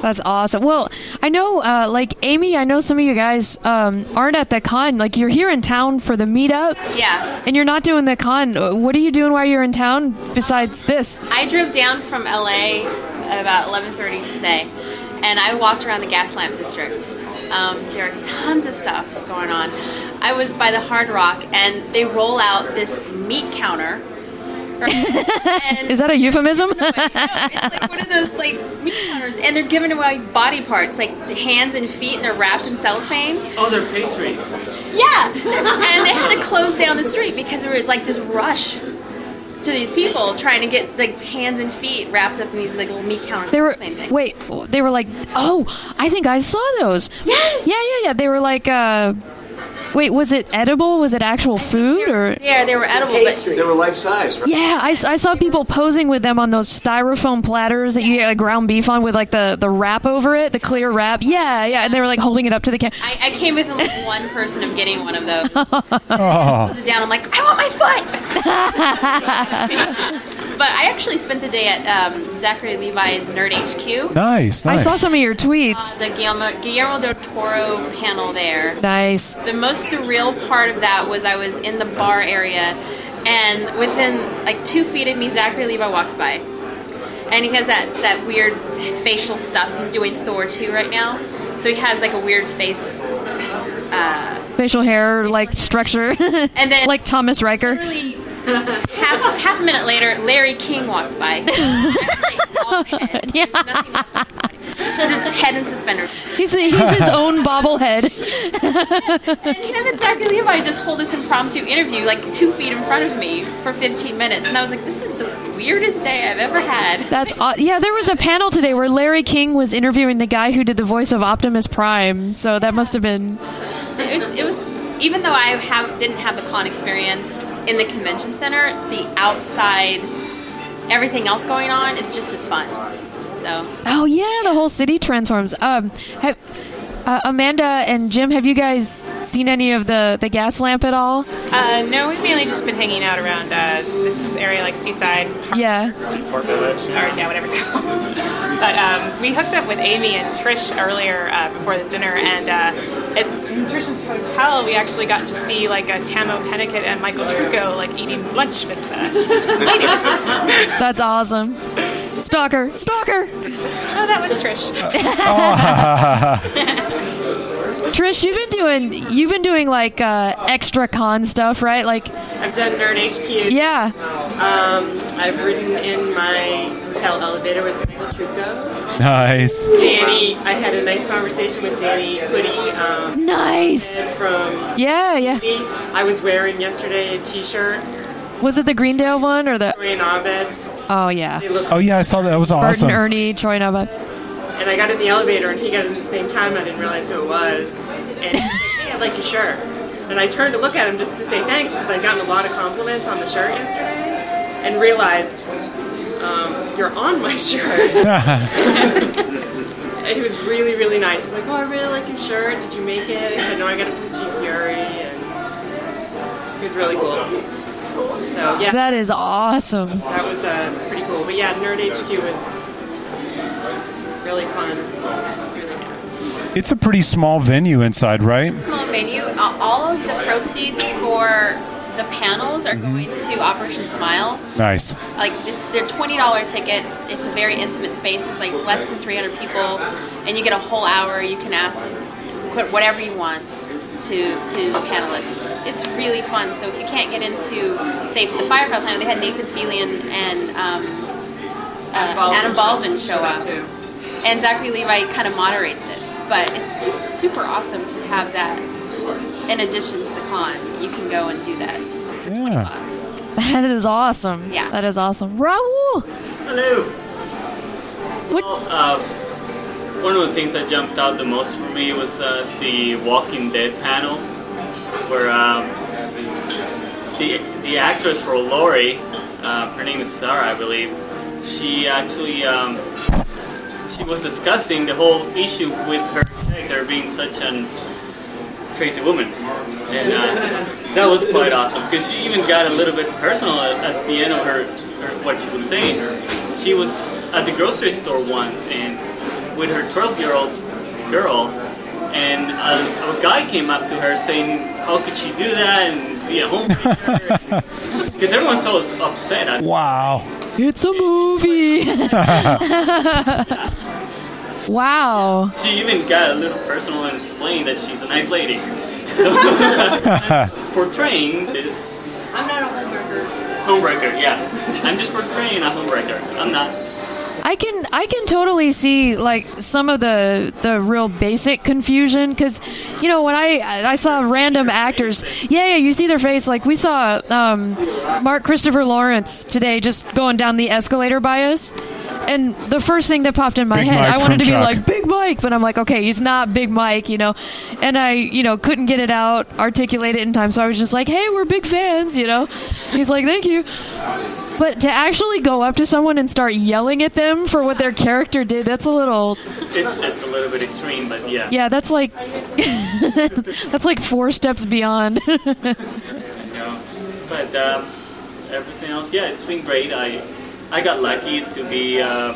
That's awesome. Well, I know, uh, like Amy, I know some of you guys um, aren't at the con. Like you're here in town for the meetup, Yeah, and you're not doing the con. Uh, What are you doing while you're in town besides this? I drove down from LA about 11:30 today, and I walked around the gas lamp district. Um, there are tons of stuff going on. I was by the Hard Rock, and they roll out this meat counter. And Is that a euphemism? it's like one of those like meat counters, and they're giving away body parts, like hands and feet, and they're wrapped in cellophane. Oh, they're pastries. Yeah, and they had to close down the street because there was like this rush to these people trying to get like hands and feet wrapped up in these like little meat counters. They were wait. They were like, oh, I think I saw those. Yes. Yeah, yeah, yeah. They were like, uh, wait, was it edible? Was it actual food or? Yeah, they were edible, but They were life size, right? Yeah, I saw people posing with them on those styrofoam platters that you get like ground beef on with like the, the wrap over it, the clear wrap. Yeah, yeah, and they were like holding it up to the camera. I, I came within like one person of getting one of those. Oh, Close it down. I'm like, I want my foot. but I actually spent the day at um, Zachary Levi's Nerd HQ. nice, I nice. saw some of your tweets. The Guillermo, Guillermo del Toro panel there. Nice. The most surreal part of that was I was in the bar area, and within like two feet of me, Zachary Levi walks by, and he has that that weird facial stuff. He's doing Thor 2 right now, so he has like a weird face. Uh, Facial hair like structure, and then like Thomas Riker. literally half half a minute later, Larry King walks by. Yeah, Has his head in suspenders. he's he's his own bobblehead. And him and Zachary Levi just hold this impromptu interview like two feet in front of me for 15 minutes, and I was like, "This is the weirdest day I've ever had." That's aw- yeah. There was a panel today where Larry King was interviewing the guy who did the voice of Optimus Prime. So that must have been It, it was even though I have didn't have the con experience in the convention center, the outside, everything else going on is just as fun. So Oh yeah, the whole city transforms. Um, have, Uh, Amanda and Jim, have you guys seen any of the the gas lamp at all? Uh, no, we've mainly just been hanging out around uh, this area, like Seaside Park, Yeah. Seaport Village, or yeah, whatever it's called. but um, we hooked up with Amy and Trish earlier uh, before the dinner, and uh, at in Trish's hotel, we actually got to see like a Tahmoh Penikett and Michael Trucco like eating lunch with uh, ladies. That's awesome. Stalker, stalker. oh, that was Trish. Trish, you've been doing you've been doing like uh, extra con stuff, right? Like, I've done Nerd HQ. yeah. Um, I've ridden in my hotel elevator with Michael Trucco. Nice. Danny, I had a nice conversation with Danny Pudi. Um, Nice. and From Yeah, yeah. I was wearing yesterday a T-shirt. Was it the Greendale one or the? Troy and Abed. Oh yeah. Oh yeah, I saw that. That was awesome. Burton, Ernie, Troy Nova. And I got in the elevator, and he got in at the same time. I didn't realize who it was. And he said, "Hey, I like your shirt." And I turned to look at him just to say thanks because I'd gotten a lot of compliments on the shirt yesterday, and realized um, you're on my shirt. And he was really, really nice. He's like, "Oh, I really like your shirt. Did you make it?" I said, "No, I got it from TeeFury." And he he was really cool. So yeah, That is awesome. that was uh, pretty cool. But yeah, Nerd HQ was really fun. It's really good. It's a pretty small venue inside, right? small venue. Uh, all of the proceeds for the panels are going to Operation Smile. Nice. Like th- they're twenty dollar tickets. It's a very intimate space. It's like less than three hundred people, and you get a whole hour. You can ask put whatever you want to to the panelists. It's really fun. So if you can't get into, say, the Firefly Planet, they had Nathan Fillion and um, uh, Adam Baldwin show up, too. and Zachary Levi kind of moderates it. But it's just super awesome to have that in addition to the con. You can go and do that. Yeah. That is awesome. Yeah. That is awesome. Raul. Hello. Well, uh, one of the things that jumped out the most for me was uh, the Walking Dead panel, where um, the the actress for Lori, uh, her name is Sarah, I believe. She actually um, she was discussing the whole issue with her character being such an crazy woman, and uh, that was quite awesome because she even got a little bit personal at, at the end of her, her what she was saying. She was at the grocery store once and with her 12 year old girl, and a, a guy came up to her saying, "How could she do that?" and be a homemaker because everyone's so upset. At Wow. It's a movie. wow. She even got a little personal and explained that she's a nice lady. portraying this I'm not a homewrecker. homewrecker, yeah. I'm just portraying a homewrecker. I'm not. I can I can totally see like some of the the real basic confusion because you know when I I saw random actors yeah yeah you see their face like we saw um, Mark Christopher Lawrence today just going down the escalator by us and the first thing that popped in my Big head Mike I wanted to be Chuck. like Big Mike but I'm like okay he's not Big Mike you know and I you know couldn't get it out articulate it in time so I was just like hey we're big fans you know he's like thank you but to actually go up to someone and start yelling at them for what their character did, that's a little. It's, it's a little bit extreme, but yeah. Yeah, that's like. that's like four steps beyond. But um, everything else, yeah, it's been great. I I got lucky to be. Uh,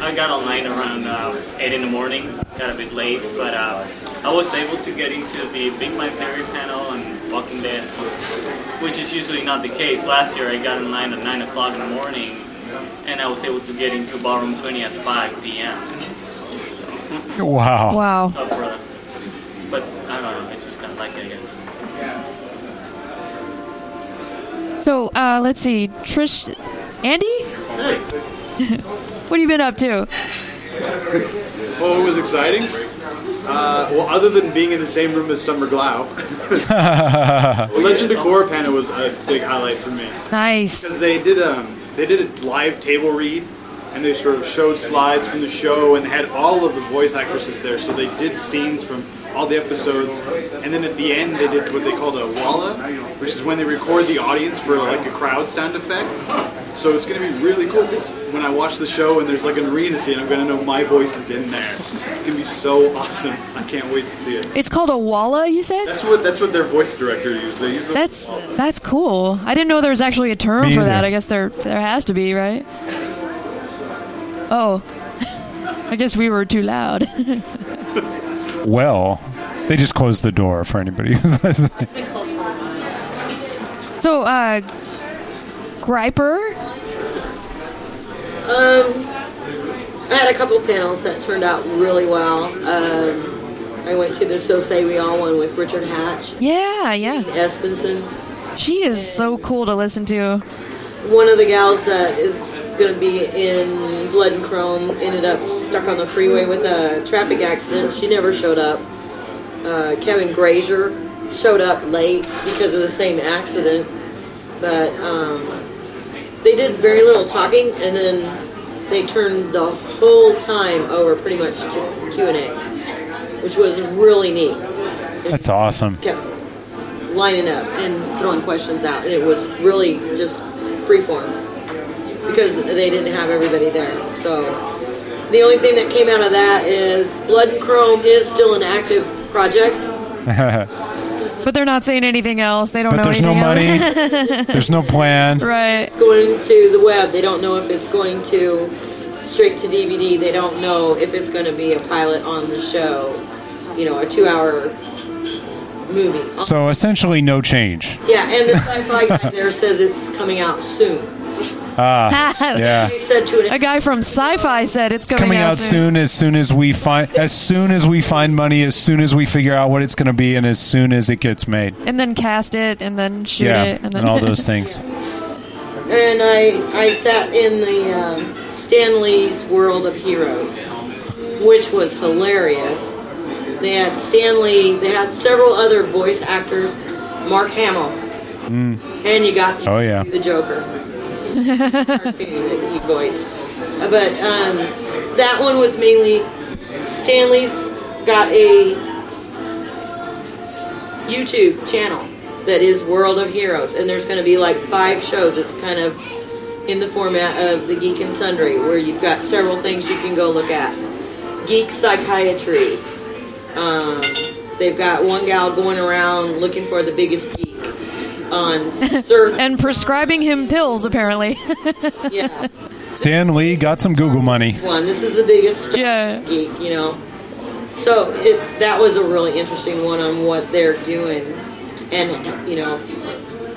I got online around uh, eight in the morning. Got a bit late, but uh, I was able to get into the Big My Theory panel and Walking Dead, which is usually not the case. Last year, I got in line at nine o'clock in the morning, and I was able to get into Ballroom 20 at 5 p.m. Wow. Wow. Up for it. But I don't know. It's just kind of like it, I guess. so, uh, let's see. Trish. Andy? What have you been up to? Well, it was exciting. Uh, well, other than being in the same room as Summer Glau, Legend of Korra panel was a big highlight for me Nice. because they did um they did a live table read and they sort of showed slides from the show and they had all of the voice actresses there, so they did scenes from all the episodes, and then at the end they did what they called a walla, which is when they record the audience for like a crowd sound effect. So it's going to be really cool 'cause when I watch the show and there's like an arena scene, I'm going to know my voice is in there. It's going to be so awesome. I can't wait to see it. It's called a walla, you said? That's what that's what their voice director used. They used the That's that's cool. I didn't know there was actually a term Me for either. that. I guess there there has to be, right? Oh. I guess we were too loud. Well, they just closed the door for anybody who's listening. so, uh Griper? Um, I had a couple panels that turned out really well. Um, I went to the So Say We All one with Richard Hatch, Yeah, yeah. Espenson. She is so cool to listen to. One of the gals that is going to be in Blood and Chrome ended up stuck on the freeway with a traffic accident. She never showed up. Uh, Kevin Grazier showed up late because of the same accident, but um, they did very little talking, and then they turned the whole time over pretty much to Q and A, which was really neat. That's awesome. Kept lining up and throwing questions out, and it was really just freeform because they didn't have everybody there. So the only thing that came out of that is Blood and Chrome is still an active project. But they're not saying anything else. They don't But know there's no money. There's no plan. right. It's going to the web. They don't know if it's going to straight to DVD. They don't know if it's going to be a pilot on the show. You know, a two-hour movie. So essentially, no change. Yeah, and the sci-fi guy there says it's coming out soon. Ah, yeah. He said to an A guy from Sci-Fi said it's coming, Coming out soon. As soon as we find, as soon as we find money, as soon as we figure out what it's going to be, and as soon as it gets made. and then cast it, and then shoot yeah, it, and then all those things. And I I sat in the um, Stan Lee's World of Heroes, which was hilarious. They had Stan Lee. They had several other voice actors. Mark Hamill, Mm. and you got Oh yeah. the Joker voiced. Uh, But um, that one was mainly Stan Lee's got a YouTube channel that is World of Heroes, and there's going to be like five shows. It's kind of in the format of the Geek and Sundry, where you've got several things you can go look at. Geek psychiatry. Um, they've got one gal going around looking for the biggest geek on Sir and prescribing him pills apparently. yeah. Stan Lee got some Google money. one. This is the biggest yeah. geek, you know. So it, that was a really interesting one on what they're doing, and you know,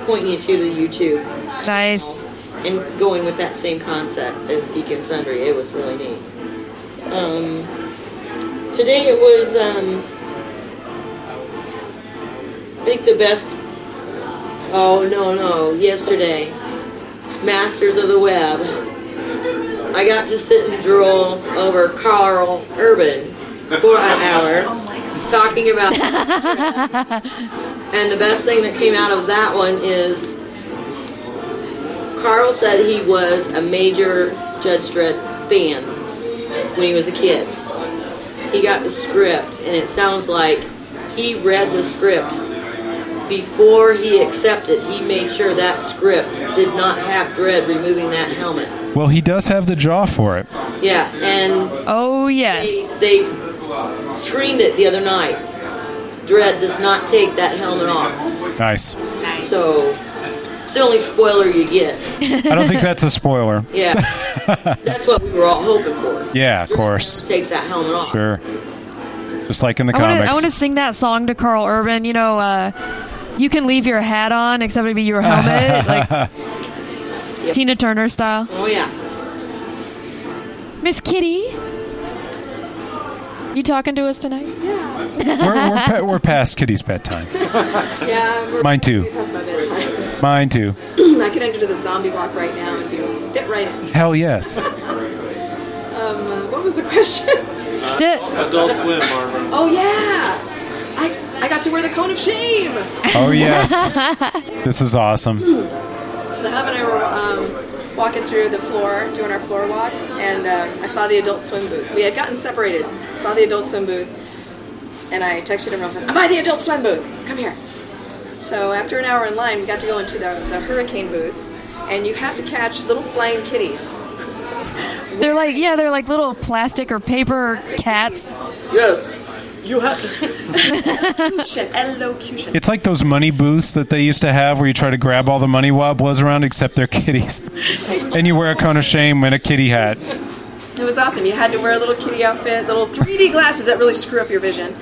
pointing you to the YouTube. Nice. And going with that same concept as Geek and Sundry, it was really neat. Um, today it was, um, I think the best. Oh no no! Yesterday, Masters of the Web. I got to sit and drool over Karl Urban for an hour, oh talking about. and the best thing that came out of that one is Karl said he was a major Judge Dredd fan when he was a kid. He got the script, and it sounds like he read the script before he accepted. He made sure that script did not have Dredd removing that helmet. Well, he does have the jaw for it. Yeah, and oh yes, they, they screened it the other night. Dredd does not take that helmet off, Nice. so it's the only spoiler you get. I don't think that's a spoiler. Yeah, that's what we were all hoping for. Yeah, of course. Takes that helmet off. Sure. Just like in the I want comics. to I want to sing that song to Karl Urban. You know, uh, you can leave your hat on except it'd be your helmet, like Tina Turner style. Oh yeah. Miss Kitty, you talking to us tonight? we're, we're, pa- we're past Kitty's bedtime. yeah, we're Mine too. Past my bedtime. Mine too. I could enter the zombie walk right now and be fit right in. Hell yes. Um, uh, what was the question? Adult Swim, Barbara. oh yeah, I I got to wear the cone of shame. Oh yes. This is awesome. The hub and I were um, walking through the floor, doing our floor walk, and um, I saw the adult swim booth. We had gotten separated. Saw the adult swim booth. and I texted him real fast. I'm by the Adult Swim booth. Come here. So after an hour in line, we got to go into the, the hurricane booth, and you have to catch little flying kitties. They're like, yeah, they're like little plastic or paper cats. Yes, you have elocution. Elocution. It's like those money booths that they used to have where you try to grab all the money while it blows around, except they're kitties. and you wear a cone of shame and a kitty hat. It was awesome. You had to wear a little kitty outfit, little 3D glasses that really screw up your vision.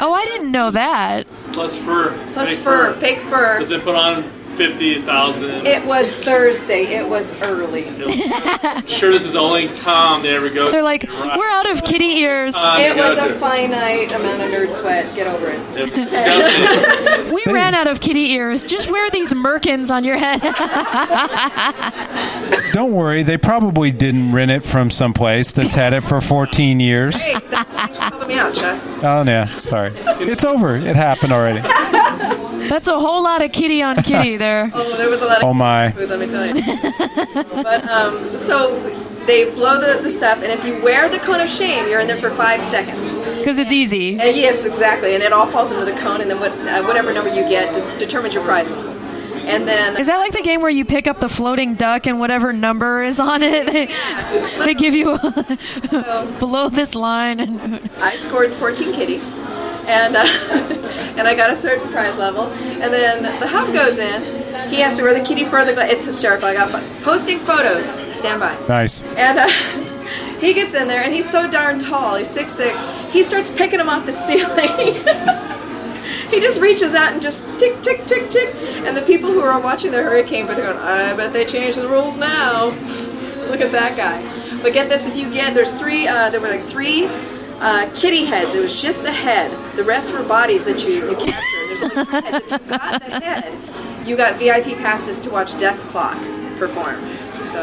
Oh, I didn't know that. Plus fur. Plus Fake fur, fake fur. It's been put on 50,000. It was Thursday. It was early. sure this is the only con they ever go. They're like, we're out of kitty ears. Uh, it was a too. finite amount of nerd sweat. Get over it. We ran out of kitty ears. Just wear these merkins on your head. Don't worry, they probably didn't rent it from someplace that's had it for 14 years. Hey, that's thanks for helping me out, Chuck. Oh, yeah, sorry. It's over. It happened already. That's a whole lot of kitty on kitty there. Oh, there was a lot of Oh, my. food, let me tell you. but um, so they blow the, the stuff, and if you wear the cone of shame, you're in there for five seconds. Because it's easy. Uh, yes, exactly, and it all falls into the cone, and then what, uh, whatever number you get de- determines your prize level. And then Is that like the game where you pick up the floating duck and whatever number is on it, they, they give you below this line? And I scored 14 kitties, and uh, and I got a certain prize level. And then the hub goes in. He has to wear the kitty fur. The gla- it's hysterical. I got fun. posting photos. Stand by. Nice. And uh, he gets in there, and he's so darn tall. He's six six. He starts picking them off the ceiling. he just reaches out and just tick tick tick tick. And the people who are watching the hurricane, but they're going, I bet they changed the rules now. Look at that guy. But get this: if you get, there's three. Uh, there were like three. Uh, kitty heads. It was just the head. The rest were bodies that you, you captured. There's only three heads. If you got the head, you got VIP passes to watch Death Clock perform. So,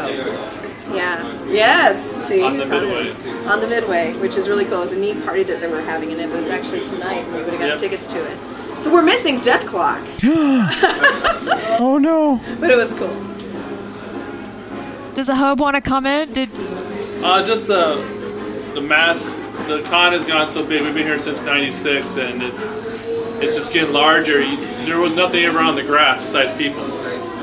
yeah. Yes. See? On the Midway. On the Midway, which is really cool. It was a neat party that they were having, and it was actually tonight, and we would have got Yep. tickets to it. So we're missing Dethklok, oh no. but it was cool. does the hub want to comment? Did Uh, just the the mass. The con has gone so big. We've been here since '96, and it's it's just getting larger. You, there was nothing ever on the grass besides people,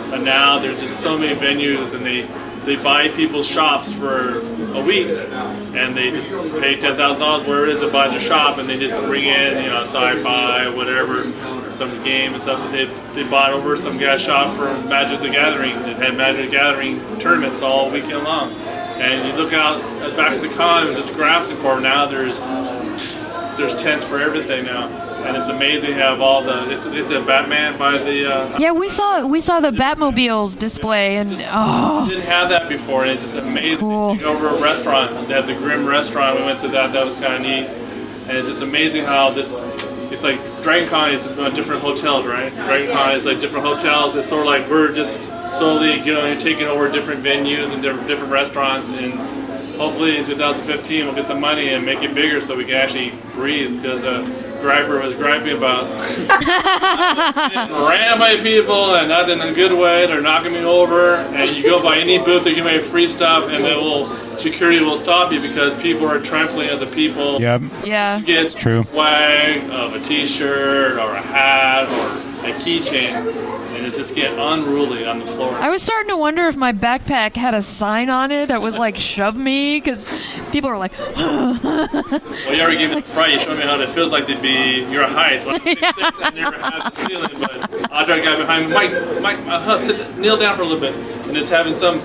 but now there's just so many venues, and they they buy people's shops for a week, and they just pay ten thousand dollars wherever it is to buy their shop, and they just bring in you know sci-fi, whatever, some game and stuff. They they bought over some guy's shop for Magic the Gathering that had Magic the Gathering tournaments all weekend long. And you look out uh, at the back of the con, it was just grass before. Now there's there's tents for everything now, and it's amazing to have all the. It's, it's a Batman by the. Uh, yeah, we saw we saw the Batmobiles display, and oh, didn't have that before, and it's just amazing. Cool. Take over restaurants. They have the Grim restaurant. We went to that. That was kind of neat, and it's just amazing how this. It's like Dragon Con is uh, different hotels, right? Dragon Con is like different hotels. It's sort of like we're just slowly going taking over different venues and different, different restaurants, and hopefully in 2015 we'll get the money and make it bigger so we can actually breathe. Because uh, Griper was griping about ran by people and not in a good way. They're knocking me over, and you go by any booth, they give me free stuff, and they will security will stop you because people are trampling other people. Yep. Yeah. You get It's true. swag of a T-shirt or a hat or a keychain, and it's just getting unruly on the floor. I was starting to wonder if my backpack had a sign on it that was like "shove me" because people were like, Well, you already gave me the fright. You showed me how it feels like to be your height. I'm 6'6", I never had this feeling, but Audrey guy behind me, Mike, Mike, uh, Hub, sit, kneel down for a little bit, and just having some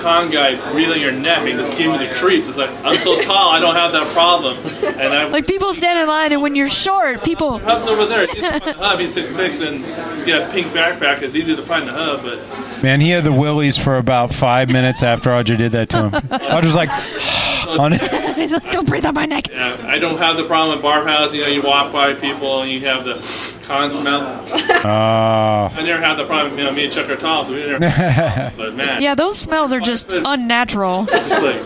con guy breathing your neck and just giving me the creeps. It's like I'm so tall, I don't have that problem, and I. like people stand in line, and when you're short, people. Hub's over there. He's the hub. He's 6'6", and he's got a pink backpack. It's easy to find the hub, but Man, he had the willies for about five minutes after Audrey did that to him. Audrey's like, on it. He's like, "Don't breathe on my neck." Yeah, I don't have the problem with bar house. You know, you walk by people and you have the con smell. Oh. I never had the problem. You know, me and Chuck are tall, so we never. but man, Yeah, those smells are just unnatural. it's just like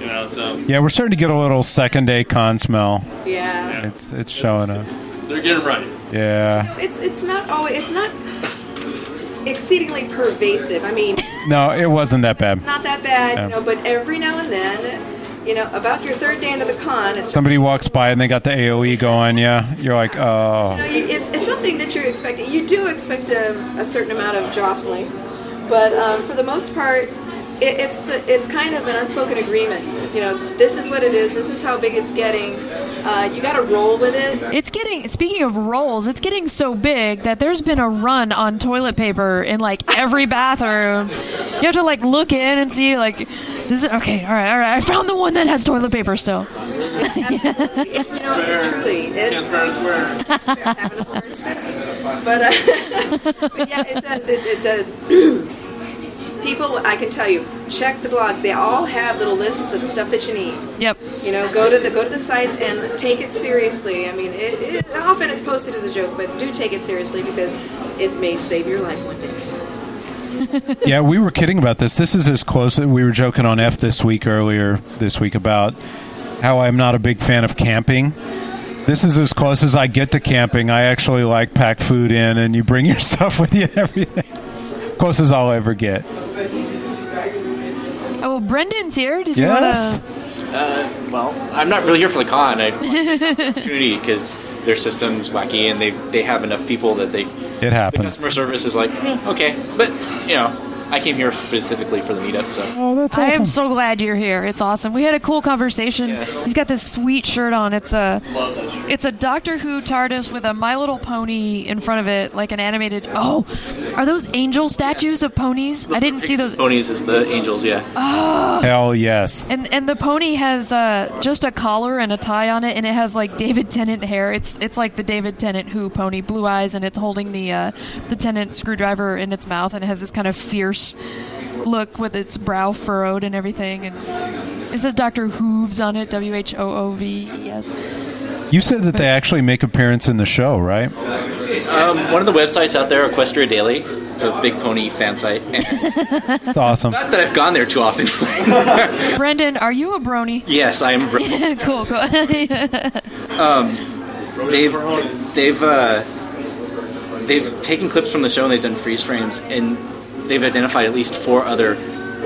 you know. So Yeah, we're starting to get a little second day con smell. Yeah. It's it's showing up. they're getting right. Yeah. It's it's not always it's not exceedingly pervasive. I mean, No, it wasn't that bad. it's not that bad, Yeah. you know. But every now and then, You know, about your third day into the con, it's Somebody walks by and they got the AOE going. Yeah, you're like, oh. you know, you, it's, it's something that you're expecting. You do expect a, a certain amount of jostling, but um, for the most part, it, it's it's kind of an unspoken agreement. You know, this is what it is. This is how big it's getting. Uh, you got to roll with it. It's getting. Speaking of rolls, it's getting so big that there's been a run on toilet paper in like every bathroom. You have to like look in and see like, does it? Okay, all right, all right. I found the one that has toilet paper still. It's, you know, truly. It, Can't spare a square. having a square to spare. But, uh, but yeah, it does. It, it does. People, I can tell you, check the blogs. They all have little lists of stuff that you need. Yep. You know, go to the go to the sites and take it seriously. I mean, it, it often it's posted as a joke, but do take it seriously because it may save your life one day. yeah, we were kidding about this. This is as close. We were joking on F this week earlier this week about how I'm not a big fan of camping. This is as close as I get to camping. I actually like pack food in, and you bring your stuff with you and everything. Close as I'll ever get. Oh, Brendan's here. Did you Yes. Uh, well, I'm not really here for the con. I opportunity because their system's wacky and they they have enough people that they It the happens. customer service is like "Eh, okay, but you know I came here specifically for the meetup, so Oh, that's awesome. I am so glad you're here. It's awesome. We had a cool conversation. He's got this sweet shirt on. It's a it's a Doctor Who TARDIS with a My Little Pony in front of it, like an animated. Oh, are those angel statues of ponies? I didn't see those. ponies is the angels, yeah. Oh. Hell yes. And and the pony has uh, just a collar and a tie on it, and it has like David Tennant hair. It's it's like the David Tennant Who pony, blue eyes, and it's holding the uh, the Tennant screwdriver in its mouth, and it has this kind of fierce look with its brow furrowed and everything. And it says Doctor Hooves on it, W H O O V E S. You said that they actually make appearance in the show, right? Um, one of the websites out there, Equestria Daily. It's a big pony fan site. It's awesome. Not that I've gone there too often. Brendan, are you a brony? yes, I am. cool, cool. Um, they've they've uh, they've taken clips from the show and they've done freeze frames and they've identified at least four other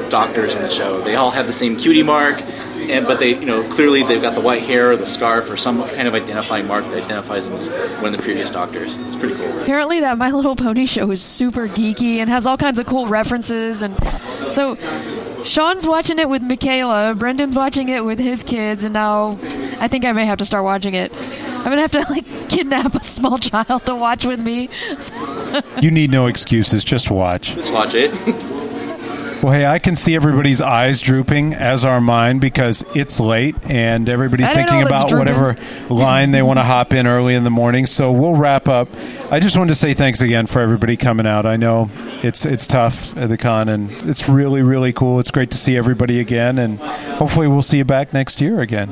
doctors in the show. They all have the same cutie mark, and but they you know clearly they've got the white hair or the scarf or some kind of identifying mark that identifies them as one of the previous doctors. It's pretty cool. Apparently, that My Little Pony show is super geeky and has all kinds of cool references. And so, Sean's watching it with Michaela, Brendan's watching it with his kids, and now I think I may have to start watching it. I'm gonna have to like kidnap a small child to watch with me. You need no excuses. Just watch. Just watch it. Well, hey, I can see everybody's eyes drooping, as are mine, because it's late and everybody's thinking know if it's about whatever line they want to hop in early in the morning. So we'll wrap up. I just wanted to say thanks again for everybody coming out. I know it's it's tough at the con, and it's really really cool. It's great to see everybody again, and hopefully we'll see you back next year again.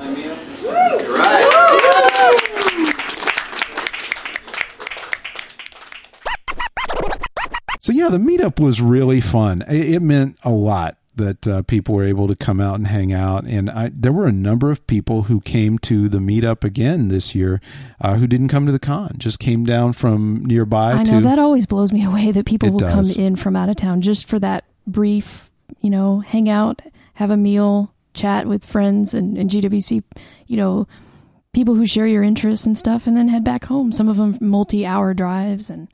Yeah, the meetup was really fun. It, it meant a lot that uh, people were able to come out and hang out, and I, there were a number of people who came to the meetup again this year uh, who didn't come to the con, just came down from nearby. I to, know that always blows me away that people will does. come in from out of town just for that brief, you know, hang out, have a meal, chat with friends and, and GWC, you know, people who share your interests and stuff, and then head back home. Some of them multi-hour drives and.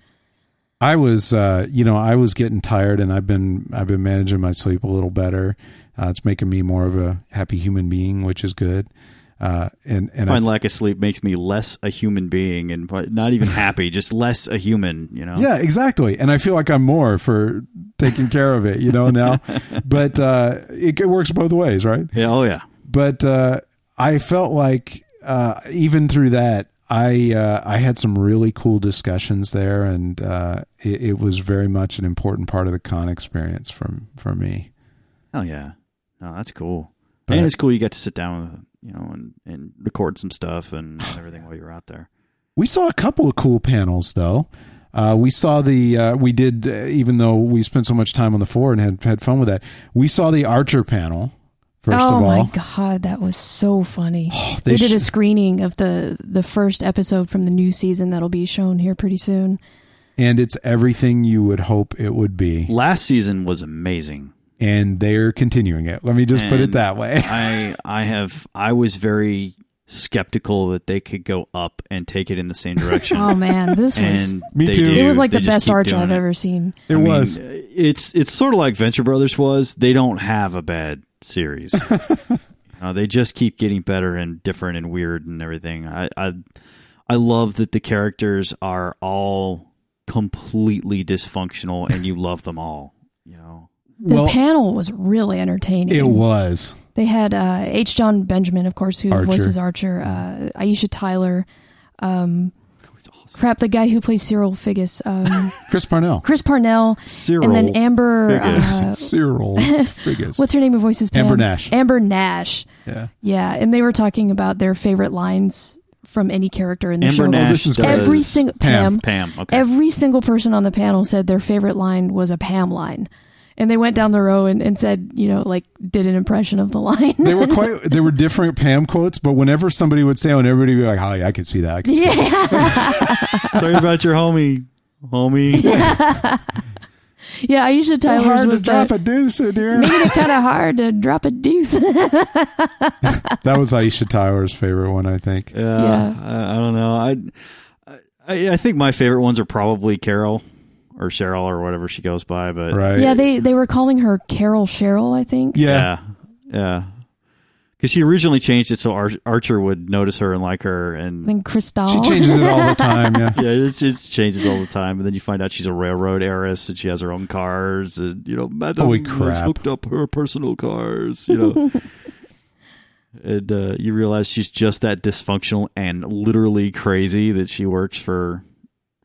I was, uh, you know, I was getting tired, and I've been, I've been managing my sleep a little better. Uh, it's making me more of a happy human being, which is good. Uh, and and My I, lack of sleep makes me less a human being, and not even happy, just less a human. You know. Yeah, exactly. And I feel like I'm more for taking care of it, you know, now. but uh, it, it works both ways, right? Yeah. Oh, yeah. But uh, I felt like uh, even through that, I uh, I had some really cool discussions there, and uh, it, it was very much an important part of the con experience from for me. Oh yeah. No, that's cool. But- and it's cool you got to sit down with you know and, and record some stuff and everything while you're out there. We saw a couple of cool panels, though. Uh, we saw the uh, we did uh, even though we spent so much time on the floor and had had fun with that. We saw the Archer panel first oh of all. my god, that was so funny! they they did a screening of the the first episode from the new season that'll be shown here pretty soon. and it's everything you would hope it would be. Last season was amazing. and they're continuing it. Let me just put it that way. I I have I was very skeptical that they could go up and take it in the same direction. Oh man, this was And Me too. do. it was like They the best keep arch I've it. ever seen. It I mean, was. Uh, It's it's sort of like Venture Brothers was. They don't have a bad series. uh, they just keep getting better and different and weird and everything. I, I I love that the characters are all completely dysfunctional and you love them all. You know. The Well- panel was really entertaining. It was. They had uh, H. Jon Benjamin, of course, who Archer. voices Archer. Uh, Aisha Tyler. Um, Crap, the guy who plays Cyril Figgis. Um, Chris Parnell. Chris Parnell. Cyril And then Amber. Figgis. Uh, Cyril Figgis. What's her name who voices Pam? Amber Nash. Amber Nash. Yeah. Yeah, and they were talking about their favorite lines from any character in the Amber show. Nash Oh, this is every single Pam. Pam. Pam, okay. Every single person on the panel said their favorite line was a Pam line. And they went down the row and, and said, you know, like did an impression of the line. They were quite. They were different Pam quotes, but whenever somebody would say, "Oh," and everybody would be like, "Oh, yeah, I can see that." I can see that. Yeah. Sorry about your homie, homie. yeah, Yeah, Aisha Tyler's hard to was drop the, a deuce, uh, dear. Made it kind of hard to drop a deuce. That was Aisha Tyler's favorite one, I think. Yeah, Yeah. I, I don't know. I, I I think my favorite ones are probably Carol or Cheryl or whatever she goes by. But right, yeah, they they were calling her Carol Cheryl, I think. yeah, yeah. Because she originally changed it so Ar- Archer would notice her and like her, and Then Crystal. She changes it all the time. Yeah. yeah, it's, it changes all the time. And then you find out she's a railroad heiress and she has her own cars, and you know, Madam Holy has hooked up her personal cars. You know, and uh, you realize she's just that dysfunctional and literally crazy that she works for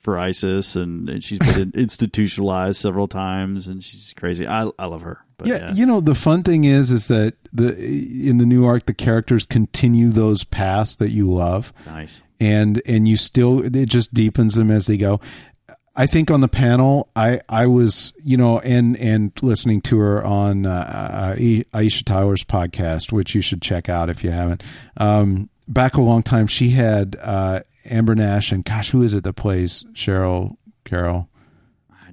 for ISIS, and, and she's been institutionalized several times, and she's crazy. I I love her. But yeah, yeah, you know the fun thing is, is that the in the new arc the characters continue those paths that you love, nice. and and you still it just deepens them as they go. I think on the panel, I I was you know and and listening to her on uh, uh, Aisha Tyler's podcast, which you should check out if you haven't. Um, back a long time, she had uh, Amber Nash and gosh, who is it that plays Cheryl Carol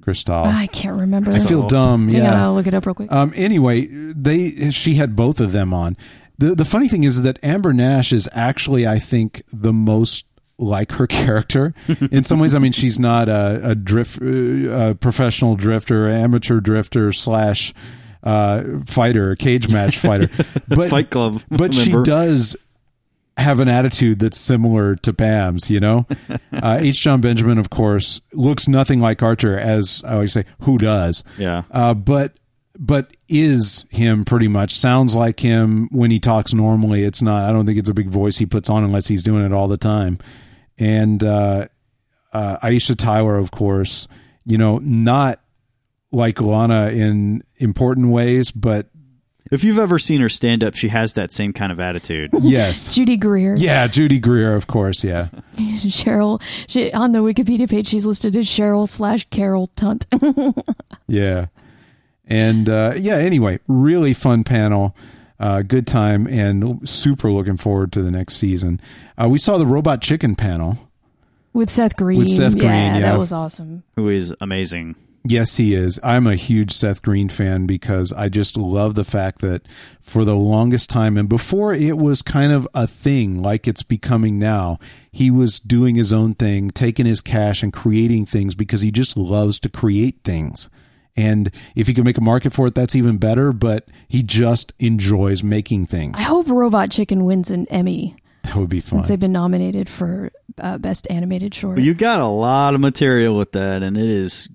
Cristal? I can't remember. I feel dumb. Hang Yeah, on, I'll look it up real quick. um, anyway, they she had both of them on. the The funny thing is that Amber Nash is actually, I think, the most like her character in some ways. I mean, she's not a, a drift, uh, a professional drifter, amateur drifter slash uh, fighter, a cage match fighter, but Fight Club But she does have an attitude that's similar to Pam's, you know? Uh, H. Jon Benjamin, of course, looks nothing like Archer, as I always say, who does? Yeah. Uh, but but is him pretty much sounds like him when he talks normally it's not i don't think it's a big voice he puts on unless he's doing it all the time and uh, uh, aisha tyler of course you know not like lana in important ways but If you've ever seen her stand up, she has that same kind of attitude. yes Judy Greer. yeah judy greer of course yeah Cheryl. She, on the Wikipedia page, she's listed as Cheryl slash Carol Tunt. Yeah. And uh, yeah, anyway, really fun panel. Uh, good time and super looking forward to the next season. Uh, we saw the Robot Chicken panel. With Seth Green. With Seth Green, yeah. that was awesome. Who is amazing. Yes, he is. I'm a huge Seth Green fan because I just love the fact that for the longest time and before it was kind of a thing like it's becoming now, he was doing his own thing, taking his cash and creating things because he just loves to create things. And if he can make a market for it, that's even better, but he just enjoys making things. I hope Robot Chicken wins an Emmy That would be fun. since they've been nominated for uh, Best Animated Short. Well, you got a lot of material with that, and it is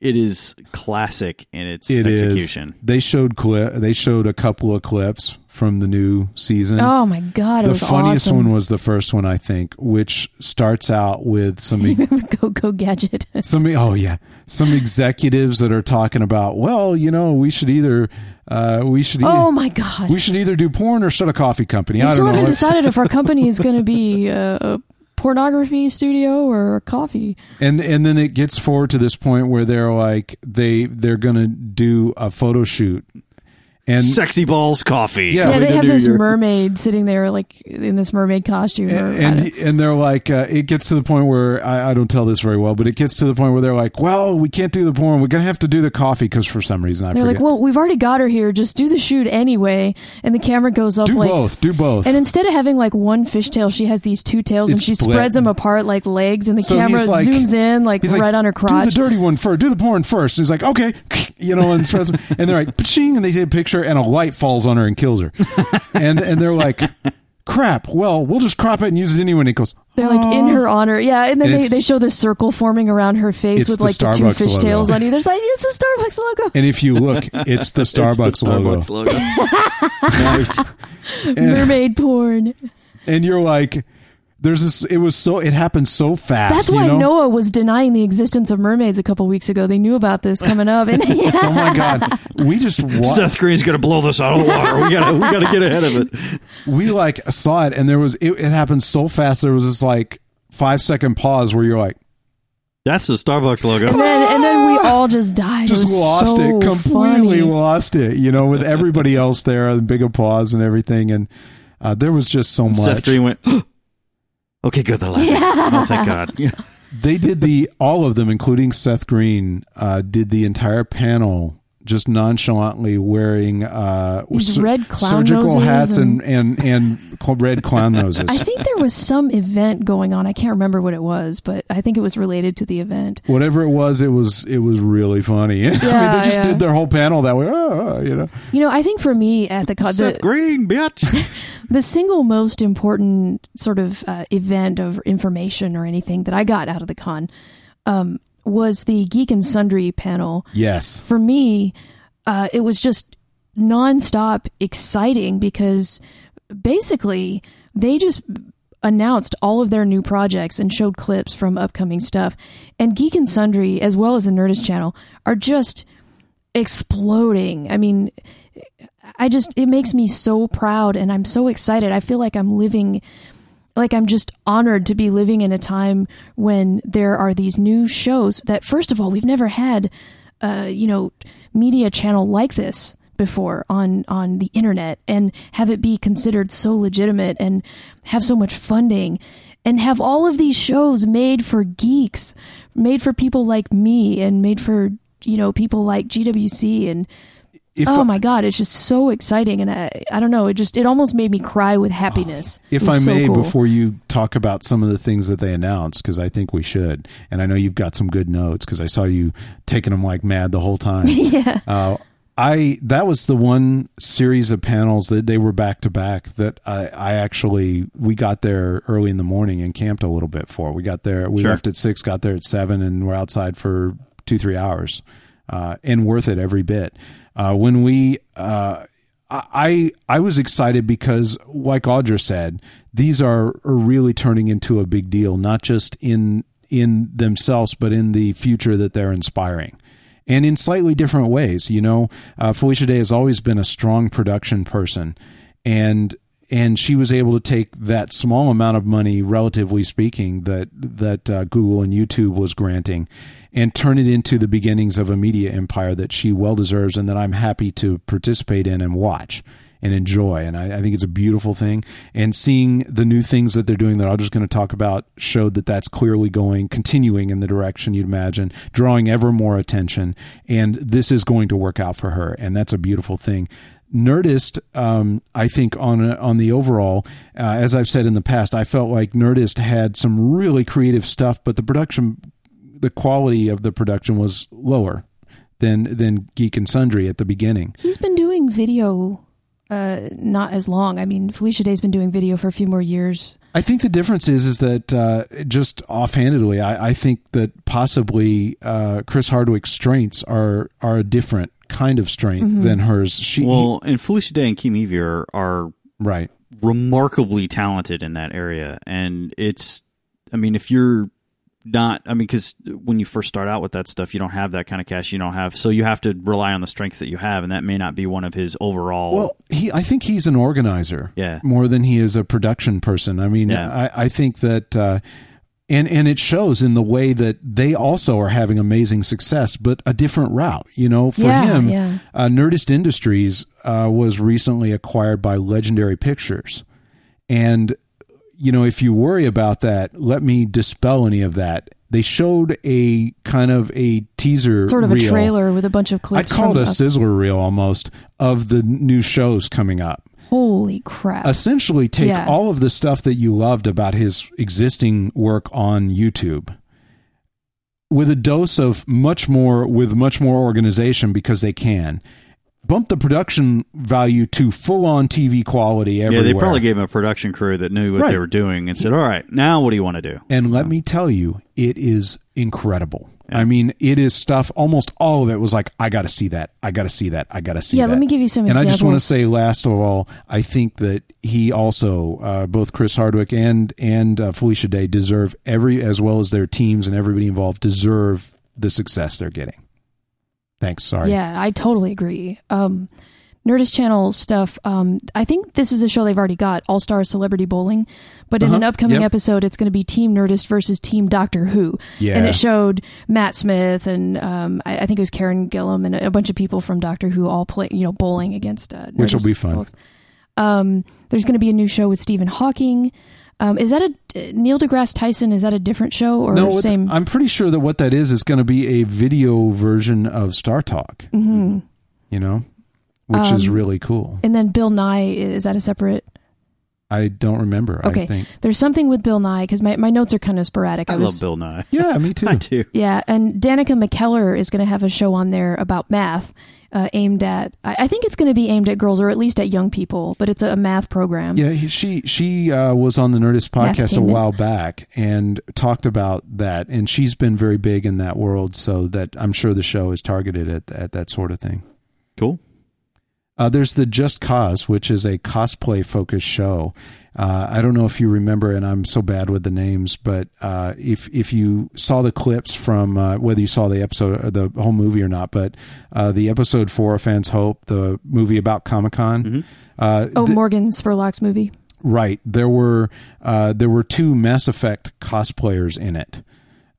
it is classic in its It is. execution. They showed clip. They showed a couple of clips from the new season. Oh my god, it the was funniest awesome. one was the first one, I think, which starts out with some Go Go Gadget. some oh yeah some executives that are talking about well you know we should either uh, we should oh e- my god. we should either do porn or start a coffee company. We I still don't know. haven't decided if our company is going to be a, a pornography studio or coffee. and and then it gets forward to this point where they're like they they're gonna do a photo shoot and Sexy balls coffee. Yeah, Yeah, they have this your- mermaid sitting there, like in this mermaid costume. or, I and and they're like, uh, it gets to the point where I, I don't tell this very well, but it gets to the point where they're like, well, we can't do the porn. We're gonna have to do the coffee because for some reason I they're forget. like, well, we've already got her here. Just do the shoot anyway. And the camera goes up do like both. Do both. And instead of having like one fishtail, she has these two tails, and she split. spreads them apart like legs, and the So camera like- zooms in like he's like, right on her crotch. Do the dirty one first. Do the porn first. And he's like, okay, you know, and, spreads them. and they're like, ching, and they take a picture, and a light falls on her and kills her. and and they're like, crap. Well, we'll just crop it and use it anyway. And he goes, They're like in her honor, yeah. And then And they, it's- they show this circle forming around her face It's with the like the, two Starbucks fish tails logo. on either side. It's a Starbucks logo. and if you look, it's the Starbucks, Starbucks logo. logo. nice. And- Mermaid porn. And you're like, there's this. It was so. It happened so fast. That's you why know? Noah was denying the existence of mermaids a couple weeks ago. They knew about this coming up, and Oh my god, we just wa- Seth Green's gonna blow this out of the water. We gotta we gotta get ahead of it. we like saw it, and there was it, it happened so fast. There was this like five second pause where you're like, That's the Starbucks logo. and then and then we all just died. just it was lost so it completely funny. lost it you know with everybody else there the big applause and everything and uh, there was just so much Seth Green went. okay, good. They're laughing. Oh, thank God. Yeah. they did the all of them including seth green uh, did the entire panel just nonchalantly wearing uh, These sur- red clown surgical noses hats and, and- and and red clown noses I think there was some event going on. I can't remember what it was, but I think it was related to the event. whatever it was it was it was really funny I mean, Yeah, they just yeah. did their whole panel that way oh, oh, you know You know, I think for me at the con, the, Green, bitch. the single most important sort of uh, event of information or anything that I got out of the con um, was the Geek and Sundry panel. yes For me, uh, it was just nonstop exciting because basically they just announced all of their new projects and showed clips from upcoming stuff. And Geek and Sundry, as well as the Nerdist channel, are just exploding. I mean, I just it makes me so proud and I'm so excited. I feel like I'm living like I'm just honored to be living in a time when there are these new shows that first of all we've never had uh you know media channel like this before on on the internet and have it be considered so legitimate and have so much funding and have all of these shows made for geeks made for people like me and made for you know people like GWC and If oh I- my god it's just so exciting and I, I don't know it just it almost made me cry with happiness If was I so may, cool. before you talk about some of the things that they announced, because I think we should, and I know you've got some good notes because I saw you taking them like mad the whole time. yeah Uh, I that was the one series of panels that they were back to back that I, I actually we got there early in the morning and camped a little bit for. We got there, we Sure. left at six, got there at seven, and we're outside for two three hours, uh, and worth it every bit. Uh, when we uh, I I was excited because, like Audra said, these are, are really turning into a big deal, not just in in themselves, but in the future that they're inspiring, and in slightly different ways. You know, uh, Felicia Day has always been a strong production person, and and she was able to take that small amount of money, relatively speaking, that that uh, Google and YouTube was granting, and turn it into the beginnings of a media empire that she well deserves, and that I'm happy to participate in and watch and enjoy. And I, I think it's a beautiful thing. And seeing the new things that they're doing that I'm just going to talk about showed that that's clearly going, continuing in the direction you'd imagine, drawing ever more attention. And this is going to work out for her, and that's a beautiful thing. Nerdist, um, I think on on the overall, uh, as I've said in the past, I felt like Nerdist had some really creative stuff, but the production, the quality of the production was lower than than Geek and Sundry at the beginning. He's been doing video uh not as long. I mean, Felicia Day's been doing video for a few more years. I think the difference is is that uh, just offhandedly, I, I think that possibly uh, Chris Hardwick's strengths are are a different kind of strength Mm-hmm. Mhm. than hers. She well, and Felicia Day and Kim Evey are, are right remarkably talented in that area, and it's. I mean, if you're not, I mean, because when you first start out with that stuff, you don't have that kind of cash. You don't have, so you have to rely on the strengths that you have, and that may not be one of his overall. Well, he I think he's an organizer, Yeah. more than he is a production person. I mean, Yeah. I, I think that uh, and and it shows in the way that they also are having amazing success, but a different route. You know, for Yeah, him, yeah. uh, Nerdist Industries uh, was recently acquired by Legendary Pictures, and you know, if you worry about that, let me dispel any of that. They showed a kind of a teaser, Sort of a trailer with a bunch of clips. call called a sizzler reel almost of the new shows coming up Holy crap! essentially take Yeah. all of the stuff that you loved about his existing work on YouTube with a dose of much more with much more organization because they can bump the production value to full on TV quality everywhere. Yeah, they probably gave him a production crew that knew what Right. they were doing and said, "All right, now what do you want to do?" And let me tell you, it is incredible. I mean, it is stuff. Almost all of it was like, I got to see that. I got to see that. I got to see that. Yeah, that. let me give you some And I just want to say, last of all, I think that he also, uh, both Chris Hardwick and and uh, Felicia Day, deserve every, as well as their teams and everybody involved, deserve the success they're getting. Thanks. Sorry. Yeah, I totally agree. Um, Nerdist Channel stuff. Um, I think this is a show they've already got, All Star Celebrity Bowling. But in Uh-huh. an upcoming Yep. episode, it's going to be Team Nerdist versus Team Doctor Who. Yeah. And it showed Matt Smith and um, I, I think it was Karen Gillan and a, a bunch of people from Doctor Who all play, you know, bowling against uh, Which will be fun. Um, there's going to be a new show with Stephen Hawking. Um, is that a Neil deGrasse Tyson? Is that a different show or No, what- same? I'm pretty sure that what that is is going to be a video version of Star Talk. Mhm. You know, which is Um, really cool. And then Bill Nye is that a separate? I don't remember. I Okay, think. there's something with Bill Nye because my, my notes are kind of sporadic. I, was, love Bill Nye. Yeah, me too. I do. Yeah, and Danica McKellar is going to have a show on there about math, uh, aimed at. I, I think it's going to be aimed at girls or at least at young people, but it's a, a math program. Yeah, he, she she uh, was on the Nerdist podcast a while back and talked about that, and she's been very big in that world. So that I'm sure the show is targeted at at that sort of thing. Cool. Uh, there's the Just Cause, which is a cosplay focused show. Uh, I don't know if you remember, and I'm so bad with the names, but uh, if if you saw the clips from uh, whether you saw the episode, or the whole movie or not, but uh, the episode for A Fan's Hope, the movie about Comic Con. Uh, Oh, th- Morgan Spurlock's movie. Right. There were uh, there were two Mass Effect cosplayers in it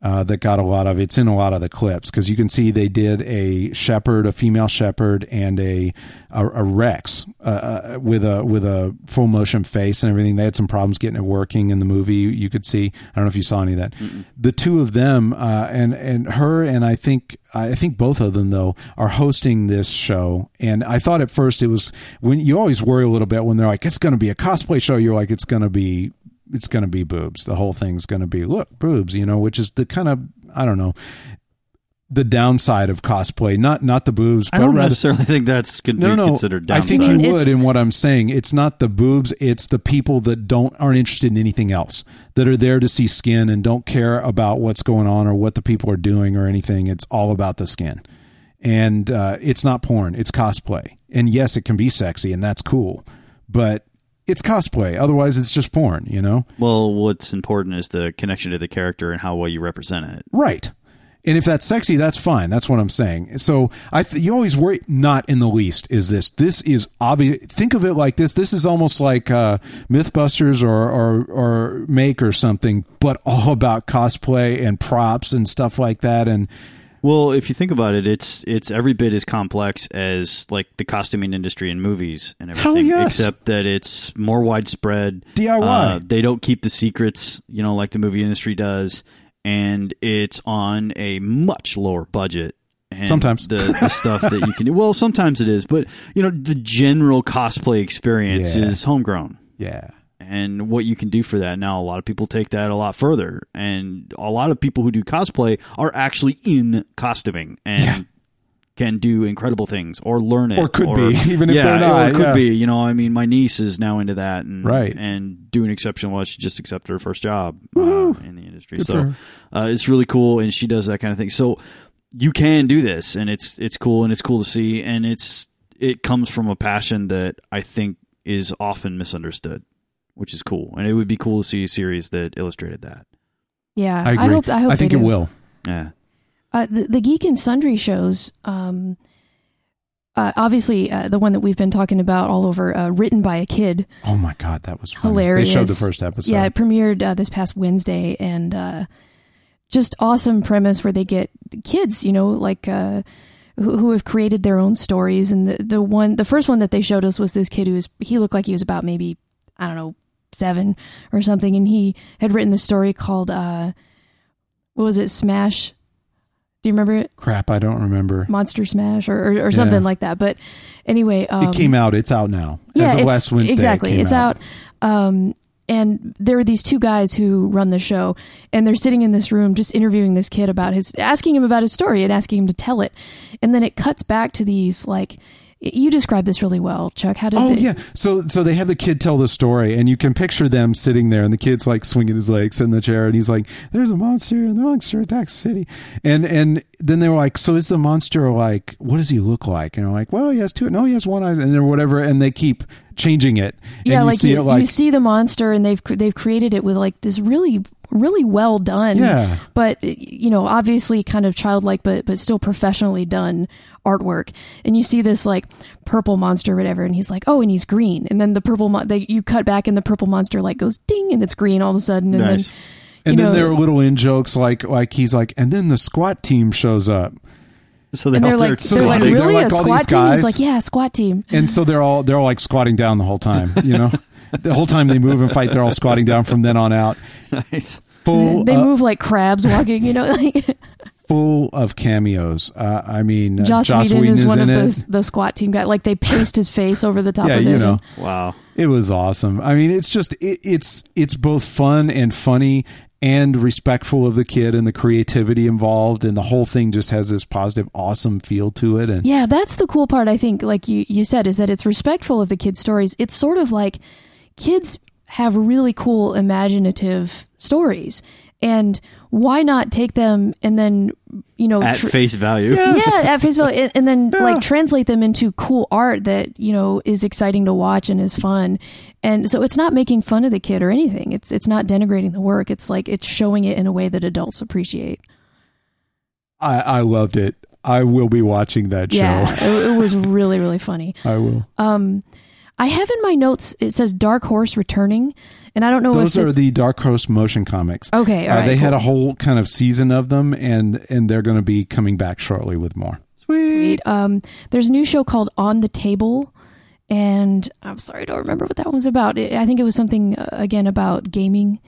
uh, that got a lot of. It's in a lot of the clips because you can see they did a Shepard, a female Shepard, and a a, a Wrex uh, uh, with a with a full motion face and everything. They had some problems getting it working in the movie. You could see. I don't know if you saw any of that. The two of them uh, and and her and I think I think both of them though are hosting this show. And I thought at first it was when you always worry a little bit when they're like it's going to be a cosplay show. You're like it's going to be it's going to be boobs. The whole thing's going to be look boobs, you know, which is the kind of I don't know the downside of cosplay. Not not the boobs, I don't rather necessarily think that's could no, be no, considered I think you would in what I'm saying. It's not the boobs; it's the people that don't aren't interested in anything else that are there to see skin and don't care about what's going on or what the people are doing or anything. It's all about the skin, and uh, it's not porn; it's cosplay. And yes, it can be sexy, and that's cool, but it's cosplay. Otherwise, it's just porn. You know, Well, what's important is the connection to the character and how well you represent it. right? And if that's sexy, that's fine. That's what I'm saying. So I, th- you always worry. Not in the least is this. This is obvious. Think of it like this. This is almost like uh, MythBusters or, or or Make or something, but all about cosplay and props and stuff like that. And Well, if you think about it, it's it's every bit as complex as like the costuming industry in movies and Hell everything, yes. except that it's more widespread. DIY. Uh, they don't keep the secrets, you know, like the movie industry does, and it's on a much lower budget. And Sometimes. the, the stuff that you can do. Well, sometimes it is, but you know, the general cosplay experience Yeah. is homegrown. Yeah. And what you can do for that now, a lot of people take that a lot further, and a lot of people who do cosplay are actually in costuming and can do incredible things or learn it, Or could be, even if yeah, they're not, Or could yeah. be, you know. I mean, my niece is now into that, and Right. and doing exceptional. well. She just accepted her first job uh, in the industry, Good so uh, it's really cool, and she does that kind of thing. So you can do this, and it's it's cool, and it's cool to see, and it's it comes from a passion that I think is often misunderstood, which is cool, and it would be cool to see a series that illustrated that. Yeah, I agree. hope. I hope. I think they it do. will. Yeah, Uh, the, the Geek and Sundry shows. Um, uh, obviously uh, the one that we've been talking about all over, uh, written by a kid. Oh my god, that was funny. hilarious. They showed the first episode. Yeah, it premiered uh, this past Wednesday, and uh, just awesome premise where they get kids, you know, like uh, who, who have created their own stories. And the the one, the first one that they showed us was this kid who was he looked like he was about maybe I don't know seven or something, and he had written the story called uh, what was it, Smash. Do you remember it? Crap, I don't remember. Monster Smash or, or, or something Yeah. like that. But anyway, um, it came out. It's out now. yeah, As last Wednesday, it exactly. came it's out. Um, and there are these two guys who run the show, and they're sitting in this room just interviewing this kid about his, asking him about his story and asking him to tell it. And then it cuts back to these like, you described this really well, Chuck. How did Oh they, yeah, so so they have the kid tell the story, and you can picture them sitting there, and the kid's like swinging his legs in the chair, and he's like, "There's a monster, and the monster attacks the city," and and then they were like, "So is the monster like? What does he look like?" And they're like, "Well, he has two. No, he has one eye, and then whatever." And they keep changing it. And yeah, you like see you, it like you see the monster, and they've they've created it with like this really really well done. Yeah. But you know, obviously, kind of childlike, but but still professionally done artwork. And you see this like purple monster, or whatever, and he's like, oh, and he's green. And then the purple, mon- they, you cut back, and the purple monster like goes ding, and it's green all of a sudden. And Nice. then, And you then know, there are little in jokes like like he's like, and then the squat team shows up. So and they're like, they're like, really a squat team? He's like, yeah, squat team. and so they're all they're all like squatting down the whole time. You know, the whole time they move and fight, they're all squatting down from then on out. Nice. Full they uh, move like crabs walking, you know. Like, full of cameos. Uh, I mean, uh, Joss, Joss Whedon, is one in of the the squat team guy. Like they paste his face over the top yeah, of it. you know. and- Wow. It was awesome. I mean, it's just it, it's it's both fun and funny and respectful of the kid and the creativity involved and the whole thing just has this positive awesome feel to it and Yeah, that's the cool part. I think, like you you said, is that it's respectful of the kids' stories. It's sort of like kids have really cool imaginative stories, and why not take them and then you know At tr- face value. Yeah, at face value, and, and then like translate them into cool art that you know is exciting to watch and is fun. And so it's not making fun of the kid or anything. It's it's not denigrating the work. It's like it's showing it in a way that adults appreciate. I, I loved it. I will be watching that Yeah, show. it, it was really really funny. I will. Um, I have in my notes it says Dark Horse returning, and I don't know Those are the Dark Horse motion comics. Okay, all uh, right, they had a whole kind of season of them, and and they're going to be coming back shortly with more. Sweet. sweet. Um, there's a new show called On the Table, and I'm sorry, I don't remember what that was about. I I think it was something uh, again about gaming.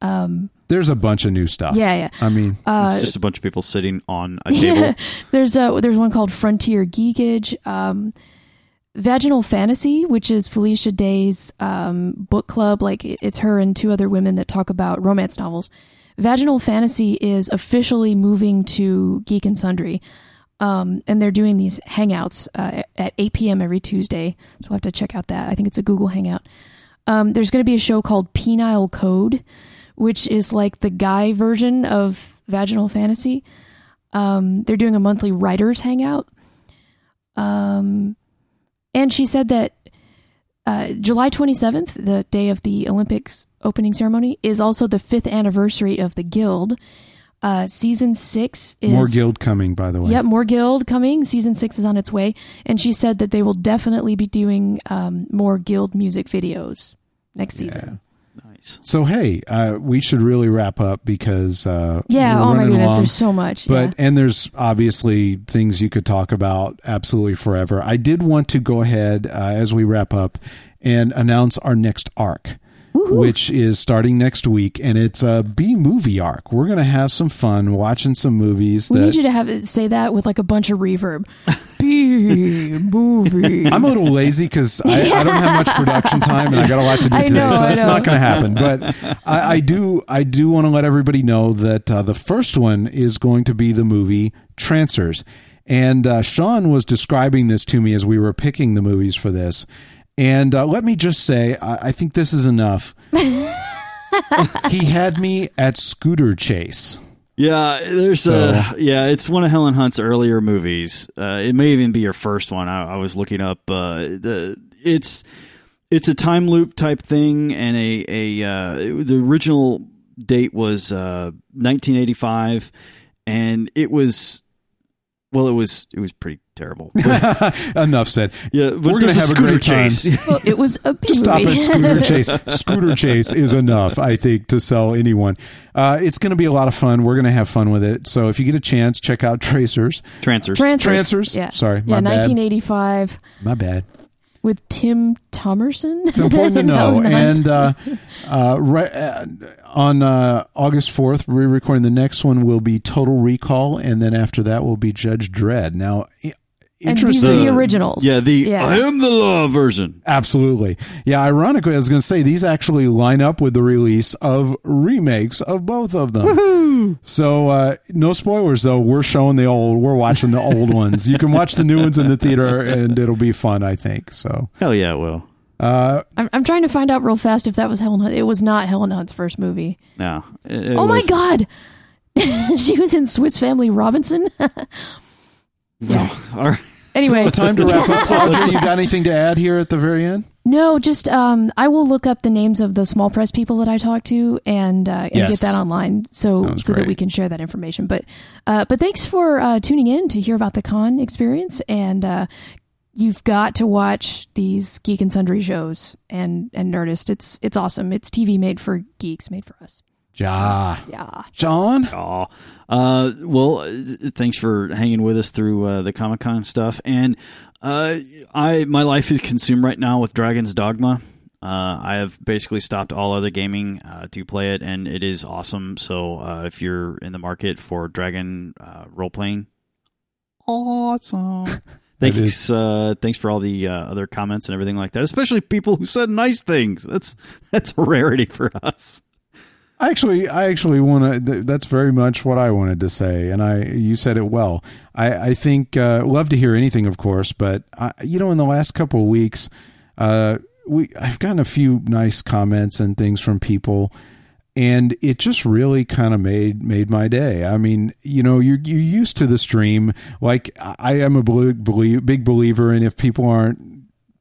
Um, There's a bunch of new stuff. Yeah, yeah. I mean, Uh, it's just a bunch of people sitting on a table. there's a there's one called Frontier Geekage, um, Vaginal Fantasy, which is Felicia Day's um, book club. Like it's her and two other women that talk about romance novels. Vaginal Fantasy is officially moving to Geek and Sundry. Um, and they're doing these hangouts uh, at 8 p.m. every Tuesday. So I'll have to check out that. I think it's a Google Hangout. Um, there's going to be a show called Penile Code, which is like the guy version of Vaginal Fantasy. Um, they're doing a monthly writers hangout. Um, and she said that uh, July 27th, the day of the Olympics opening ceremony, is also the fifth anniversary of the Guild. Uh, season six is more guild coming, by the way. Yep, more Guild coming. Season six is on its way, and she said that they will definitely be doing um, more Guild music videos next season. Nice. So hey, uh, we should really wrap up because uh, Yeah, we're oh my goodness, along. there's so much, But yeah. and there's obviously things you could talk about absolutely forever. I did want to go ahead uh, as we wrap up and announce our next arc. Which is starting next week, and it's a B movie arc. We're gonna have some fun watching some movies. We that need you to have it say that with like a bunch of reverb. B movie. I'm a little lazy because I, I don't have much production time and I got a lot to do I today, know, so that's not going to happen. But I, I do I do want to let everybody know that uh, the first one is going to be the movie Trancers, and uh, Sean was describing this to me as we were picking the movies for this. And uh, let me just say, I, I think this is enough. he had me at Scooter Chase. Yeah, there's So- uh yeah, it's one of Helen Hunt's earlier movies. Uh, it may even be her first one. I, I was looking up. Uh, the it's it's a time loop type thing, and a a uh, the original date was uh, 1985, and it was Well, it was it was pretty terrible. Enough said. Yeah, but we're going to there's a have a scooter great time. chase. Well, it was a Just stop movie. at scooter chase. Scooter chase is enough, I think, to sell anyone. Uh, it's going to be a lot of fun. We're going to have fun with it. So if you get a chance, check out Tracers. Trancers. Trancers. Trancers. Yeah. Sorry, Yeah, my bad. 1985 My bad. With Tim Thomerson. It's important to know. And uh, uh, right, uh, on uh, August 4th, we're recording the next one will be Total Recall, and then after that will be Judge Dredd. Now, And these are the originals. Yeah, the Yeah. I am the law version. Absolutely. Yeah, ironically, I was going to say these actually line up with the release of remakes of both of them. So, uh, no spoilers though. We're showing the old, we're watching the old ones. You can watch the new ones in the theater and it'll be fun, I think. So, Hell yeah, it will. uh, I'm, I'm trying to find out real fast if that was Helen Hunt. It was not Helen Hunt's first movie. No. it- it oh my God. she was in Swiss Family Robinson. All right. Anyway. so time to wrap up. Audrey, you got anything to add here at the very end? No, just um, I will look up the names of the small press people that I talked to and uh, and Yes. get that online so Sounds so that we can share that information. But uh, but thanks for uh, tuning in to hear about the con experience and. Uh, You've got to watch these Geek and Sundry shows and and Nerdist. It's it's awesome. It's TV made for geeks, made for us. Ja. Yeah. John? Aw. Uh, well, uh, thanks for hanging with us through uh, the Comic Con stuff. And uh, I my life is consumed right now with Dragon's Dogma. Uh, I have basically stopped all other gaming uh, to play it, and it is awesome. So uh, if you're in the market for Dragon uh, role playing, awesome. That Thanks, uh, thanks for all the uh, other comments and everything like that. Especially people who said nice things. That's that's a rarity for us. I actually, I actually want to. Th- that's very much what I wanted to say, and I, you said it well. I, I think uh, love to hear anything, of course, but I, you know, in the last couple of weeks, uh, we I've gotten a few nice comments and things from people, and it just really kind of made made my day. I mean, you know, you're you're used to the stream. Like I am a big believer, and if people aren't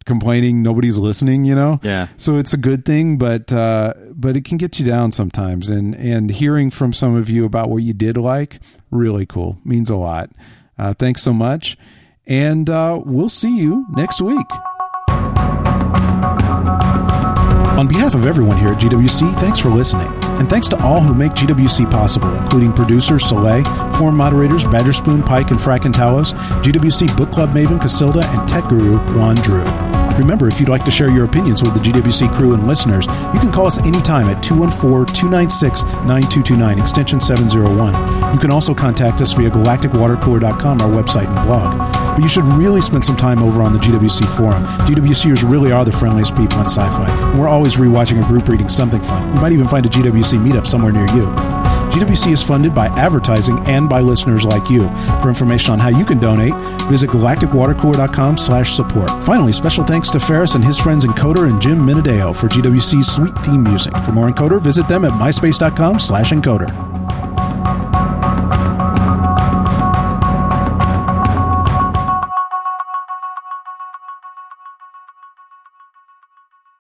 complaining nobody's listening you know? Yeah. so it's a good thing but uh but it can get you down sometimes. And and hearing from some of you about what you did like really cool. Means a lot. Uh thanks so much. And uh we'll see you next week. On behalf of everyone here at GWC, thanks for listening. And thanks to all who make GWC possible, including producer Soleil, forum moderators Badger Spoon, Pike, and Frack and GWC Book Club Maven Casilda, and tech guru Juan Drew. Remember, if you'd like to share your opinions with the GWC crew and listeners, you can call us anytime at 214-296-9229, extension 701. You can also contact us via galacticwatercooler.com, our website and blog. But you should really spend some time over on the GWC forum. GWCers really are the friendliest people in sci-fi. We're always rewatching or group reading something fun. You might even find a GWC meetup somewhere near you. GWC is funded by advertising and by listeners like you. For information on how you can donate, visit galacticwatercooler.com slash support. Finally, special thanks to Ferris and his friends Encoder and Jim Minadeo for GWC's sweet theme music. For more Encoder, visit them at myspace.com slash encoder.